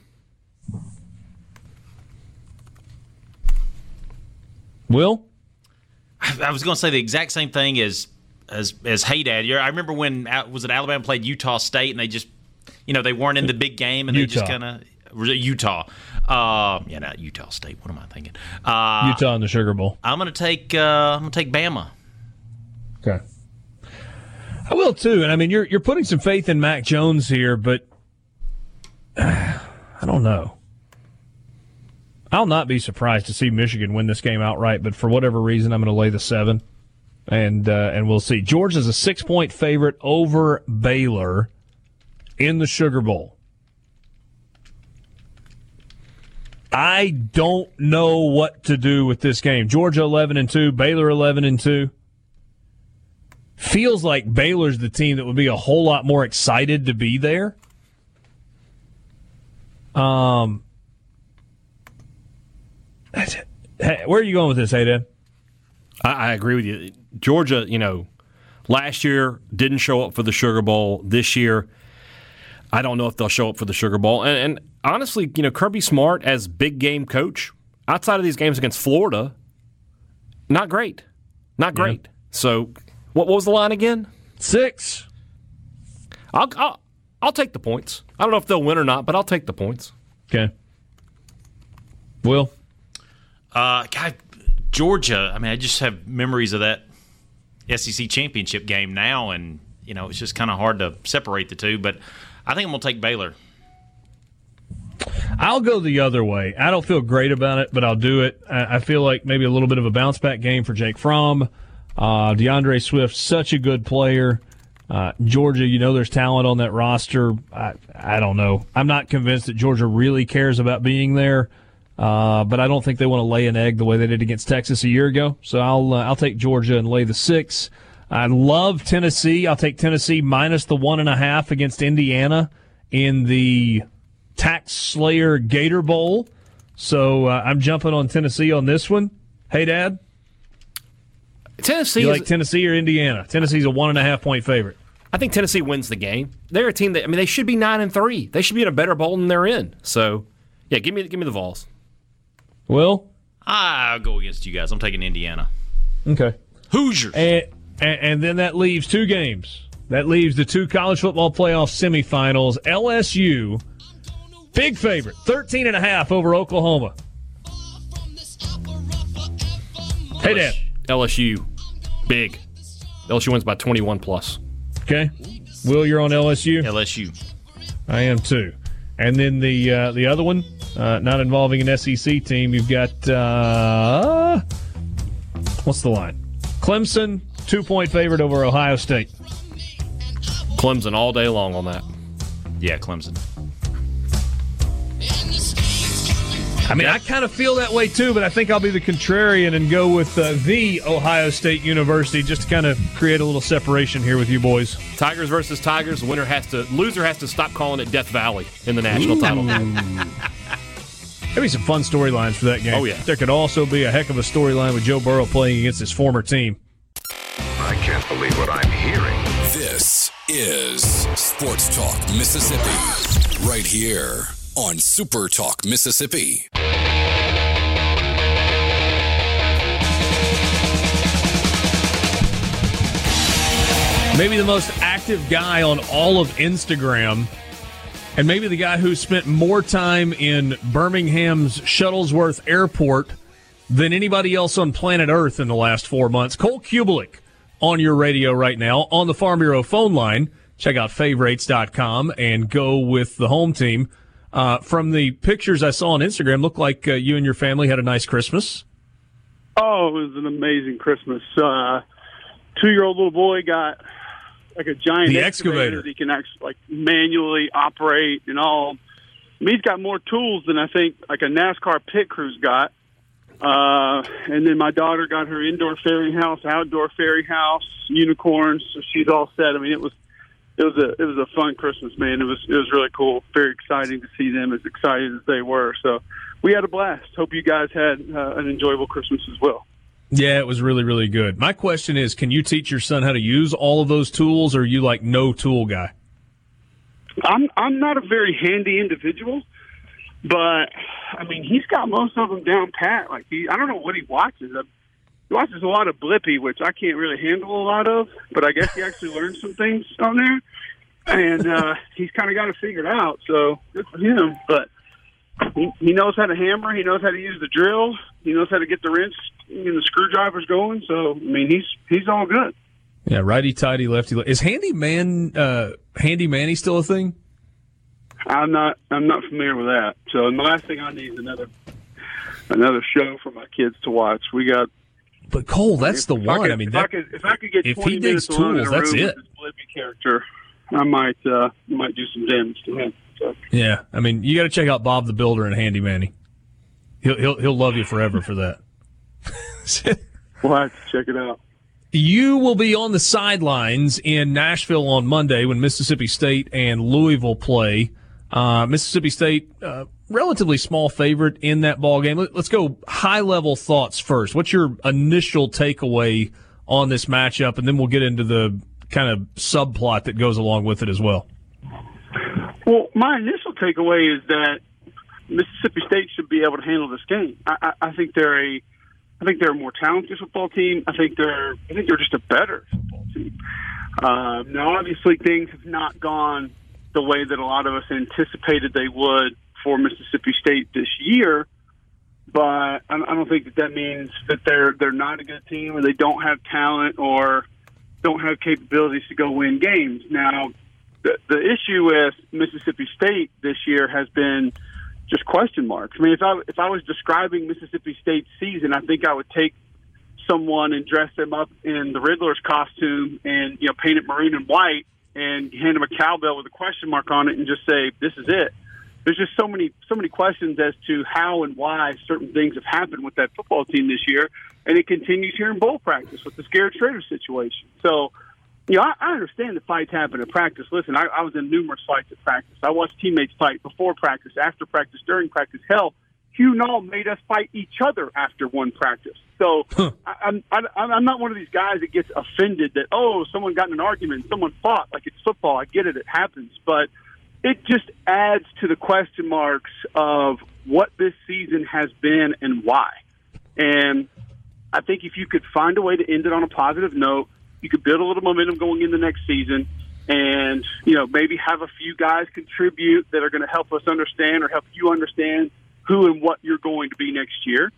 Will? I was going to say the exact same thing as as as Hey Dad. I remember when was it Alabama played Utah State and they just you know they weren't in the big game and they just Utah. kind of Utah. Uh, yeah, not Utah State. What am I thinking? Uh, Utah in the Sugar Bowl. I'm going to take uh, I'm going to take Bama. Okay. I will too, and I mean you're you're putting some faith in Mac Jones here, but I don't know. I'll not be surprised to see Michigan win this game outright, but for whatever reason, I'm going to lay the seven, and uh, and we'll see. Georgia's a six point favorite over Baylor in the Sugar Bowl. I don't know what to do with this game. Georgia 11 and 2, Baylor 11 and 2 feels like Baylor's the team that would be a whole lot more excited to be there. Um. Hey, where are you going with this, Hayden? I, I agree with you. Georgia, you know, last year didn't show up for the Sugar Bowl. This year, I don't know if they'll show up for the Sugar Bowl. And, and honestly, you know, Kirby Smart as big game coach outside of these games against Florida, not great, not great. So, what, what was the line again? Six. I'll, I'll I'll take the points. I don't know if they'll win or not, but I'll take the points. Okay. Will? Uh, God, Georgia. I mean, I just have memories of that SEC championship game now, and you know it's just kind of hard to separate the two. But I think I'm going to take Baylor. I'll go the other way. I don't feel great about it, but I'll do it. I feel like maybe a little bit of a bounce back game for Jake Fromm. Uh, D'Andre Swift, such a good player. Uh, Georgia, you know, there's talent on that roster. I, I don't know. I'm not convinced that Georgia really cares about being there, uh, but I don't think they want to lay an egg the way they did against Texas a year ago. So I'll uh, I'll take Georgia and lay the six. I love Tennessee. I'll take Tennessee minus the one and a half against Indiana in the TaxSlayer Gator Bowl. So uh, I'm jumping on Tennessee on this one. Hey, Dad, Tennessee, you is- like Tennessee or Indiana? Tennessee's a one and a half point favorite. I think Tennessee wins the game. They're a team that I mean they should be nine and three. They should be in a better bowl than they're in. So, yeah, give me give me the Vols. Will? I'll go against you guys. I'm taking Indiana. Okay. Hoosiers. And, and, and then that leaves two games. That leaves the two college football playoff semifinals. LSU, big favorite, 13 and a half over Oklahoma. Hey, Dad. LSU, big. LSU wins by twenty one plus. Okay. Will, you're on LSU? LSU. I am too. And then the uh, the other one, uh, not involving an SEC team, you've got uh, what's the line? Clemson, two point favorite over Ohio State. Clemson all day long on that. Yeah, Clemson. I mean, I kind of feel that way too, but I think I'll be the contrarian and go with uh, the Ohio State University just to kind of create a little separation here with you boys. Tigers versus Tigers. The winner has to loser has to stop calling it Death Valley in the national title. Maybe some fun storylines for that game. Oh, yeah. There could also be a heck of a storyline with Joe Burrow playing against his former team. I can't believe what I'm hearing. This is Sports Talk Mississippi, right here on Super Talk Mississippi. Maybe the most active guy on all of Instagram, and maybe the guy who spent more time in Birmingham's Shuttlesworth Airport than anybody else on planet Earth in the last four months. Cole Cubelic on your radio right now on the Farm Bureau phone line. Check out favorites.com and go with the home team. Uh, from the pictures I saw on Instagram, looked like uh, you and your family had a nice Christmas. Oh, it was an amazing Christmas. Uh, two year old little boy got like a giant The excavator, excavator. that he can actually like manually operate and all. I mean, he's got more tools than I think like a NASCAR pit crew's got. Uh, and then my daughter got her indoor fairy house, outdoor fairy house, unicorns. So she's all set. I mean, it was it was a it was a fun Christmas, man. It was it was really cool. Very exciting to see them as excited as they were. So we had a blast. Hope you guys had uh, an enjoyable Christmas as well. Yeah, it was really, really good. My question is, can you teach your son how to use all of those tools, or are you like no tool guy? I'm I'm not a very handy individual, but I mean he's got most of them down pat. Like he, I don't know what he watches. Uh, He watches a lot of Blippi, which I can't really handle a lot of. But I guess he actually learned some things on there, and uh, he's kind of got it figured out. So good for him. But he, he knows how to hammer. He knows how to use the drill. He knows how to get the wrench and the screwdrivers going. So I mean he's he's all good. Yeah, righty tighty, lefty. le- Is handyman uh, handy manny still a thing? I'm not I'm not familiar with that. So the last thing I need is another another show for my kids to watch. We got But Cole, that's if the I one. could- I mean, if that, I could if I could get if he 20 digs minutes alone in tools, that's it. with this Blippi character, I might uh might do some damage to him. So yeah. I mean, you got to check out Bob the Builder and Handy Manny. He'll he'll he'll love you forever for that. we'll have to check it out. You will be on the sidelines in Nashville on Monday when Mississippi State and Louisville play. Uh, Mississippi State, uh, relatively small favorite in that ball game. Let, us go high level thoughts first. What's your initial takeaway on this matchup, and then we'll get into the kind of subplot that goes along with it as well. Well, my initial takeaway is that Mississippi State should be able to handle this game. I, I, I think they're a, I think they're a more talented football team. I think they're, I think they're just a better football team. Uh, now, obviously, things have not gone the way that a lot of us anticipated they would for Mississippi State this year. But I don't think that that means that they're they're not a good team or they don't have talent or don't have capabilities to go win games. Now, the, the issue with Mississippi State this year has been just question marks. I mean, if I if I was describing Mississippi State's season, I think I would take someone and dress them up in the Riddler's costume and you know paint it maroon and white and hand them a cowbell with a question mark on it and just say this is it. There's just so many so many questions as to how and why certain things have happened with that football team this year, and it continues here in bowl practice with the Garrett Shrader situation. So you know, I, I understand the fights happen at practice. Listen, I, I was in numerous fights at practice. I watched teammates fight before practice, after practice, during practice. Hell, Hugh Nall made us fight each other after one practice. So I, I'm I, I'm not one of these guys that gets offended that oh someone got in an argument, someone fought. Like it's football. I get it, it happens, but it just adds to the question marks of what this season has been and why. And I think if you could find a way to end it on a positive note, you could build a little momentum going into next season and, you know, maybe have a few guys contribute that are going to help us understand or help you understand who and what you're going to be next year.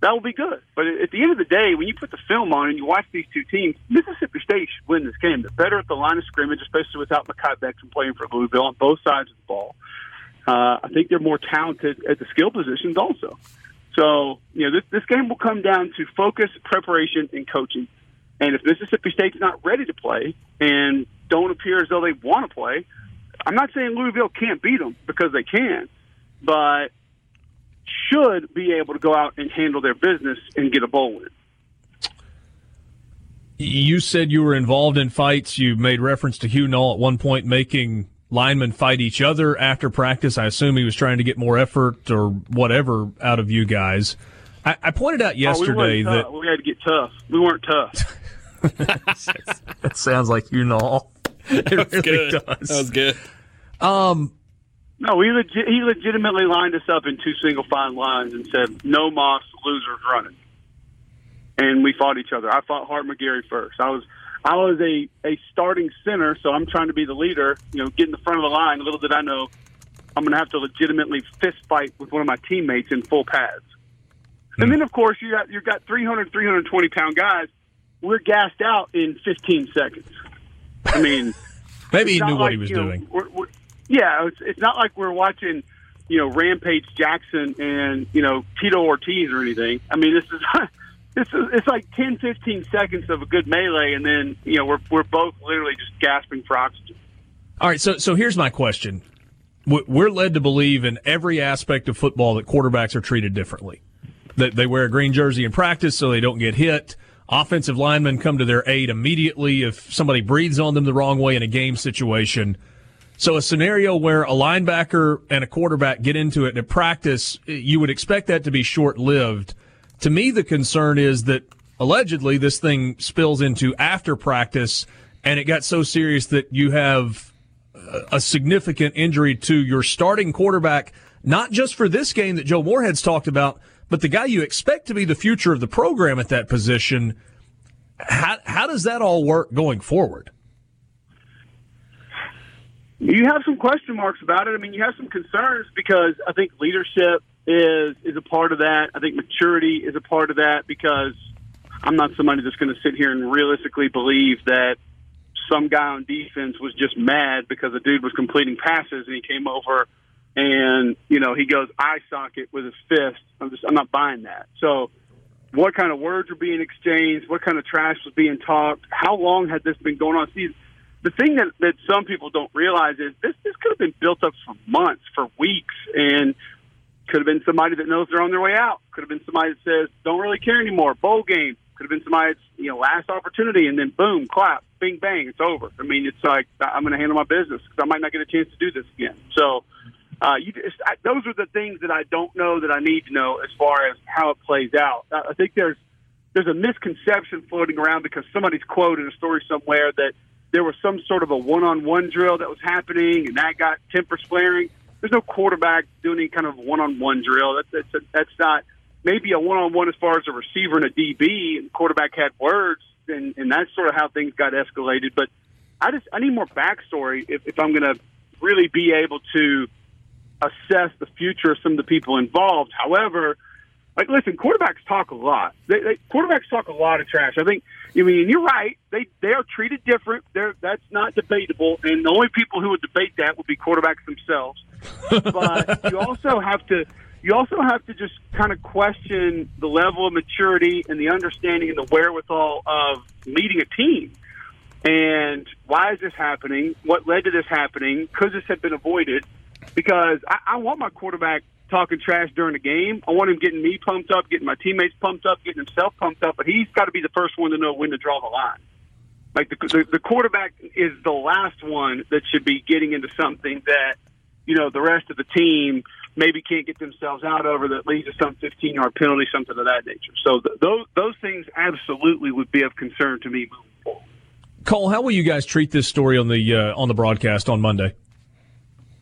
That will be good. But at the end of the day, when you put the film on and you watch these two teams, Mississippi State should win this game. They're better at the line of scrimmage, especially without Mekhi Becton playing for Louisville on both sides of the ball. Uh, I think they're more talented at the skill positions also. So, you know, this, this game will come down to focus, preparation, and coaching. And if Mississippi State's not ready to play and don't appear as though they want to play, I'm not saying Louisville can't beat them because they can, but should be able to go out and handle their business and get a bowl win. You said you were involved in fights. You made reference to Hugh Nall at one point making linemen fight each other after practice. I assume he was trying to get more effort or whatever out of you guys. I, I pointed out Oh, we, yesterday that tough. we had to get tough. We weren't tough. that sounds like Hugh Nall. It That's really good. does. That was good. Um, No, he legit, he legitimately lined us up in two single fine lines and said, "No moss, losers running." And we fought each other. I fought Hart McGarry first. I was I was a a starting center, so I'm trying to be the leader. You know, get in the front of the line. Little did I know, I'm going to have to legitimately fist fight with one of my teammates in full pads. And hmm. then, of course, you got you've got 300, 320 pound guys. We're gassed out in 15 seconds. I mean. maybe he knew what like, he was you know, doing. we're, we're, yeah, it's, it's not like we're watching, you know, Rampage Jackson and you know Tito Ortiz or anything. I mean, this is it's it's like 10, 15 seconds of a good melee, and then you know we're we're both literally just gasping for oxygen. All right, so so here's my question: We're led to believe in every aspect of football that quarterbacks are treated differently. That they wear a green jersey in practice so they don't get hit. Offensive linemen come to their aid immediately if somebody breathes on them the wrong way in a game situation. So a scenario where a linebacker and a quarterback get into it in practice, you would expect that to be short lived. To me, the concern is that allegedly this thing spills into after practice and it got so serious that you have a- significant injury to your starting quarterback, not just for this game that Joe Moorhead's talked about, but the guy you expect to be the future of the program at that position. How, how does that all work going forward? You have some question marks about it. I mean, you have some concerns because I think leadership is is a part of that. I think maturity is a part of that because I'm not somebody that's going to sit here and realistically believe that some guy on defense was just mad because a dude was completing passes and he came over and you know he goes eye socket with his fist. I'm just I'm not buying that. So what kind of words were being exchanged? What kind of trash was being talked? How long had this been going on? See, the thing that, that some people don't realize is this this could have been built up for months, for weeks, and could have been somebody that knows they're on their way out. Could have been somebody that says don't really care anymore. Bowl game. Could have been somebody that's you know last opportunity, and then boom, clap, bing bang, it's over. I mean, it's like I'm going to handle my business because I might not get a chance to do this again. So. Uh, you just, I, those are the things that I don't know that I need to know as far as how it plays out. I I think there's there's a misconception floating around because somebody's quoted a story somewhere that there was some sort of a one-on-one drill that was happening and that got tempers flaring. There's no quarterback doing any kind of one-on-one drill. That, that's that's not maybe a one-on-one as far as a receiver and a DB and quarterback had words and and that's sort of how things got escalated. But I just I need more backstory if, if I'm going to really be able to assess the future of some of the people involved. However, like listen, quarterbacks talk a lot. They, they, quarterbacks talk a lot of trash. I think. I mean, you're right. They they are treated different. They're, that's not debatable. And the only people who would debate that would be quarterbacks themselves. but you also have to you also have to just kind of question the level of maturity and the understanding and the wherewithal of leading a team. And why is this happening? What led to this happening? Could this have been avoided? Because I, I want my quarterback talking trash during the game. I want him getting me pumped up, getting my teammates pumped up, getting himself pumped up. But he's got to be the first one to know when to draw the line. Like the, the the quarterback is the last one that should be getting into something that you know the rest of the team maybe can't get themselves out over that leads to some 15 yard penalty, something of that nature. So th- those those things absolutely would be of concern to me. Cole, how will you guys treat this story on the uh, on the broadcast on Monday?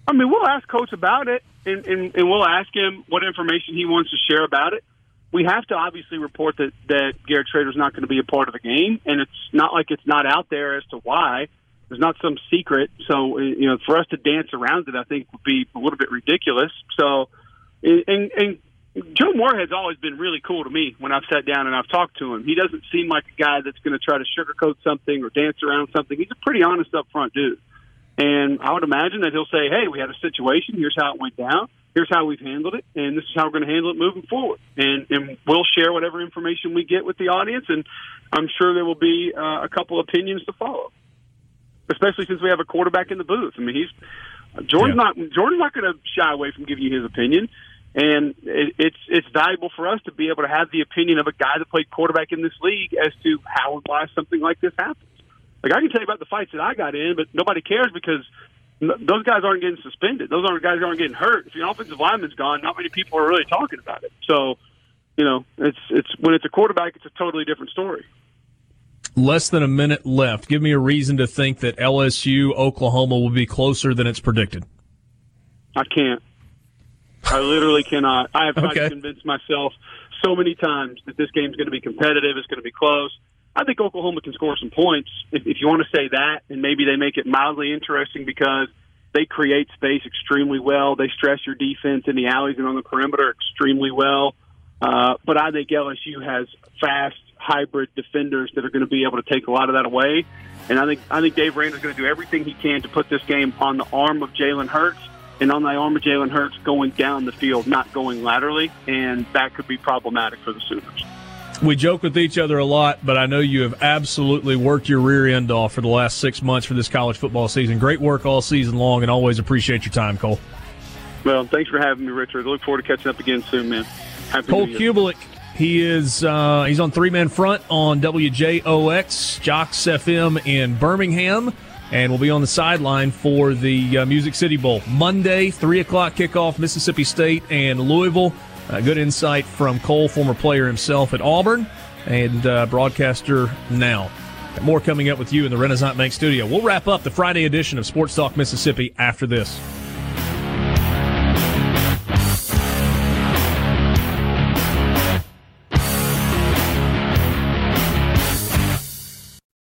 I mean, we'll ask Coach about it, and, and, and we'll ask him what information he wants to share about it. We have to obviously report that, that Garrett Shrader's not going to be a part of the game, and it's not like it's not out there as to why. There's not some secret. So, you know, for us to dance around it, I think would be a little bit ridiculous. So, and, and Joe Moorhead's always been really cool to me when I've sat down and I've talked to him. He doesn't seem like a guy that's going to try to sugarcoat something or dance around something. He's a pretty honest, upfront dude. And I would imagine that he'll say, "Hey, we had a situation. Here's how it went down. Here's how we've handled it, and this is how we're going to handle it moving forward." And and we'll share whatever information we get with the audience, and I'm sure there will be uh, a couple opinions to follow. Especially since we have a quarterback in the booth. I mean, he's Jordan's not Jordan's not going to shy away from giving you his opinion, and it, it's it's valuable for us to be able to have the opinion of a guy that played quarterback in this league as to how and why something like this happens. Like I can tell you about the fights that I got in, but nobody cares because n- those guys aren't getting suspended. Those aren't guys aren't getting hurt. If your offensive lineman's gone, not many people are really talking about it. So, you know, it's it's when it's a quarterback, it's a totally different story. Less than a minute left. Give me a reason to think that LSU Oklahoma will be closer than it's predicted. I can't. I literally cannot. I have tried Okay. to convince myself so many times that this game's going to be competitive. It's going to be close. I think Oklahoma can score some points if, if you want to say that, and maybe they make it mildly interesting because they create space extremely well. They stress your defense in the alleys and on the perimeter extremely well. Uh, but I think LSU has fast hybrid defenders that are going to be able to take a lot of that away. And I think I think Dave Aranda's going to do everything he can to put this game on the arm of Jalen Hurts and on the arm of Jalen Hurts going down the field, not going laterally, and that could be problematic for the Sooners. We joke with each other a lot, but I know you have absolutely worked your rear end off for the last six months for this college football season. Great work all season long, and always appreciate your time, Cole. Well, thanks for having me, Richard. I look forward to catching up again soon, man. Happy Cole Cubelic, he is uh, he's on three man front on WJOX JOX FM in Birmingham, and will be on the sideline for the uh, Music City Bowl Monday, three o'clock kickoff. Mississippi State and Louisville. Uh, good insight from Cole, former player himself at Auburn and uh, broadcaster now. More coming up with you in the Renaissance Bank studio. We'll wrap up the Friday edition of Sports Talk Mississippi after this.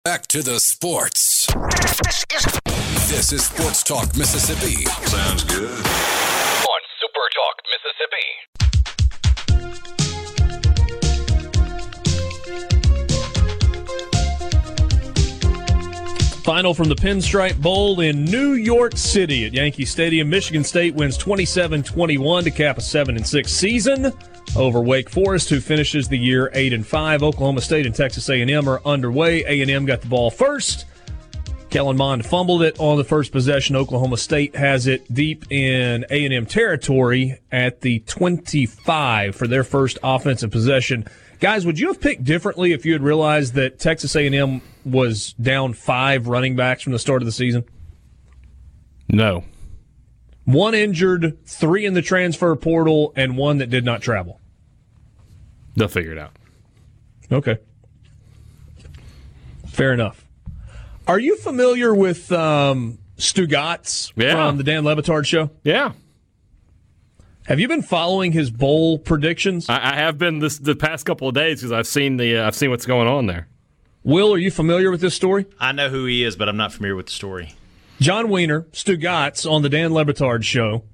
Back to the sports. This is Sports Talk Mississippi. Sounds good. on Super Talk Mississippi. Final from the Pinstripe Bowl in New York City at Yankee Stadium. Michigan State wins 27-21 to cap a 7 and 6 season over Wake Forest who finishes the year 8 and 5. Oklahoma State and Texas A&M are underway. A&M got the ball first. Kellen Mond fumbled it on the first possession. Oklahoma State has it deep in A&M territory at the 25 for their first offensive possession. Guys, would you have picked differently if you had realized that Texas A&M was down five running backs from the start of the season? No. One injured, three in the transfer portal, and one that did not travel. They'll figure it out. Okay. Fair enough. Are you familiar with um, Stugotz Yeah. from the Dan Le Batard show? Yeah. Have you been following his bowl predictions? I, I have been this the past couple of days because I've seen the uh, I've seen what's going on there. Will, are you familiar with this story? I know who he is, but I'm not familiar with the story. Jon Weiner, Stu Gatz on the Dan Le Batard show,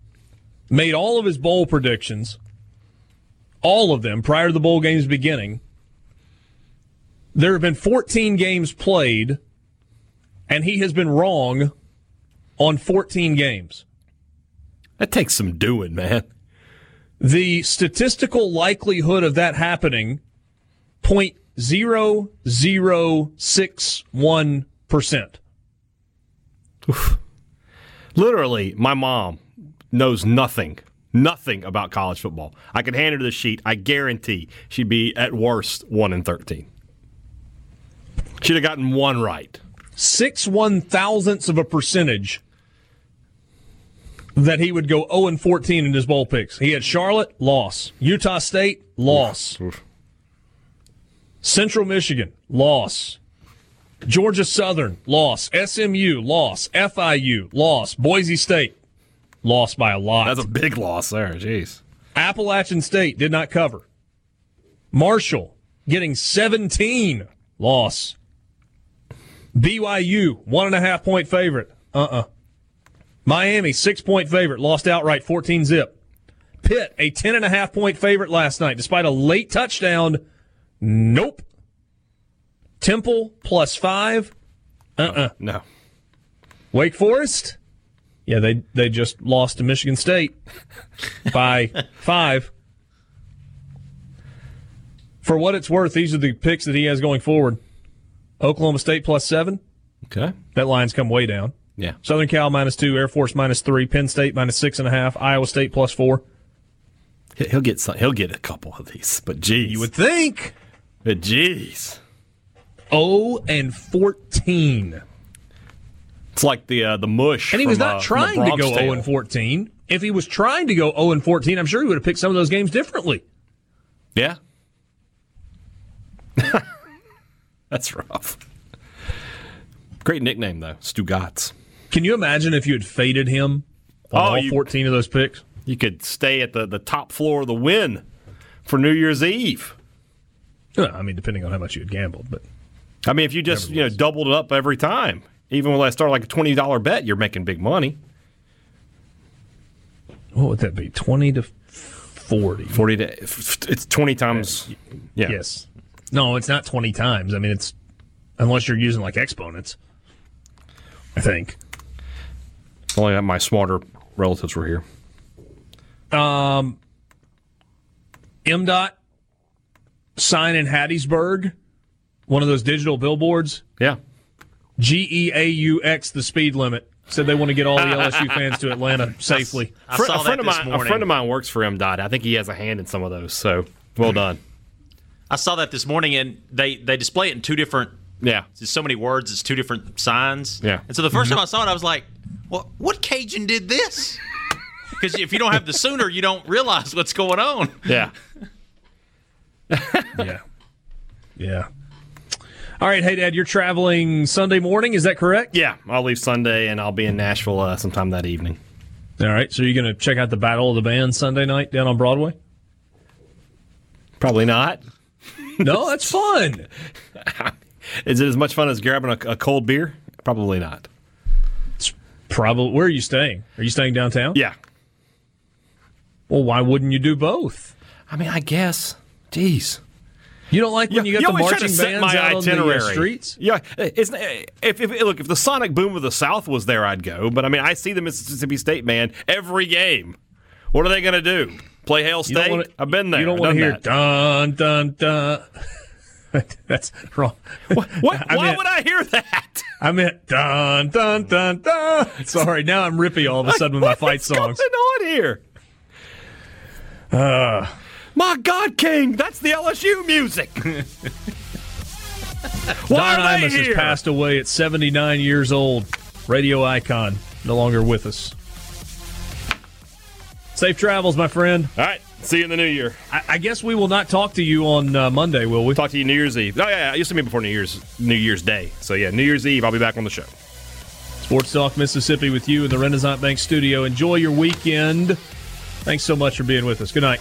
made all of his bowl predictions, all of them prior to the bowl games beginning. There have been 14 games played, and he has been wrong on 14 games. That takes some doing, man. The statistical likelihood of that happening, point zero zero six one percent. Literally, my mom knows nothing, nothing about college football. I could hand her the sheet. I guarantee she'd be at worst one in thirteen. She'd have gotten one right. six one thousandths of a percentage that he would go 0 and 14 in his bowl picks. He had Charlotte, loss. Utah State, loss. Central Michigan, loss. Georgia Southern, loss. SMU, loss. FIU, loss. Boise State, lost by a lot. That's a big loss there. Jeez. Appalachian State did not cover. Marshall getting 17 loss. BYU one and a half point favorite. Uh uh Miami six point favorite lost outright 14 zip. Pitt a 10 and a half point favorite last night despite a late touchdown. Nope. Temple plus five. Uh uh No. Wake Forest. Yeah, they they just lost to Michigan State by five. For what it's worth, these are the picks that he has going forward. Oklahoma State plus seven. Okay. That line's come way down. Yeah. Southern Cal minus two, Air Force minus three, Penn State minus six and a half, Iowa State plus four. He- He'll get some, he'll get a couple of these, but geez, You would think. but geez, Oh and fourteen. it's like the uh, the mush. And he was from, not uh, trying to go 0 and 14. If he was trying to go 0 and 14, I'm sure he would have picked some of those games differently. Yeah. That's rough. Great nickname though, Stugotz. Can you imagine if you had faded him on Oh, all you- 14 of those picks? You could stay at the, the top floor of the Wynn for New Year's Eve. Uh, I mean, depending on how much you had gambled, but I mean, if you just you know doubled it up every time, even when I start like a twenty dollar bet, you're making big money. what would that be? 20 to 40. Forty to it's twenty times. Yeah. Yes. No, it's not 20 times. I mean, it's unless you're using like exponents. I think. Only that my smarter relatives were here. Um, MDOT sign in Hattiesburg, one of those digital billboards. Yeah. G E A U X, the speed limit. Said they want to get all the LSU fans to Atlanta safely. I Fr- saw a friend that of this mine, a friend of mine works for MDOT. I think he has a hand in some of those. So well done. I saw that this morning, and they they display it in two different. Yeah. It's so many words. It's two different signs. Yeah. And so the 1st time I saw it, I was like, "What? What Cajun did this?" Because if you don't have the sooner, you don't realize what's going on. Yeah. yeah. Yeah. All right, hey Dad, you're traveling Sunday morning, is that correct? Yeah. I'll leave Sunday and I'll be in Nashville uh, sometime that evening. All right, so you're going to check out the Battle of the Bands Sunday night down on Broadway? Probably not. No, that's fun. Is it as much fun as grabbing a, a cold beer? Probably not. It's Probably. Where are you staying? Are you staying downtown? Yeah. Well, why wouldn't you do both? I mean, I guess. Jeez. You don't like when you, get the always try marching bands my out itinerary. on the uh, streets? Yeah, it's if, if look if the Sonic Boom of the South was there, I'd go. But I mean, I see the Mississippi State band every game. What are they going to do? Play Hail State? wanna- I've been there. You don't want to hear dun dun dun. That's wrong. What? I Why meant- would I hear that? I meant dun dun dun dun. Sorry, now I'm rippy all of a sudden with my fight songs. What's going on here? Uh, My God, King, that's the LSU music. Why Don Imus has passed away at 79 years old. Radio icon, no longer with us. Safe travels, my friend. All right, see you in the new year. I, I guess we will not talk to you on uh, Monday, will we? Talk to you New Year's Eve. Oh yeah, yeah, you see me before New Year's New Year's Day. So yeah, New Year's Eve, I'll be back on the show. Sports Talk Mississippi with you in the Renaissance Bank studio. Enjoy your weekend. Thanks so much for being with us. Good night.